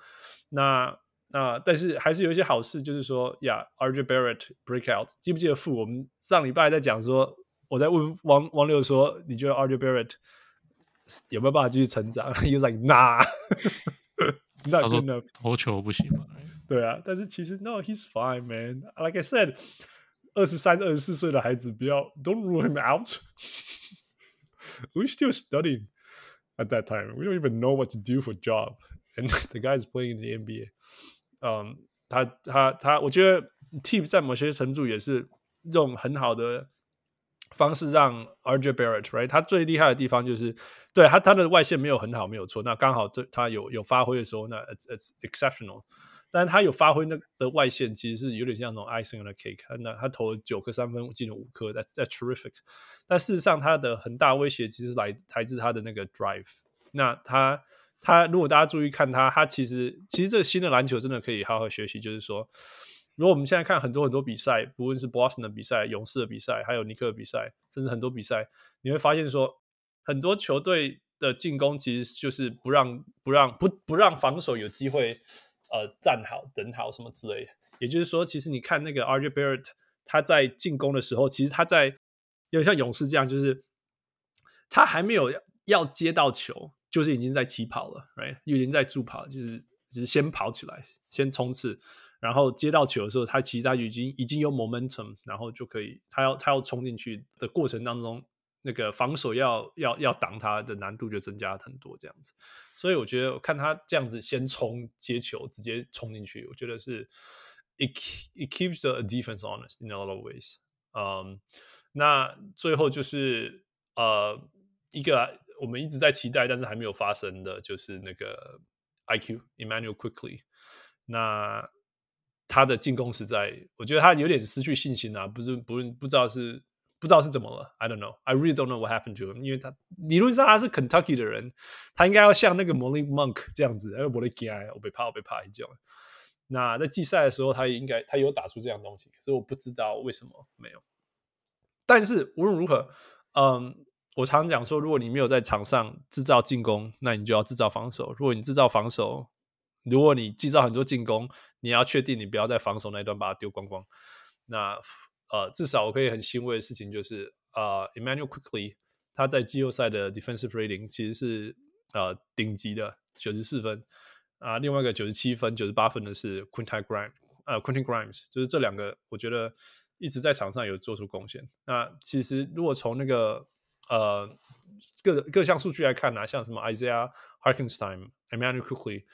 那那但是还是有一些好事，就是说呀，RJ Barrett breakout，记不记得傅？我们上礼拜在讲说我在问王王六说，你觉得 RJ Barrett 有没有办法继续成长？He was like nah，他说投球不行嘛？对啊，但是其实 no，he's fine man。Like I said，二十三、二十四岁的孩子不要 don't rule him out。We still studying at that time. We don't even know what to do for job. And the guy is playing in the NBA. 嗯、um,，他他他，我觉得 Team 在某些程度也是用很好的 方式让 RJ Barrett，right？他最厉害的地方就是，对他他的外线没有很好，没有错。那刚好对他有有发挥的时候，那 it's, it's exceptional。但是他有发挥那的外线，其实是有点像那种 icing on the cake。那他投了九颗三分，进了五颗，在在 terrific。但事实上，他的很大威胁其实来来自他的那个 drive。那他他如果大家注意看他，他其实其实这个新的篮球真的可以好好学习。就是说，如果我们现在看很多很多比赛，不论是 Boston 的比赛、勇士的比赛，还有尼克的比赛，甚至很多比赛，你会发现说，很多球队的进攻其实就是不让不让不不让防守有机会。呃，站好、等好什么之类的，也就是说，其实你看那个 RJ Barrett，他在进攻的时候，其实他在有像勇士这样，就是他还没有要接到球，就是已经在起跑了，right？已经在助跑，就是就是先跑起来，先冲刺，然后接到球的时候，他其实他已经已经有 momentum，然后就可以，他要他要冲进去的过程当中。那个防守要要要挡他的难度就增加很多，这样子，所以我觉得我看他这样子先冲接球，直接冲进去，我觉得是 it it keeps the defense honest in a lot of ways。嗯，那最后就是呃一个我们一直在期待，但是还没有发生的，就是那个 IQ Emmanuel quickly。那他的进攻实在，我觉得他有点失去信心啊，不是不不知道是。不知道是怎么了，I don't know. I really don't know what happened to him. 因为他理论上他是 Kentucky 的人，他应该要像那个 Malik Monk 这样子，哎，我的天，我被怕，我被怕一叫。那在季赛的时候，他也应该他有打出这样东西，可是我不知道为什么没有。但是无论如何，嗯，我常常讲说，如果你没有在场上制造进攻，那你就要制造防守。如果你制造防守，如果你制造很多进攻，你要确定你不要在防守那一段把它丢光光。那呃，至少我可以很欣慰的事情就是，呃，Immanuel Quickly，他在季后赛的 defensive rating 其实是呃顶级的九十四分啊，另外一个九十七分、九十八分的是 Quintin Grimes，呃，Quentin Grimes，就是这两个我觉得一直在场上有做出贡献。那其实如果从那个呃各各项数据来看呢，像什么 Isaiah Hartenstein、Immanuel Quickly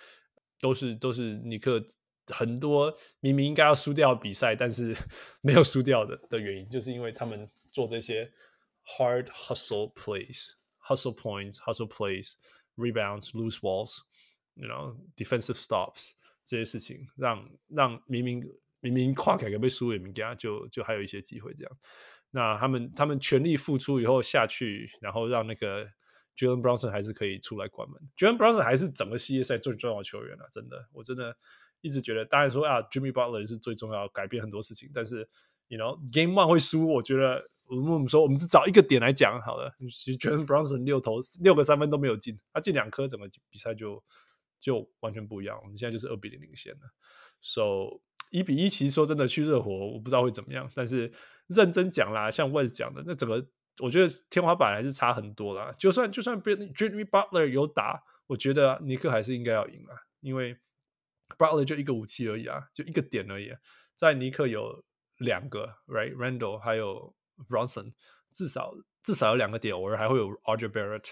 都是都是尼克。很多明明应该要输掉比赛，但是 没有输掉的的原因，就是因为他们做这些 hard hustle plays、hustle points、hustle plays、rebounds、loose balls，you know defensive stops 这些事情，让让明明明明跨开个被输的明家就就还有一些机会这样。那他们他们全力付出以后下去，然后让那个 Jalen Brunson 还是可以出来关门。Jalen Brunson 还是整个系列赛最重要的球员啊！真的，我真的。一直觉得，当然说啊，Jimmy Butler 是最重要，改变很多事情。但是，you know，Game One 会输，我觉得我们我们说，我们只找一个点来讲好了。其实 Jalen Brunson 六投六个三分都没有进，他进两颗，整个比赛就就完全不一样。我们现在就是二比零领先了。So 一比一，其实说真的，去热火我不知道会怎么样。但是认真讲啦，像 Wes 讲的，那整个我觉得天花板还是差很多啦。就算就算 Jimmy Butler 有打，我觉得尼克还是应该要赢啦，因为。Butler 就一个武器而已啊，就一个点而已。在尼克有两个，Right，Randle 还有 Bronson，至少至少有两个点，偶尔还会有 Roger Barrett。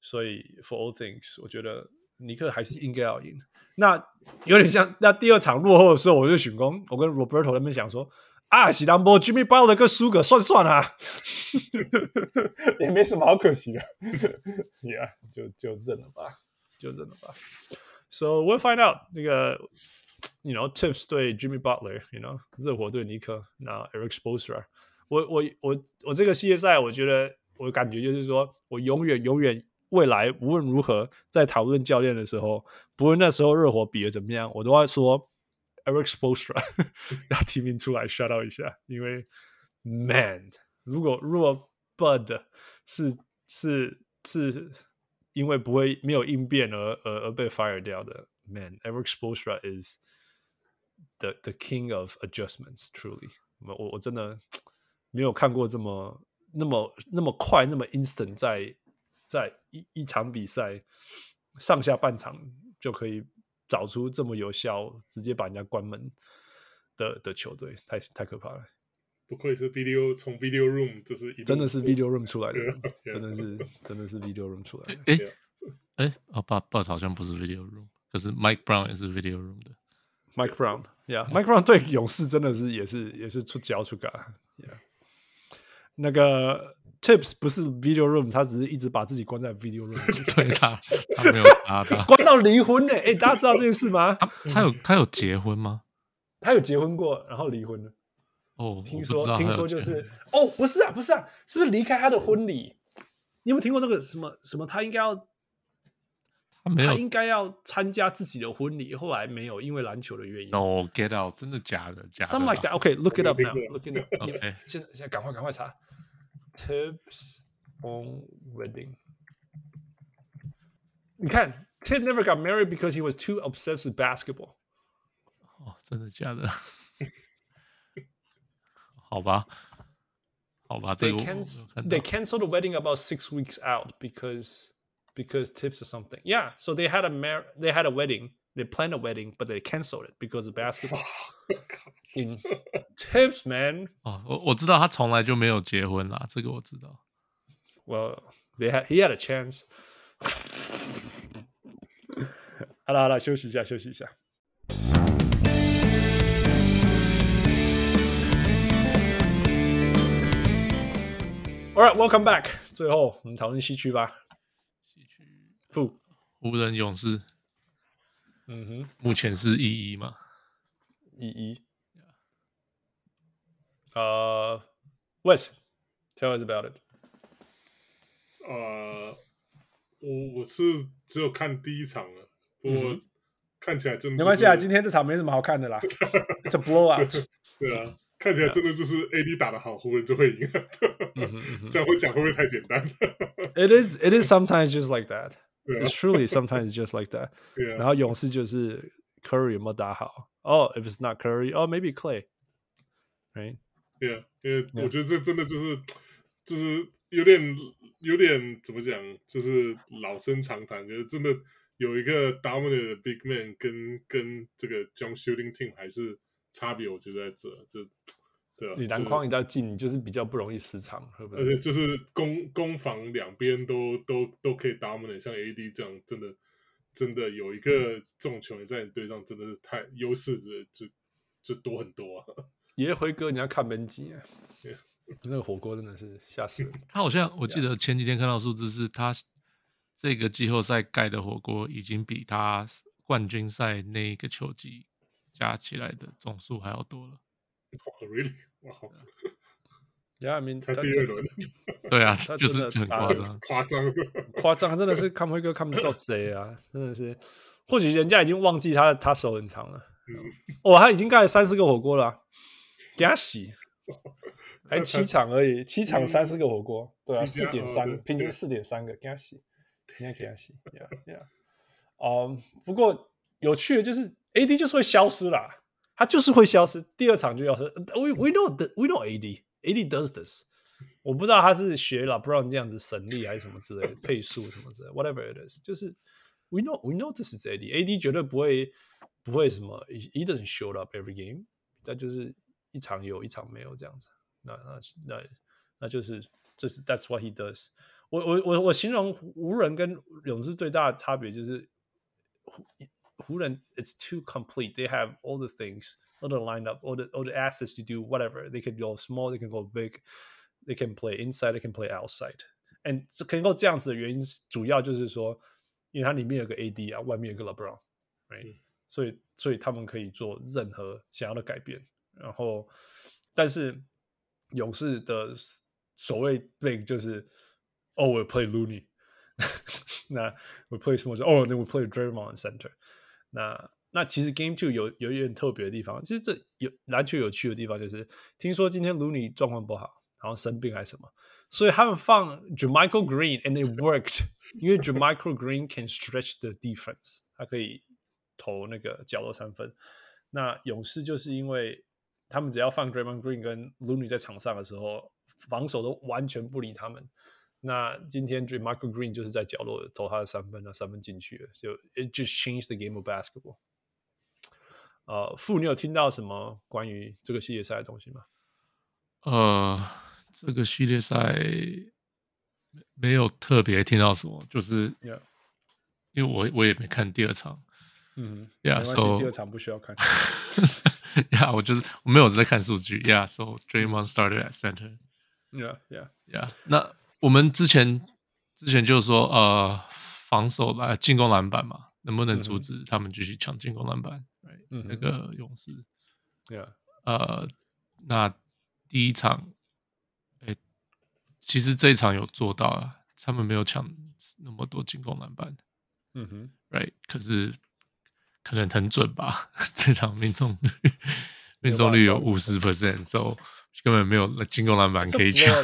所以 For all things，我觉得尼克还是应该要赢。那有点像那第二场落后的时候，我就选攻，我跟 Roberto 他们讲说啊，喜当波 Jimmy Butler 个输个算算啊，也没什么好可惜的。Yeah，就就认了吧，就认了吧。So we'll find out 那个，you know Tips 对 Jimmy Butler，you know 热火对尼克，那 Eric Spoelstra，我我我我这个系列赛，我觉得我感觉就是说，我永远永远未来无论如何在讨论教练的时候，不论那时候热火比的怎么样，我都要说 Eric Spoelstra 要提名出来 shout out 一下，因为 Man，如果如果 Bud 是是是。是因为不会没有应变而而而被 fire 掉的，Man，Eric Spoelstra is the the king of adjustments，truly。我我真的没有看过这么 那么那么快那么 instant 在在一一场比赛上下半场就可以 找出这么有效直接把人家关门的的球队，太太可怕了。不愧是 video 从 video room 就是真的是 video room 出来的，真的是真的是 video room 出来的。哎哎，哦，But But 好像不是 video room，可是 Mike Brown 也是 video room 的。Mike Brown，Yeah，Mike Brown 对勇士真的是也是也是出脚出嘎，Yeah。那个 Tips 不是 video room，他只是一直把自己关在 video room，对他他没有他的 关到离婚呢。哎，大家知道这件事吗？他他有他有结婚吗？他有结婚过，然后离婚了。哦，听说听说就是哦，不是啊，不是啊，是不是离开他的婚礼？你有没有听过那个什么什么？他应该要他没有，他应该要参加自己的婚礼，后来没有，因为篮球的原因。No get out，真的假的？假的？Something like that. OK, look it up now. Look it up. OK，现在现在赶快赶快查。Tips on wedding。你看，Tip never got married because he was too obsessed with basketball。哦，真的假的？好吧，好吧，这 they cancel they canceled the wedding about six weeks out because because tips or something. Yeah, so they had a mar they had a wedding. They planned a wedding, but they canceled it because of basketball. In tips, man. 哦，我我知道他从来就没有结婚啦，这个我知道。Well, they had he had a chance. 好了好了，休息一下，休息一下。All right, welcome back. 最后我们讨论西区吧。西区负湖人勇士， 嗯哼，目前是一一嘛？一一。呃、uh,，Wes，tell us about it。呃，我我是只有看第一场了，不过、嗯、看起来真的、就是、没关系啊，今天这场没什么好看的啦。It's a blowout。对啊。看起来真的就是 AD 打的好，湖人就会赢。这样会讲会不会太简单？It is, it is sometimes just like that. It's truly sometimes just like that. 然后勇士就是 Curry 有没有打好？Oh, if it's not Curry, oh maybe Clay. Right? Yeah, 因为我觉得这真的就是就是有点有点怎么讲，就是老生常谈，就是真的有一个 dominant 的 big man 跟跟这个 jump shooting team 还是。差别我觉得在这，就对啊，你篮筐一到进，你就是比较不容易失常，会不会？而且就是攻攻防两边都都都可以 dominate，像 AD 这样，真的真的有一个这种球员在你队上，真的是太优势者就就多很多啊。爷辉哥，你要看门禁啊，Yeah. 那个火锅真的是吓死人。他好像我记得前几天看到数字是他这个季后赛盖的火锅已经比他冠军赛那个球季。加起来的总数还要多了。Oh, really? Wow. Yeah, I mean, 才第二轮。对啊，就是很夸张，夸张，夸张，真的是看辉哥看不到 谁啊！真的是，或许人家已经忘记他他手很长了。哦，他已经盖了三四个火锅了，啊，给他洗，还七场而已，七场三四个火锅，对啊，四点三，平均四点三个，给他洗，应该给他洗。Yeah, yeah. 哦，不过有趣的就是。AD 就是会消失啦，他就是会消失，第二场就要是 We we know the, we know AD AD does this，我不知道他是学了 LeBron 这样子神力还是什么之类的配速什么之类的，whatever it is，就是 we know we know this is AD AD 绝对不会不会什么，he doesn't show up every game，那就是一场有一场没有这样子，那那那那就是就是 that's what he does。我我我我形容湖人跟勇士最大的差别就是。湖人，it's too complete. They have all the things, all the lineup, all the all the assets to do whatever. They can go small, they can go big, they can play inside, they can play outside. And 可能够这样子的原因，主要就是说，因为它里面有个 AD 啊，外面有个 LeBron，right？、嗯、所以所以他们可以做任何想要的改变。然后，但是勇士的所谓 big 就是，oh we play Looney，那 we play 什么？就 oh then we play Draymond in center。 那那其实 Game Two 有有一点特别的地方，其实这有篮球有趣的地方就是，听说今天 Looney 状况不好，然后生病还是什么，所以他们放 JaMychal Green，and it worked，因为 JaMychal Green can stretch the defense，他可以投那个角落三分。那勇士就是因为他们只要放 g r a y m o n Green 跟 Looney 在场上的时候，防守都完全不理他们。那今天 Michael Green 就是在角落投他的三分，那三分进去了，就 it just changed the game of basketball。呃，傅，你有听到什么关于这个系列赛的东西吗？呃，这个系列赛没有特别听到什么，就是，Yeah. 因为我我也没看第二场，嗯，Yeah，so 所以第二场不需要看。，yeah, 我就是我没有在看数据，Yeah，so Draymond started at center，Yeah，Yeah，Yeah。那我们之前之前就是说，呃，防守来进攻篮板嘛，能不能阻止他们继续抢进攻篮板？嗯，那个勇士，Yeah，呃，那第一场，哎，其实这一场有做到啊，他们没有抢那么多进攻篮板，嗯哼，Right，可是可能很准吧，这场命中率命中率有五十 percent，so 根本没有进攻篮板可以抢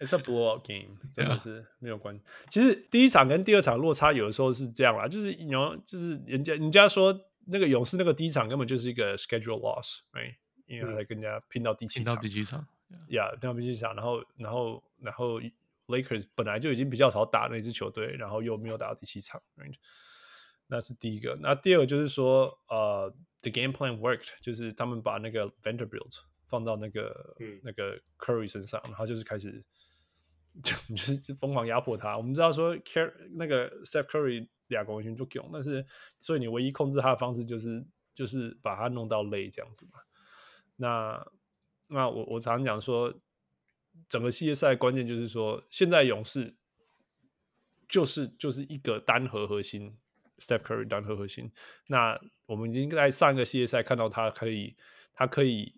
，It's a blowout game，真的是没有关系。其实第一场跟第二场落差有的时候是这样啦，就是你要就是人家人家说。那个勇士那个第一场根本就是一个 schedule loss，right？因为他跟人家拼到第七场，拼到第七场，呀，拼到第七场，然后，然后，然后 Lakers 本来就已经比较少打那支球队，然后又没有打到第七场，right？那是第一个。那第二个就是说，呃，the game plan worked，就是他们把那个 Vanderbilt 放到那个、嗯、那个 Curry 身上，然后就是开始就 就是疯狂压迫他。我们知道说，Car 那个 Steph Curry。俩公斤就够，但是所以你唯一控制他的方式就是就是把他弄到累这样子嘛。那那我我常常讲说，整个系列赛关键就是说，现在勇士就是就是一个单核核心，Steph Curry 单核核心。那我们已经在上一个系列赛看到他可以他可以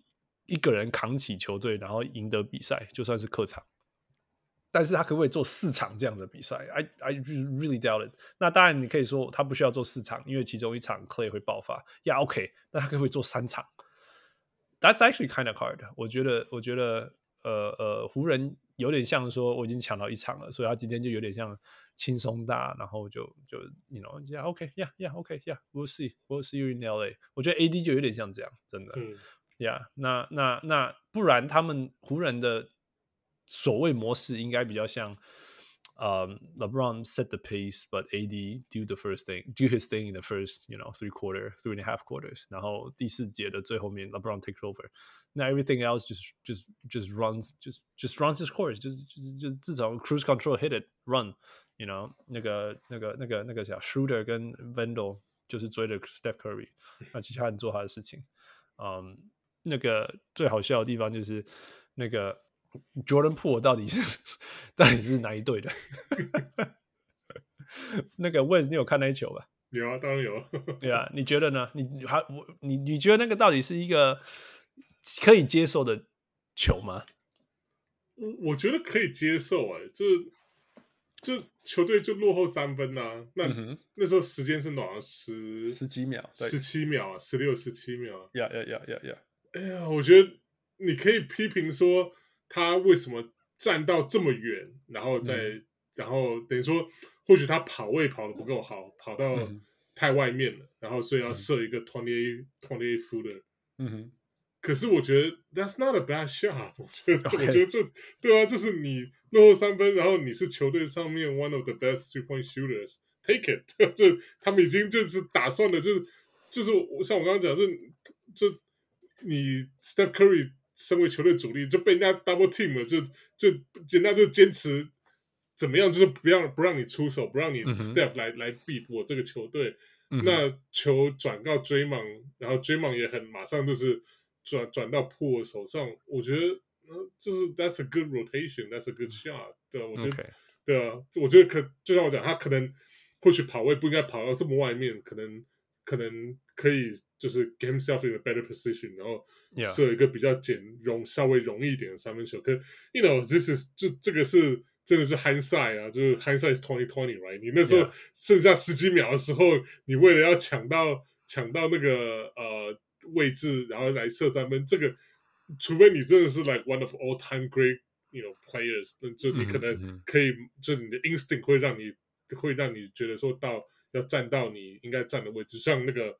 一个人扛起球队，然后赢得比赛，就算是客场。但是他可不可以做四场这样的比赛？I I really doubt it。那当然，你可以说他不需要做四场，因为其中一场 Clay 会爆发。Yeah, OK。那他可不可以做三场？That's actually kind of hard。我觉得，我觉得，呃呃，湖人有点像说我已经抢到一场了，所以他今天就有点像轻松大，然后就就 you know yeah OK yeah yeah OK yeah we'll see we'll see you in LA。我觉得 AD 就有点像这样，真的。yeah，那那那不然他们湖人的。所谓模式应该比较像，呃、um,，LeBron set the pace，but AD do the first thing，do his thing in the first，you know three quarter three and a half quarters，然后第四节的最后面，LeBron takes over，那 everything else just just just runs just just runs his course，就是就是就至少 cruise control hit it run，you know 那个那个那个那个叫 Schroeder 跟 Vando 就是追着 Steph Curry，那其他人做他的事情，嗯、um,， 那个最好笑的地方就是那个。Jordan Poole 到底是到底是哪一队的？那个 Wes 你有看那一球吧？有啊，当然有。对啊，你觉得呢？你还我你你觉得那个到底是一个可以接受的球吗？我我觉得可以接受哎、欸，就就球队就落后三分呐、啊，那、嗯、那时候时间是多少？十十几秒，十七秒，十六十七秒。呀呀呀呀呀！哎呀，我觉得你可以批评说。他为什么站到这么远，然后再，嗯、然后等于说，或许他跑位跑得不够好，跑到太外面了，嗯、然后所以要设一个 twenty eight twenty eight footer。嗯哼。可是我觉得 that's not a bad shot。我觉得.我觉得这对啊，就是你落后三分，然后你是球队上面 one of the best three point shooters，take it。这他们已经就是打算的，就是就是像我刚刚讲，就就你 Steph Curry。身为球队主力，就被人家 double team 了，就就人家就坚持怎么样，就是不让不让你出手，不让你 Steph 来、嗯、来 beat 我这个球队。嗯、那球转到 Draymond，然后 Draymond 也很马上就是转转到 Poole 手上。我觉得，就是 That's a good rotation，That's a good shot。对，我觉得.对啊，我觉得可就像我讲，他可能或许跑位不应该跑到这么外面，可能。可能可以就是 get himself in a better position，然后设一个比较简容、稍微容易一点的三分球。可 you know this is 这这个是真的是 hindsight 啊，就是 hindsight is twenty twenty right？你那时候剩下十几秒的时候，你为了要抢到抢到那个呃位置，然后来射三分，这个除非你真的是 like one of all time great you know players，那就你可能可以，mm -hmm. 就你的 instinct 会让你会让你觉得说到。要站到你应该站的位置，像那个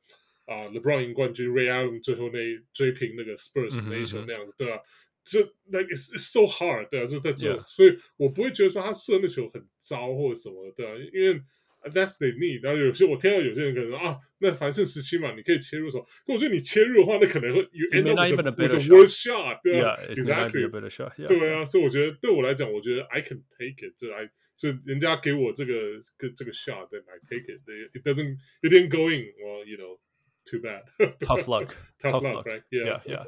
啊、呃、LeBron 赢冠军，Ray Allen 最后那追平那个 Spurs 那一球那样子，嗯、对啊，就 like it's, it's so hard，对啊，就是在做.所以我不会觉得说他射那球很糟或者什么，对啊，因为 that's the need。然后有些我听到有些人可能说啊，那反正十七嘛，你可以切入手，可我觉得你切入的话，那可能会 you end up with a, with a worse shot，对啊，exactly，对啊，所以我觉得对我来讲，我觉得 I can take it，就 I 就人家给我这个个这个 shot，then I take it。It doesn't it didn't go in，well you know too bad。Tough luck，tough luck，right？Yeah，yeah。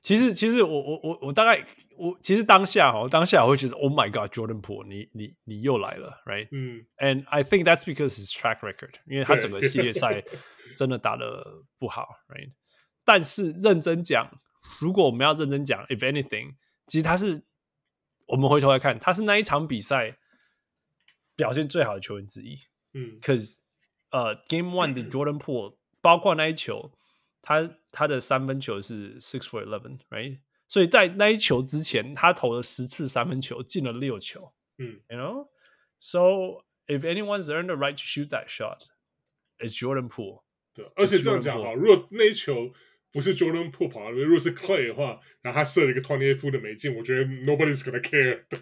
其实，其实我我我我大概我其实当下哦，当下我会觉得，Oh my God，Jordan Poole，你你你又来了，right？嗯，And I think that's because his track record，因为他整个系列赛真的打得不好，right？但是认真讲，如果我们要认真讲，if anything，其实他是我们回头来看，他是那一场比赛 表现最好的球员之一，嗯，Cause 呃，Game One 的 Jordan Poole，包括那一球。他他的三分球是 six for eleven，right？所以在那一球之前，他投了十次三分球，进了六球。嗯，you know，so if anyone's earned the right to shoot that shot，it's Jordan Poole。对，而且这样讲哈，如果那一球。 不是 Jordan Poole 跑，如果是 Clay 的话，然后他射了一个 twenty eight foot 的没进，我觉得 nobody's gonna care，对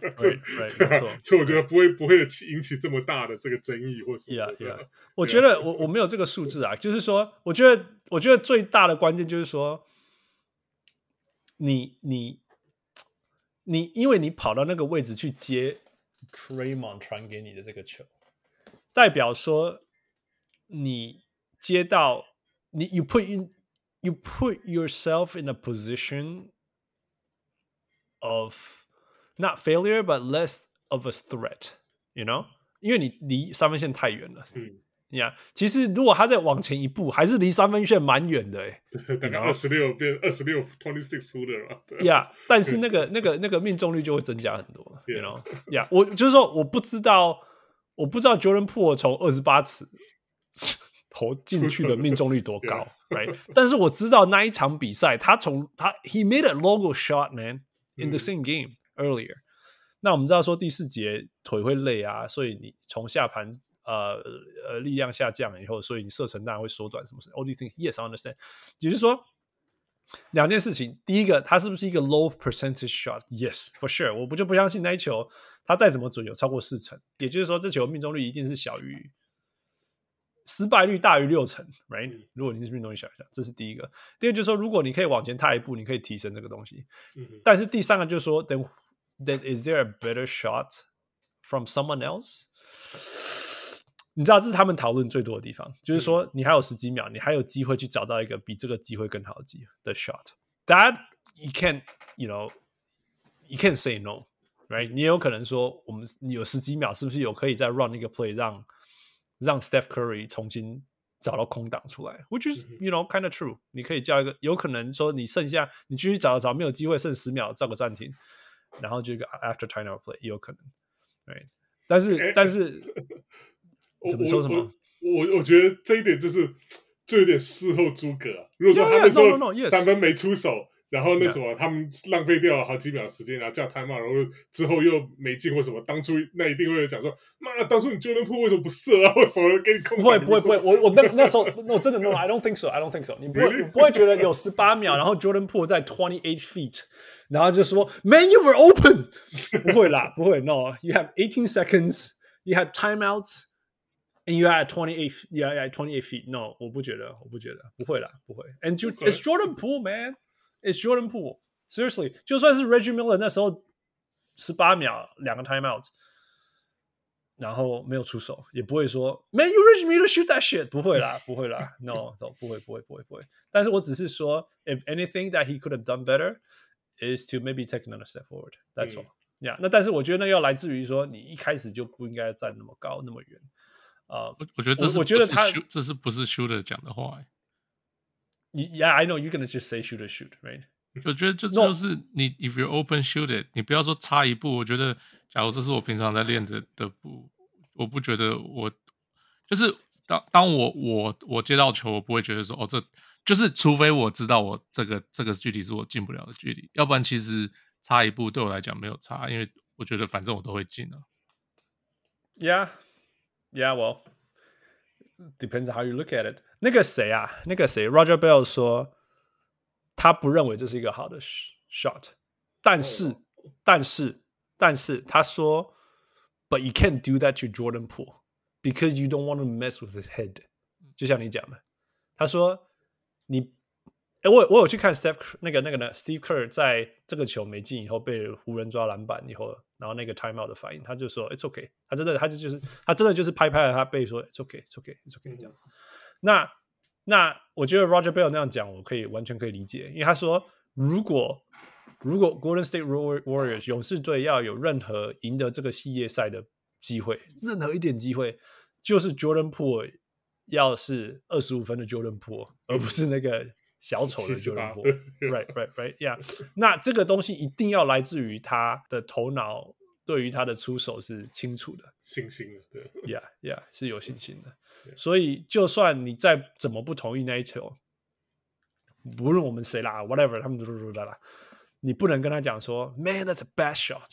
吧？所以我觉得不会不会引起这么大的这个争议或什么。Yeah, yeah. 我觉得我我没有这个数字啊，就是说，我觉得我觉得最大的关键就是说，你你你，因为你跑到那个位置去接 Draymond 传给你的这个球，代表说你接到你 you put in。you put yourself in a position of not failure but less of a threat, you know？因为你离三分线太远了。嗯，呀、yeah,，其实如果他再往前一步，还是离三分线蛮远的诶。大概二十六变二十六 twenty six footer 了。呀，但是那个那个那个命中率就会增加很多。You know？呀，我就是说，我不知道，我不知道 Jordan Poole 从二十八尺。 投进去的命中率多 高，right？但是我知道那一场比赛，他从他 he made a logo shot man in the same game earlier。那我们知道说第四节腿会累啊，所以你从下盘呃呃力量下降以后，所以你射程当然会缩短，什么事？All these things, yes, I understand。也就是说两件事情，第一个，他是不是一个 low percentage shot？Yes, for sure。我不就不相信那一球他再怎么准有超过四成，也就是说这球命中率一定是小于。失败率大于六成，right？如果你是运动员，想一下，这是第一个。第二就是说，如果你可以往前踏一步，你可以提升这个东西。嗯、但是第三个就是说，then then is there a better shot from someone else？你知道这是他们讨论最多的地方，嗯、就是说你还有十几秒，你还有机会去找到一个比这个机会更好的机的 shot。That you can't, you know, you can't say no，right？你也有可能说，我们你有十几秒，是不是有可以再 run 一个 play 让？让 Steph Curry 重新找到空档出来，which is you know kind of true。你可以叫一个，有可能说你剩下你继续找找，没有机会，剩十秒，造个暂停，然后就一个 after timeout play 也有可能。对，但是、欸、但是怎么说什么？我我，我觉得这一点就是就有点事后诸葛、啊。如果说他们说三分没出手。Yeah, yeah, no, no, no. 然后那什么他们浪费掉了好几秒时间，然后叫 time out，然后之后又没进或什么。当初那一定会有讲说，妈，当初你 Jordan Poole 为什么不射啊？为什么给你空？不会不会不会，我我那那时候我真的 no，I don't think so，I don't think so。你不会?不会觉得有十八秒，然后 Jordan Poole 在 twenty eight feet，然后就说，Man you were open，不会啦，不会，No，you have eighteen seconds，you have timeouts，and you are at twenty eight，you are at twenty eight feet，No，我不觉得，我不觉得，不会啦，不会。And you, it's Jordan Poole man。It's Jordan Poole. Seriously，就算是 Reggie Miller 那时候十八秒两个 timeout，然后没有出手，也不会说 Man, you Reggie Miller shoot that shit，不会啦，不会啦，No，不会，不会，不会，不会。但是我只是说，If anything that he could have done better is to maybe take another step forward. That's all. Yeah，那但是我觉得那要来自于说，你一开始就不应该站那么高那么远。啊、uh，我觉得这是我，我觉得他这是不是 shooter 讲的话 ？Yeah, I know you're gonna just say shoot or shoot, right? 我觉得这就是你，if you're open, shoot it。你不要说差一步。我觉得，假如这是我平常在练的的步，我不觉得我就是当当我我我接到球，我不会觉得说哦，这就是除非我知道我这个这个距离是我进不了的距离，要不然其实差一步对我来讲没有差，因为我觉得反正我都会进了。Yeah, yeah, well, depends on how you look at it. 那个谁啊？那个谁？Roger Bell 说他不认为这是一个好的 shot。 但是，但是，但是，他说，But you can't do that to Jordan Poole because you don't want to mess with his head。就像你讲的，他说你， 哎，我我有去看 Steph 那个那个呢，Steve Kerr 在这个球没进以后被湖人抓篮板以后，然后那个 timeout 的反应，他就说 It's okay，他真的他就就是他真的就是拍拍了他背说 It's okay，It's okay，It's okay 这样子。那那我觉得 Roger Bell 那样讲，我可以完全可以理解，因为他说如果。如果 Golden State Warriors 勇士队要有任何赢得这个系列赛的机会，任何一点机会，就是 Jordan Poole 要是二十五分的 Jordan Poole，而不是那个小丑的 Jordan Poole。Right, right, right, yeah。那这个东西一定要来自于他的头脑，对于他的出手是清楚的，信心的，对，Yeah, yeah，是有信心的。所以，就算你再怎么不同意那一球，无论我们谁啦，whatever，他们都都都啦。你不能跟他讲说，Man, that's a bad shot，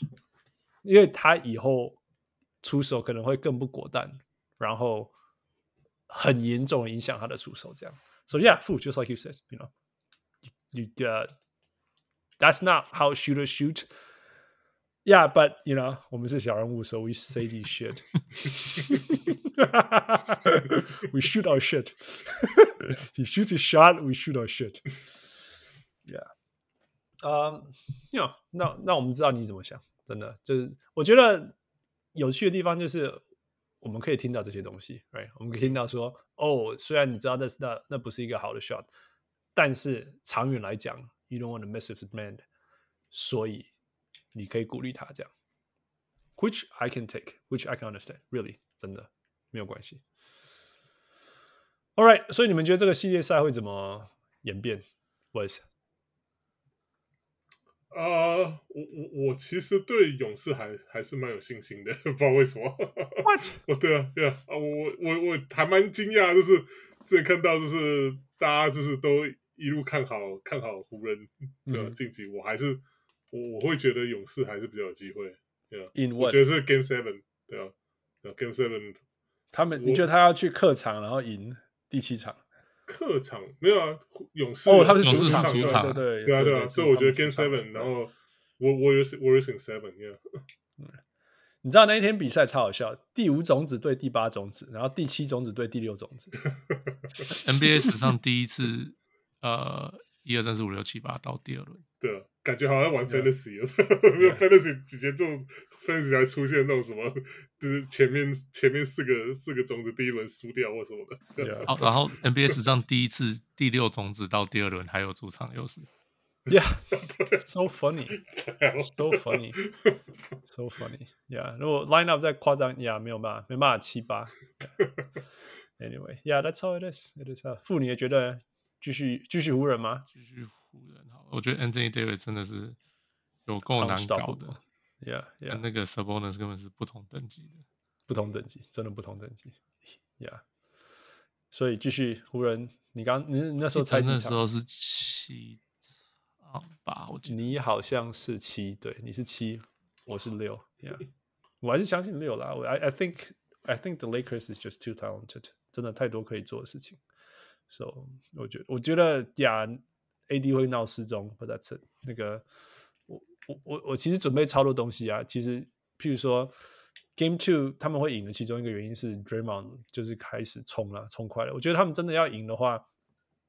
因为他以后出手可能会更不果断，然后很严重影响他的出手。这样 ，So yeah, fool, just like you said, you know, you, you uh, that's not how shooters shoot. Yeah, but you know，我们是小人物，so we say this shit. we shoot our shit. He shoots his shot, we shoot our shit. Yeah. 啊，um，那那我们知道你怎么想，真的就是我觉得有趣的地方就是我们可以听到这些东西，right？我们可以听到说， 哦，虽然你知道那是那那不是一个好的 shot，但是长远来讲，you don't want to miss it's demand，所以你可以鼓励他这样，which I can take，which I can understand，really，真的没有关系。All right，所以你们觉得这个系列赛会怎么演变？Was 啊，我我我其实对勇士还还是蛮有信心的，不知道为什么。What？哦，对啊，对啊，啊，我我我还蛮惊讶，就是之前看到就是大家就是都一路看好看好湖人的晋级，我还是我我会觉得勇士还是比较有机会。对啊，In what? 我觉得是 Game Seven，对啊，Game Seven，他们你觉得他要去客场然后赢第七场？客场没有啊，勇士哦，他们是主场，主场，对对对啊对啊，所以我觉得 Game Seven，然后我我有我有选 Seven，yeah。你知道那一天比赛超好笑，第五种子对第八种子，然后第七种子对第六种子，NBA 史上第一次，呃，一二三四五六七八到第二轮，对啊，感觉好像玩 Fantasy，Fantasy 几节中 Fantasy 还出现那种什么。就是前面前面四个四个种子第一轮输掉或什么的，yeah. 好，然后 NBA 史上第一次第六种子到第二轮还有主场优势，Yeah，so funny，so funny，so funny，Yeah，如果 line up 再夸张，Yeah，没有办法，没办法七八，Anyway，Yeah，that's how it is，it is how。傅，你也觉得继续继续湖人吗？继续湖人好，我觉得 Anthony Davis 真的是有够难搞的。Yeah, yeah. 那个 Sabonis 根本是不同等级的，不同等级，真的不同等级。Yeah，所以继续湖人，你刚你那时候猜那时候是七啊八，我记得你好像是七，对，你是七，我是六。Yeah，我还是相信六啦。我 I I think I think the Lakers is just too talented，真的太多可以做的事情。So 我觉得我觉得呀，AD 会闹失踪，But that's 那个。我我我我其实准备超多东西啊，其实譬如说 Game Two 他们会赢的其中一个原因是 Draymond 就是开始冲了，冲快了。我觉得他们真的要赢的话，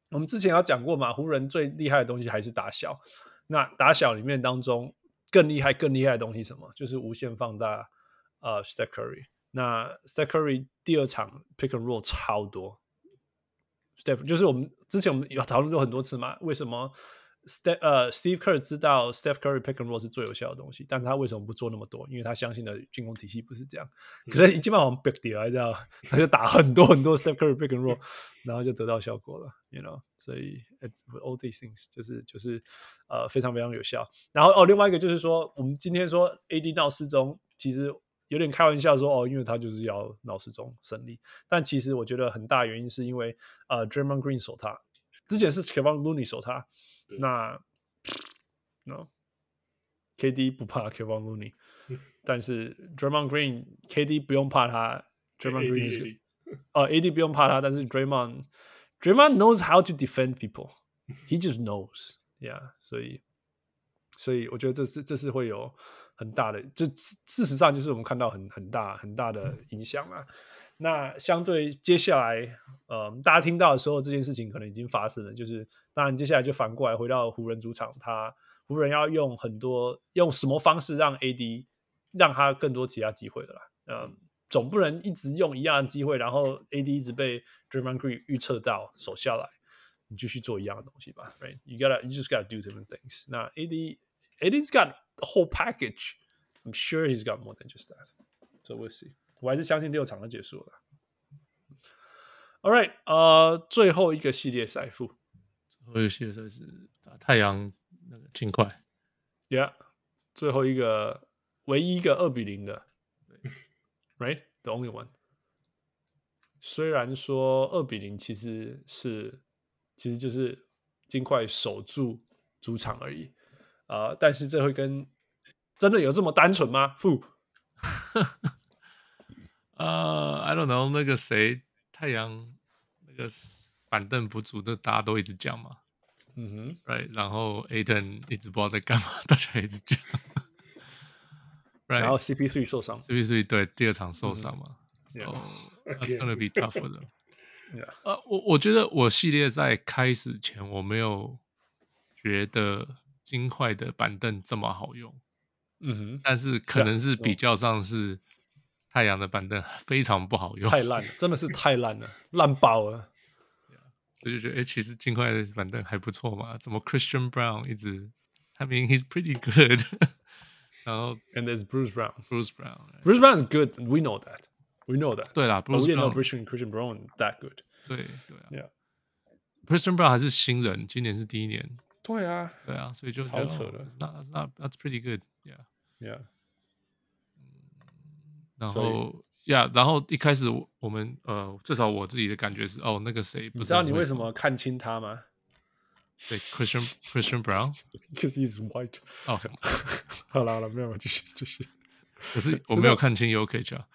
我们之前有讲过嘛，湖人最厉害的东西还是打小。那打小里面当中更厉害、更厉害的东西什么？就是无限放大呃 Steph Curry。那 Steph Curry 第二场 Pick and Roll 超多，Steph 就是我们之前我们有讨论过很多次嘛，为什么？Steph 呃，Steve Kerr 知道 Steph Curry pick and roll 是最有效的东西，但是他为什么不做那么多？因为他相信的进攻体系不是这样。可是基本上我们 big deal 知道，他就打很多很多 Steph Curry pick and roll，然后就得到效果了，you know。所以 all these things 就是就是呃非常非常有效。然后哦，另外一个就是说，我们今天说 AD 闹失踪，其实有点开玩笑说哦，因为他就是要闹失踪胜利。但其实我觉得很大原因是因为呃 Draymond Green 守他，之前是 Kevon Looney 守他。那，no，KD 不怕 Kevon Looney，但是 Draymond Green KD 不用怕他，Draymond Green 是哦 AD 不用怕他，但是 Draymond Draymond knows how to defend people，he just knows，yeah，所以所以我觉得这是这是会有很大的，就事实上就是我们看到很很大很大的影响了。那相对接下来，呃，大家听到的时候，这件事情可能已经发生了。就是当然，接下来就反过来回到湖人主场，他湖人要用很多用什么方式让 AD 让他更多其他机会的啦。嗯、呃，总不能一直用一样的机会，然后 AD 一直被 Draymond Green 预测到守下来，你继续做一样的东西吧。Right？You gotta, you just gotta do different things. 那 AD, AD's got the whole package. I'm sure he's got more than just that. So we'll see. 我还是相信六场就结束了。All right，呃，最后一个系列赛负，最后一个系列赛是打太阳那个金块，Yeah，最后一个唯一一个二比零的，Right，the only one。虽然说二比零其实是其实就是金块守住主场而已，呃，但是这会跟真的有这么单纯吗？负。呃、uh,，I don't know，那个谁，太阳那个板凳不足的，大家都一直讲嘛。嗯哼，Right，然后 Ayton 一直不知道在干嘛，大家一直讲。right? 然后 CP3 受伤，CP3 对第二场受伤嘛。Mm -hmm. So that's gonna be tough for them. 呃，我我觉得我系列赛开始前，我没有觉得金块的板凳这么好用。嗯哼，但是可能是比较上是。太阳的板凳非常不好用，太烂了，真的是太烂了，烂爆了。我就觉得，哎、欸，其实金块的板凳还不错嘛，怎么 Christian Brown 一直，I mean he's pretty good。然后，and there's Bruce Brown，Bruce Brown，Bruce Brown is good，we know that，we know that。对啦，Bruce Brown Christian Christian Brown that good。对对啊，Yeah，Christian Brown 还是新人，今年是第一年。对啊，对啊，所以就超扯的。那那 That's pretty good，Yeah，Yeah。然后呀，yeah, 然后一开始我们呃，至少我自己的感觉是，哦，那个谁，不知道你为什么看清他吗？对，Christian Christian Brown，because he's white。哦，好了好了，没有，继续继续。可是我没有看清 Jokic 啊。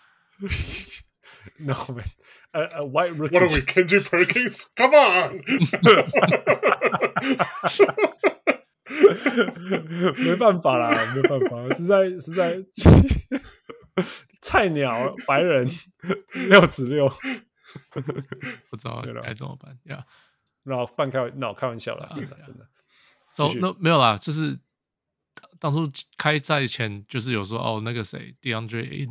No man，a a white rookie。What are we, Kendrick Perkins？Come on！没办法啦，没办法，实在实在。菜鸟白人六尺六，不知道该怎么办呀？然后半开那我开玩笑了，真的真的。So, 那没有啦，就是当初开赛前就是有说哦，那个谁，DeAndre，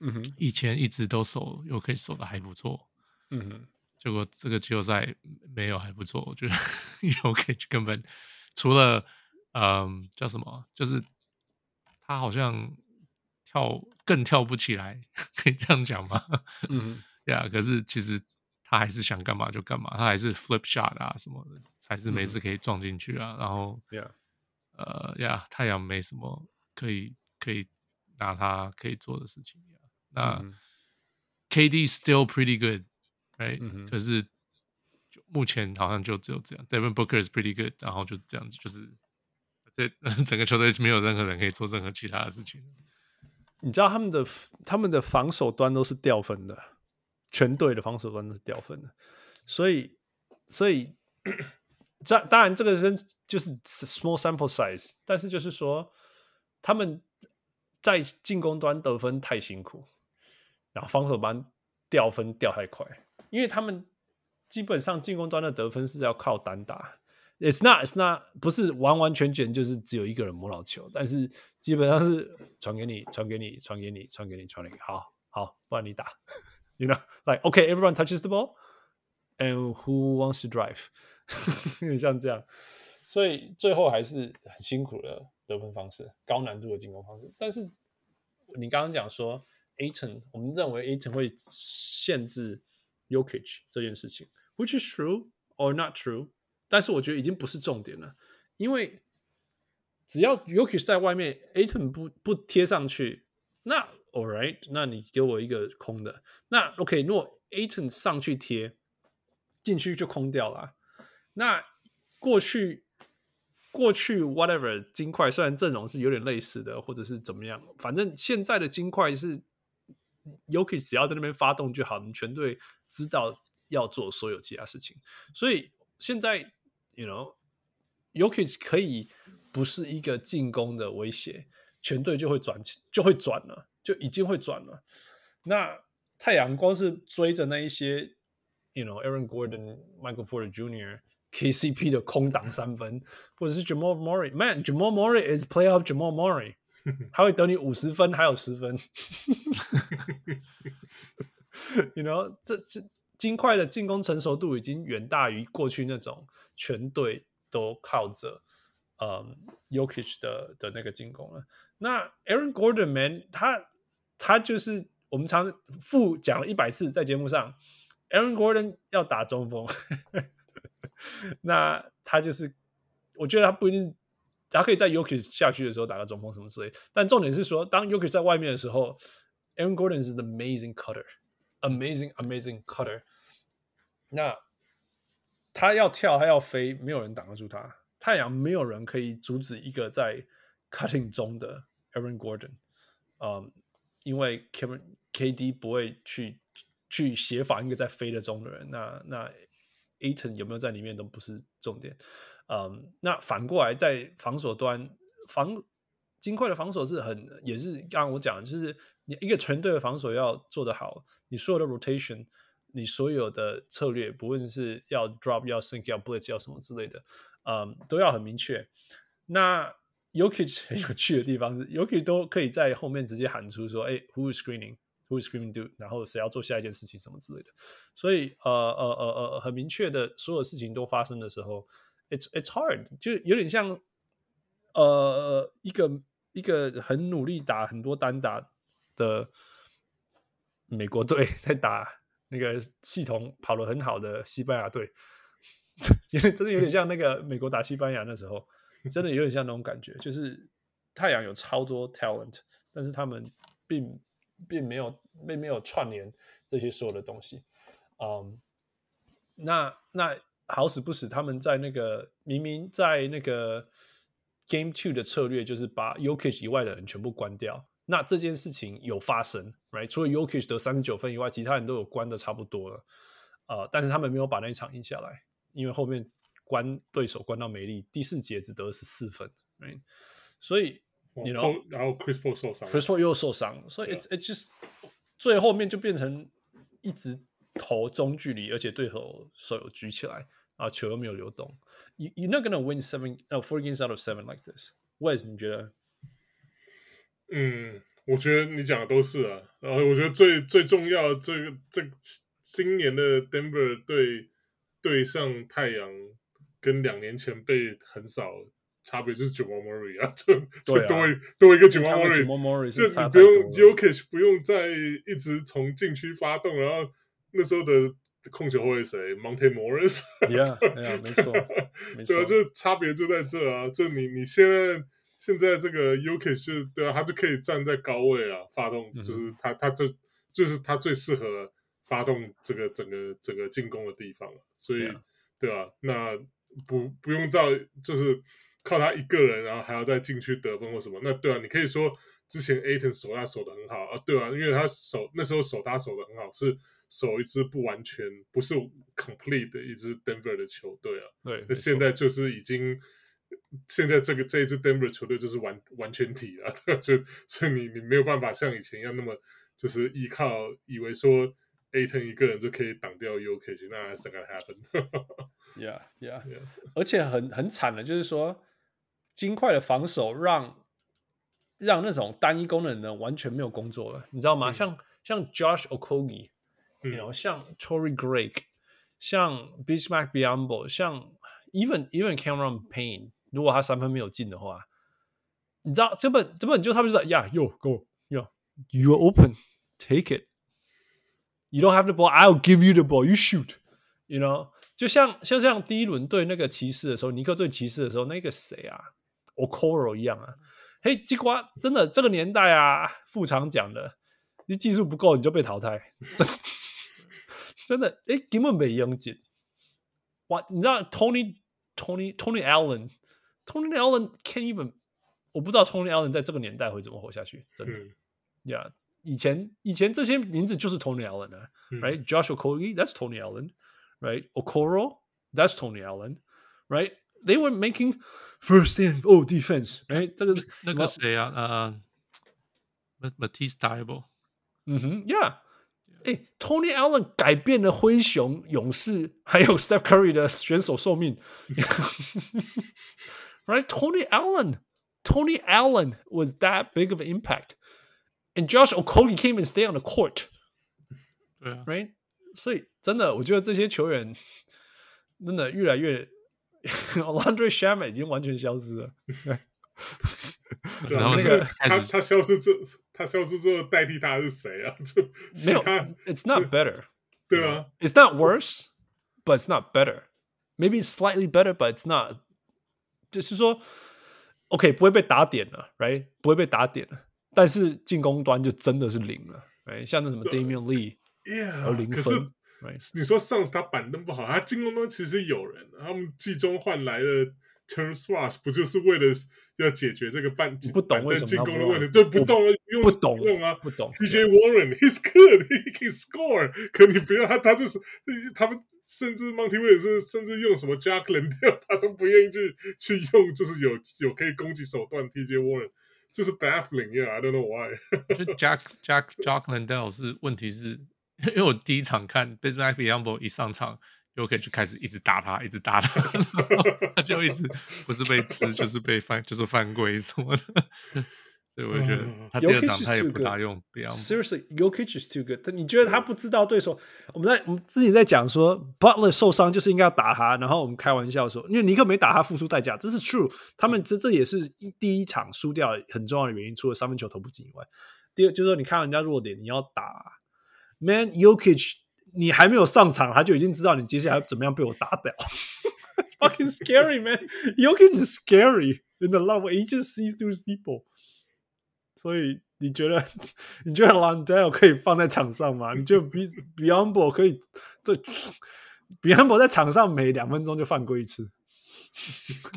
嗯哼，以前一直都守又可以守的还不错，嗯哼。结果这个季后赛没有还不错，我觉得又可以根本除了嗯叫什么，就是他好像。跳更跳不起来，可以这样讲吗？嗯，呀、yeah，可是其实他还是想干嘛就干嘛，他还是 flip shot 啊什么的，还是没事可以撞进去啊。嗯、然后，yeah. 呃呀，太阳没什么可以可以拿他可以做的事情。那、嗯、KD still pretty good，right？、嗯、可是就目前好像就只有这样。Devin Booker is pretty good，然后就这样子，就是这 整个球队没有任何人可以做任何其他的事情。你知道他们的他们的防守端都是掉分的，全队的防守端都是掉分的，所以所以这当然这个跟就是 small sample size，但是就是说他们在进攻端得分太辛苦，然后防守端掉分掉太快，因为他们基本上进攻端的得分是要靠单打。It's not, it's not，不是完完全全就是只有一个人摸到球，但是基本上是传给你，传给你，传给你，传给你，传给你，好好，不然你打，you know, like okay, everyone touches the ball, and who wants to drive？有 点像这样，所以最后还是很辛苦的得分方式，高难度的进攻方式。但是你刚刚讲说，Aton，我们认为 Aton 会限制 Yokich 这件事情，which is true or not true？但是我觉得已经不是重点了，因为只要 Yokich 在外面，Aton 不不贴上去，那 All right，那你给我一个空的，那 OK，如果 Aton 上去贴进去就空掉了。那过去过去 whatever 金块虽然阵容是有点类似的，或者是怎么样，反正现在的金块是 Yoki 只要在那边发动就好，你全队知道要做所有其他事情，所以现在。You know，Yoki 可以不是一个进攻的威胁，全队就会转就会转了，就已经会转了。那太阳光是追着那一些，you know，Aaron Gordon、Michael Porter Jr.、KCP 的空档三分，或者是 Jamal Murray，man，Jamal Murray is playoff Jamal Murray，他会得你五十分，还有十分。you know，这这金块的进攻成熟度已经远大于过去那种全队都靠着嗯 Jokic 的的那个进攻了。那 Aaron Gordon man，他他就是。我们常复讲了一百次在节目上，Aaron Gordon 要打中锋，那他就是，我觉得他不一定，他可以在 Jokic 下去的时候打个中锋什么之类。但重点是说，当 Jokic 在外面的时候，Aaron Gordon 是 amazing cutter，amazing amazing cutter。那他要跳，他要飞，没有人挡得住他。太阳没有人可以阻止一个在 cutting 中的 Aaron Gordon，嗯。因为 Kevin KD 不会去去协防一个在飞的中的人，那那 Aton 有没有在里面都不是重点。嗯，那反过来在防守端，防金块的防守是很也是刚刚我讲，就是你一个全队的防守要做得好，你所有的 rotation，你所有的策略，不论是要 drop 要 sink 要 blitz 要什么之类的，嗯，都要很明确。那 Yoki 很有趣的地方是，Yoki 都可以在后面直接喊出说：“哎，Who is screening？Who is screening do？” 然后谁要做下一件事情什么之类的。所以，呃呃呃呃，很明确的，所有事情都发生的时候，It's it's hard，就有点像，呃，一个一个很努力打很多单打的美国队在打那个系统跑得很好的西班牙队，因为真的有点像那个美国打西班牙那时候。真的有点像那种感觉，就是太阳有超多 talent，但是他们并并没有并没有串联这些所有的东西。嗯、那那好死不死，他们在那个明明在那个 Game Two 的策略就是把 Jokic 以外的人全部关掉。那这件事情有发生，right？除了 Jokic 得三十九分以外，其他人都有关的差不多了。呃，但是他们没有把那一场赢下来，因为后面。关对手关到没力，第四节只得十四分，right? 所以你 you know, 然后 Chris Paul 受伤，Chris Paul 又受伤，所以 it's it's just 最后面就变成一直投中距离，而且对手手有举起来，啊，球又没有流动。You you're not gonna win seven, no four games out of seven like this. Wes，你觉得？嗯，我觉得你讲的都是啊。然后我觉得最最重要，这个这今年的 Denver 对对上太阳。跟两年前被横扫差别就是 Jamal Murray 啊，就就多一、啊、多一个 Jamal Murray，就你不用 Jokic 不用再一直从禁区发动，然后那时候的控球会谁？Monte Morris，yeah, yeah, 没错，对啊，就差别就在这啊，就你你现在现在这个 Jokic 对啊，他就可以站在高位啊，发动，就是他、嗯、他就就是他最适合发动这个整个整个进攻的地方了，所以.对啊，那。不不用到，就是靠他一个人，然后还要再进去得分或什么？那对啊，你可以说之前 Ayton 守他守的很好啊，对啊，因为他守那时候守他守的很好，是守一支不完全不是 complete 的一支 Denver 的球队啊。对，那现在就是已经，现在这个这一支 Denver 球队就是完完全体了，就所以你你没有办法像以前一样那么就是依靠，以为说。Ayton 一个人就可以挡掉 Jokic，那 that's not happen。yeah, yeah, yeah. 而且很很惨的，就是说金块的防守让让那种单一功能的完全没有工作了，你知道吗？嗯、像像 Josh Okogie，然后、嗯、像 Torrey Craig，像 Bismack Biyombo，像 even even Cameron Payne，如果他三分没有进的话，你知道这本这本就他们说，Yeah, yo, go, yo, you are open, take it. You don't have the ball, I'll give you the ball. You shoot, you know？就像像像第一轮对那个骑士的时候，尼克对骑士的时候，那个谁啊，O'Coro 一样啊。嘿，结果真的这个年代啊，副厂讲的，你技术不够你就被淘汰，真真的，哎，根本没用劲。哇，你知道 Tony Tony Tony Allen Tony Allen can't even，我不知道 Tony Allen 在这个年代会怎么活下去，真的，呀、嗯。Yeah. 以前以前这些名字就是 Tony Allen 啊、嗯、，right？Josh Okogie，that's Tony Allen，right？Okoro，that's Tony Allen，right？ they were making first and oh defense，right？这个那个谁啊？呃，Matisse Thybulle，嗯哼，Yeah。 哎，Tony Allen 改变了灰熊、勇士还有 Steph Curry 的选手寿命。Right，Tony Allen，Tony Allen was that big of an impact，and Josh Okogie came and stay on the court。对啊，Right，所以真的，我觉得这些球员真的越来越，Landry Shamet 已经完全消失了。然后那个他他消失之他消失之后代替他是谁啊？就没有，It's not better。对啊，It's not worse, but it's not better. Maybe slightly better, but it's not。就是说，OK，不会被打点了，Right？不会被打点了，但是进攻端就真的是零了，Right？像那什么 Damian Lee，有零分。你说上次他板凳不好，他进攻端其实有人，他们季中换来的 Terrence Ross 不就是为了？要解决这个半不懂为什么进攻的问题，对，不懂用不懂用啊，不懂。TJ Warren，he's good，he can score。可你不要他，他就是他们甚至 Monty Williams 甚至用什么 Jack Landale，他都不愿意去去用，就是有有可以攻击手段 TJ Warren，就是 baffling，yeah，I don't know why。就 Jack Jack Jack Landale 是问题是，因为我第一场看 Bismack Biyombo 一上场。又可以去开始一直打他，一直打他，他就一直不是被吃就是被犯，就是犯规什么的。所以我觉得他第二场他也不大用。Seriously，Jokic is too good。但你觉得他不知道对手？我们在我们自己在讲说，Butler 受伤就是应该要打他，然后我们开玩笑说，因为尼克没打他付出代价，这是 true。他们这这也是一第一场输掉很重要的原因，除了三分球投不进以外，第二就是说你看人家弱点，你要打。Man Jokic。你还没有上场，他就已经知道你接下来怎么样被我打倒。Fucking scary, man. Jokic is scary in the love. He just sees those people. 所以你觉得你觉得 Landale 可以放在场上吗？你觉得 Biyombo 可以对 Biyombo 在场上每两分钟就犯规一次？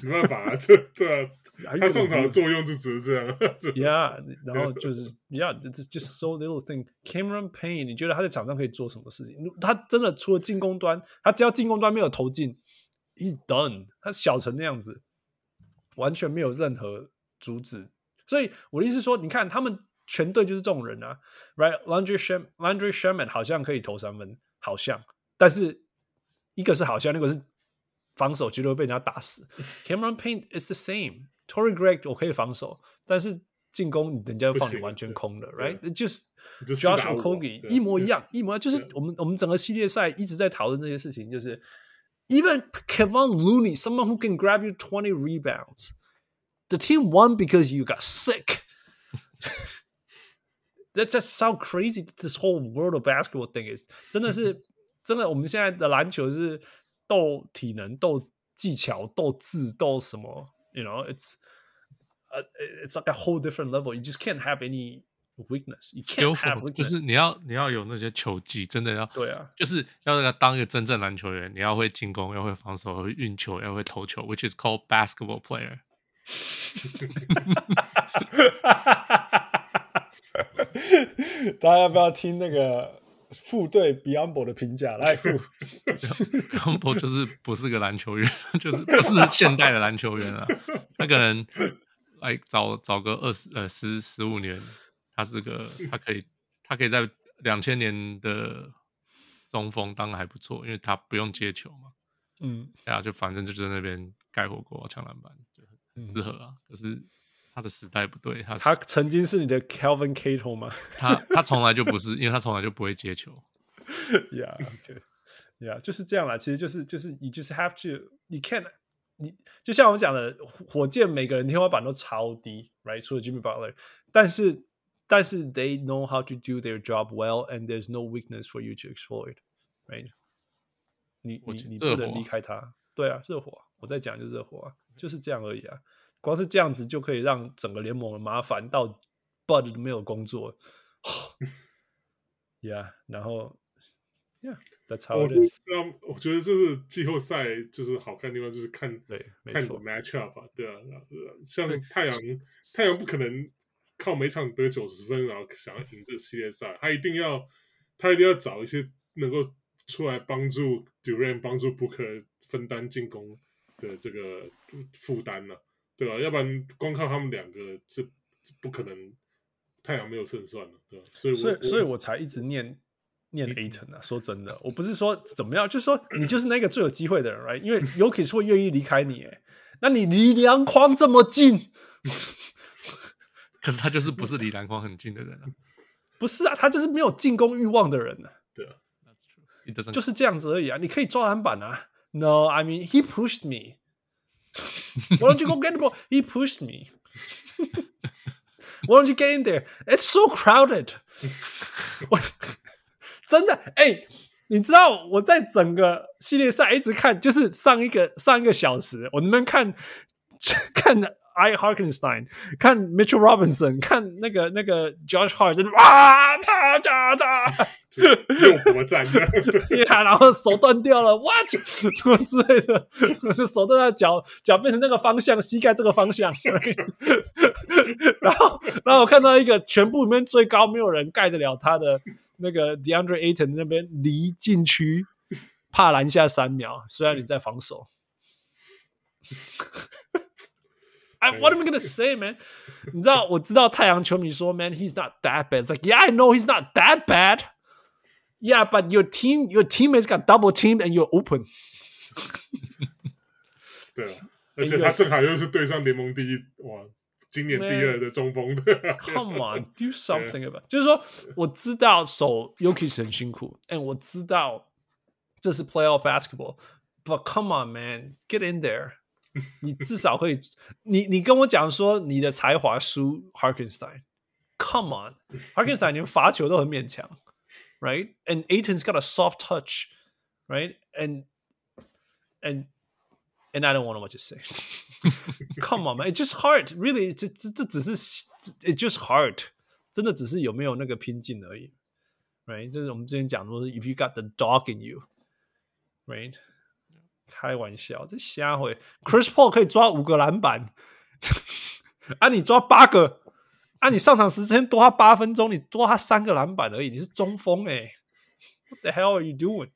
没办法啊，这对啊。他上场的作用就只是这样，Yeah，然后就是 Yeah，just just so little thing。Cameron Payne，你觉得他在场上可以做什么事情？他真的除了进攻端，他只要进攻端没有投进，He's done。他小成那样子，完全没有任何阻止。所以我的意思说，你看他们全队就是这种人啊，Right？Landry Shamet，Landry Shamet 好像可以投三分，好像，但是一个是好像，那个是防守绝对会被人家打死。Cameron Payne is the same。Torrey Craig 我可以防守，但是进攻人家放你完全空的，right？就是 Josh Okogie 一模一样，一模一样。就是我们我们整个系列赛一直在讨论这些事情，就是 Even Kevon Looney，someone who can grab you twenty rebounds，the team won because you got sick。That just so crazy. This whole world of basketball thing is 真的是真的。我们现在的篮球是斗体能、斗技巧、斗智、斗什么 ？You know, it's uh, it's like a whole different level. You just can't have any weakness. You can't have weakness. 就是你要你要有那些球技，真的要对啊，就是要当一个真正篮球员，你要会进攻，要会防守，要会运球，要会投球，which is called basketball player。大家要不要听那个？ 副对 Biyombo 的评价来副 Biyombo 就是不是个篮球员，就是不是现代的篮球员啊。他可能来找找个二十呃十十五年，他是个他可以他可以在两千年的中锋当然还不错，因为他不用接球嘛。嗯，然后就反正就在那边盖火锅抢篮板，就很适合啊。可是。他的时代不对，他他曾经是你的 Kelvin Cato 吗？他他从来就不是，因为他从来就不会接球。Yeah，OK，Yeah，就是这样啦。其实就是就是你就是 have to，你 can't，你就像我们讲的，火箭每个人天花板都超低，right？除了 Jimmy Butler，但是但是 they know how to do their job well，and there's no weakness for you to exploit，right？你你你不能离开他，对啊，热火，我在讲就是热火啊，就是这样而已啊。光是这样子就可以让整个联盟的麻烦到 Bud 都没有工作，Yeah，然后 Yeah，That's how it is。我觉得就是季后赛就是好看的地方就是看对，看 matchup 吧，对啊，像太阳太阳不可能靠每场得九十分然后想要赢这个系列赛，他一定要他一定要找一些能够出来帮助 Durant 帮助 Booker 分担进攻。的这个负担了，对吧？要不然光靠他们两个，这不可能太阳没有胜算了，对吧？所以所以所以我才一直念念 Ayton 啊。说真的，我不是说怎么样，就是说你就是那个最有机会的人，right？因为 Jokic 会愿意离开你，哎，那你离篮筐这么近，可是他就是不是离篮筐很近的人啊。不是啊，他就是没有进攻欲望的人呢、啊。对啊，就是这样子而已啊。你可以抓篮板啊。No，I mean he pushed me. Why don't you go get the ball? He pushed me. Why don't you get in there? It's so crowded. 我真的哎、欸，你知道我在整个系列赛一直看，就是上一个上一个小时，我能不能看看 ？I Harkenstein 看 Mitchell Robinson 看那个那个 Josh Hart 真的哇啪嚓嚓 又活站的，然后手断掉了，what 什么之类的，就手断到脚脚变成那个方向，膝盖这个方向，然后然后我看到一个全部里面最高没有人盖得了他的那个 DeAndre Ayton 那边离禁区怕篮下三秒，虽然你在防守。I, what am I gonna say, man？你知道，我知道太阳球迷说，man, he's not that bad. It's like, yeah, I know he's not that bad. Yeah, but your team, your teammates got double teamed and you're open. 对啊，而且他正好又是对上联盟第一，哇，今年第二的中锋的。Man, come on, do something about. 就是说，我知道守 Jokic 很辛苦，哎，我知道这是 playoff basketball. But come on, man, get in there. 你至少可以，你你跟我讲说你的才华输 Harkenstein，Come on，Harkenstein 连罚球都很勉强，right？And Ayton's got a soft touch，right？And and and I don't want to what you say. Come on, man，it's just hard，really，这这这只是，it's just hard，真的只是有没有那个拼劲而已，right？就是我们之前讲说，if you got the dog in you，right？ 开玩笑，这瞎会。Chris Paul 可以抓五个篮板，啊，你抓八个，啊，你上场时间多他八分钟，你多他三个篮板而已，你是中锋哎、欸。What the hell are you doing?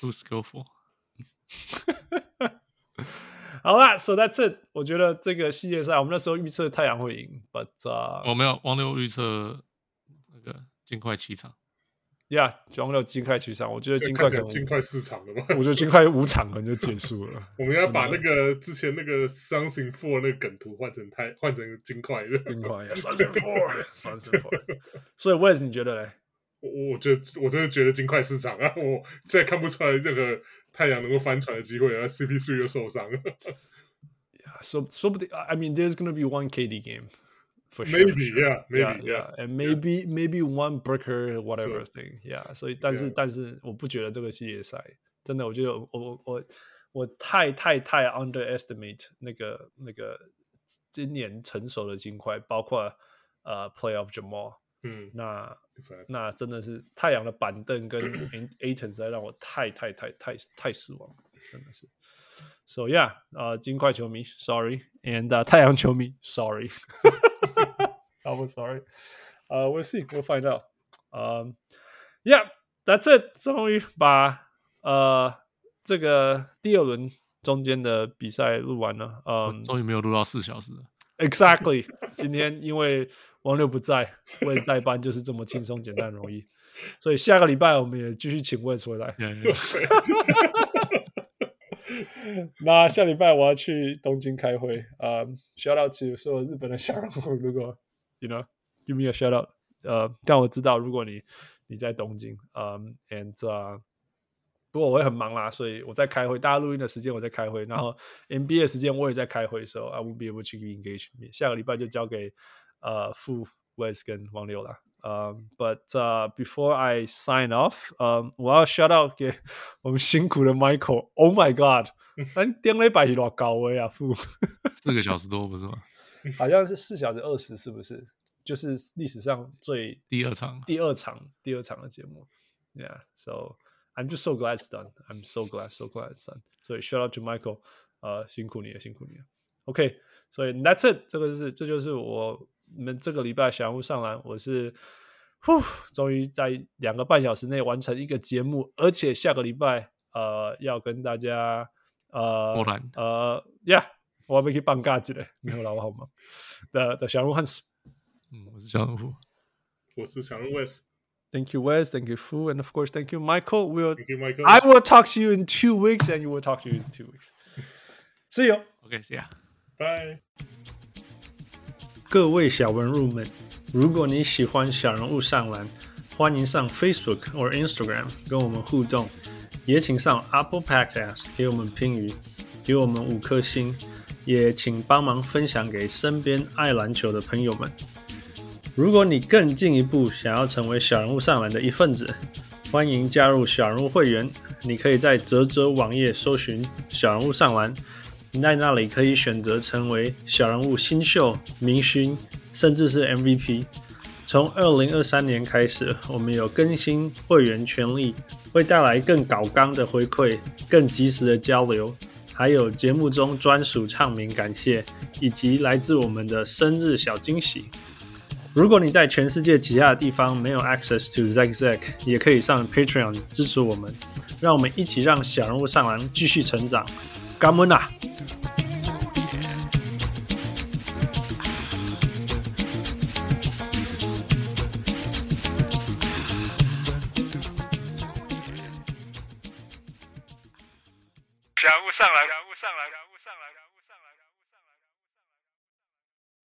Who's skillful? 好啦，So that's it。我觉得这个系列赛，我们那时候预测太阳会赢，But、uh, 我没有，王六预测那个尽快起场。呀，装了金块取场，我觉得金块可能金块四场了吧？我觉得金块五场可能就结束了。我们要把那个之前那个 in Four 那个梗图换成太换成金块的金块呀，Suns in Four，Suns in Four。所以 Wes 你觉得嘞？我我觉得我真的觉得金块四场啊，我现在看不出来任何太阳能够翻船的机会啊，CP3 又受伤了。呀，说说不定，I mean there's gonna be one KD game。For sure, maybe, yeah, maybe, yeah, and maybe, maybe one Booker, whatever thing, yeah. 所以，但是，但是，我不觉得这个系列赛真的，我觉得我我我我太太太 underestimate 那个那个今年成熟的金块，包括呃 Playoff Jamal，嗯，那那真的是太阳的板凳跟 Ayton 在让我太太太太太失望，真的是。So yeah，呃，金块球迷，sorry，and 太阳球迷，sorry。 I'm sorry. Uh, we'll see. We'll find out. Um, yeah, that's it. 终于把呃这个第二轮中间的比赛录完了。嗯，终于没有录到四小时。Exactly. 今天因为王六不在，我也代班，就是这么轻松、简单、容易。所以下个礼拜我们也继续请 Wes 回来。那下礼拜我要去东京开会。呃、um,，shout out to 所有日本的小人物，如果 you know give me a shout out。呃，但我知道如果你你在东京，嗯、um,，and、uh, 不过我会很忙啦，所以我在开会。大家录音的时间我在开会，然后 NBA 的时间我也在开会，所以 I won't be able to engage me。下个礼拜就交给呃副 Wes 跟王六了。Um, but uh, before I sign off, um, 我要 shout out 给我们辛苦的 Michael。Oh my God，咱点了一百多高位啊，负四个小时多不是吗？ 好像是四小时二十，是不是？就是历史上最第二场第二场第二场的节目。Yeah，so I'm just so glad it's done. I'm so glad, so glad it's done. 所以 shout out to Michael，呃，辛苦你了，辛苦你了。OK，所以 that's it，这个是这就是我。你们这个礼拜小人物上篮，我是，呼，终于在两个半小时内完成一个节目，而且下个礼拜呃要跟大家呃，波兰呃，Yeah，我要去放假去了，没有啦，我好忙。的的小人物汉斯，嗯，我是小人物，我是小人物 Wes。Thank you, Wes. Thank you, Fu, and of course, thank you, Michael. We'll, thank you, Michael. I will talk to you in two weeks, and you will talk to you in two weeks. See you. Okay, see ya. Bye. 各位小人物们，如果你喜欢小人物上篮，欢迎上 Facebook 或 Instagram 跟我们互动，也请上 Apple Podcast 给我们评语，给我们五颗星，也请帮忙分享给身边爱篮球的朋友们。如果你更进一步想要成为小人物上篮的一份子，欢迎加入小人物会员。你可以在泽泽网页搜寻小人物上篮，你在那里可以选择成为小人物新秀、明星，甚至是 MVP。从二零二三年开始，我们有更新会员权利，会带来更高纲的回馈、更及时的交流，还有节目中专属唱名感谢，以及来自我们的生日小惊喜。如果你在全世界其他的地方没有 access to Zack Zack，也可以上 Patreon 支持我们，让我们一起让小人物上篮继续成长。干们啊！上来。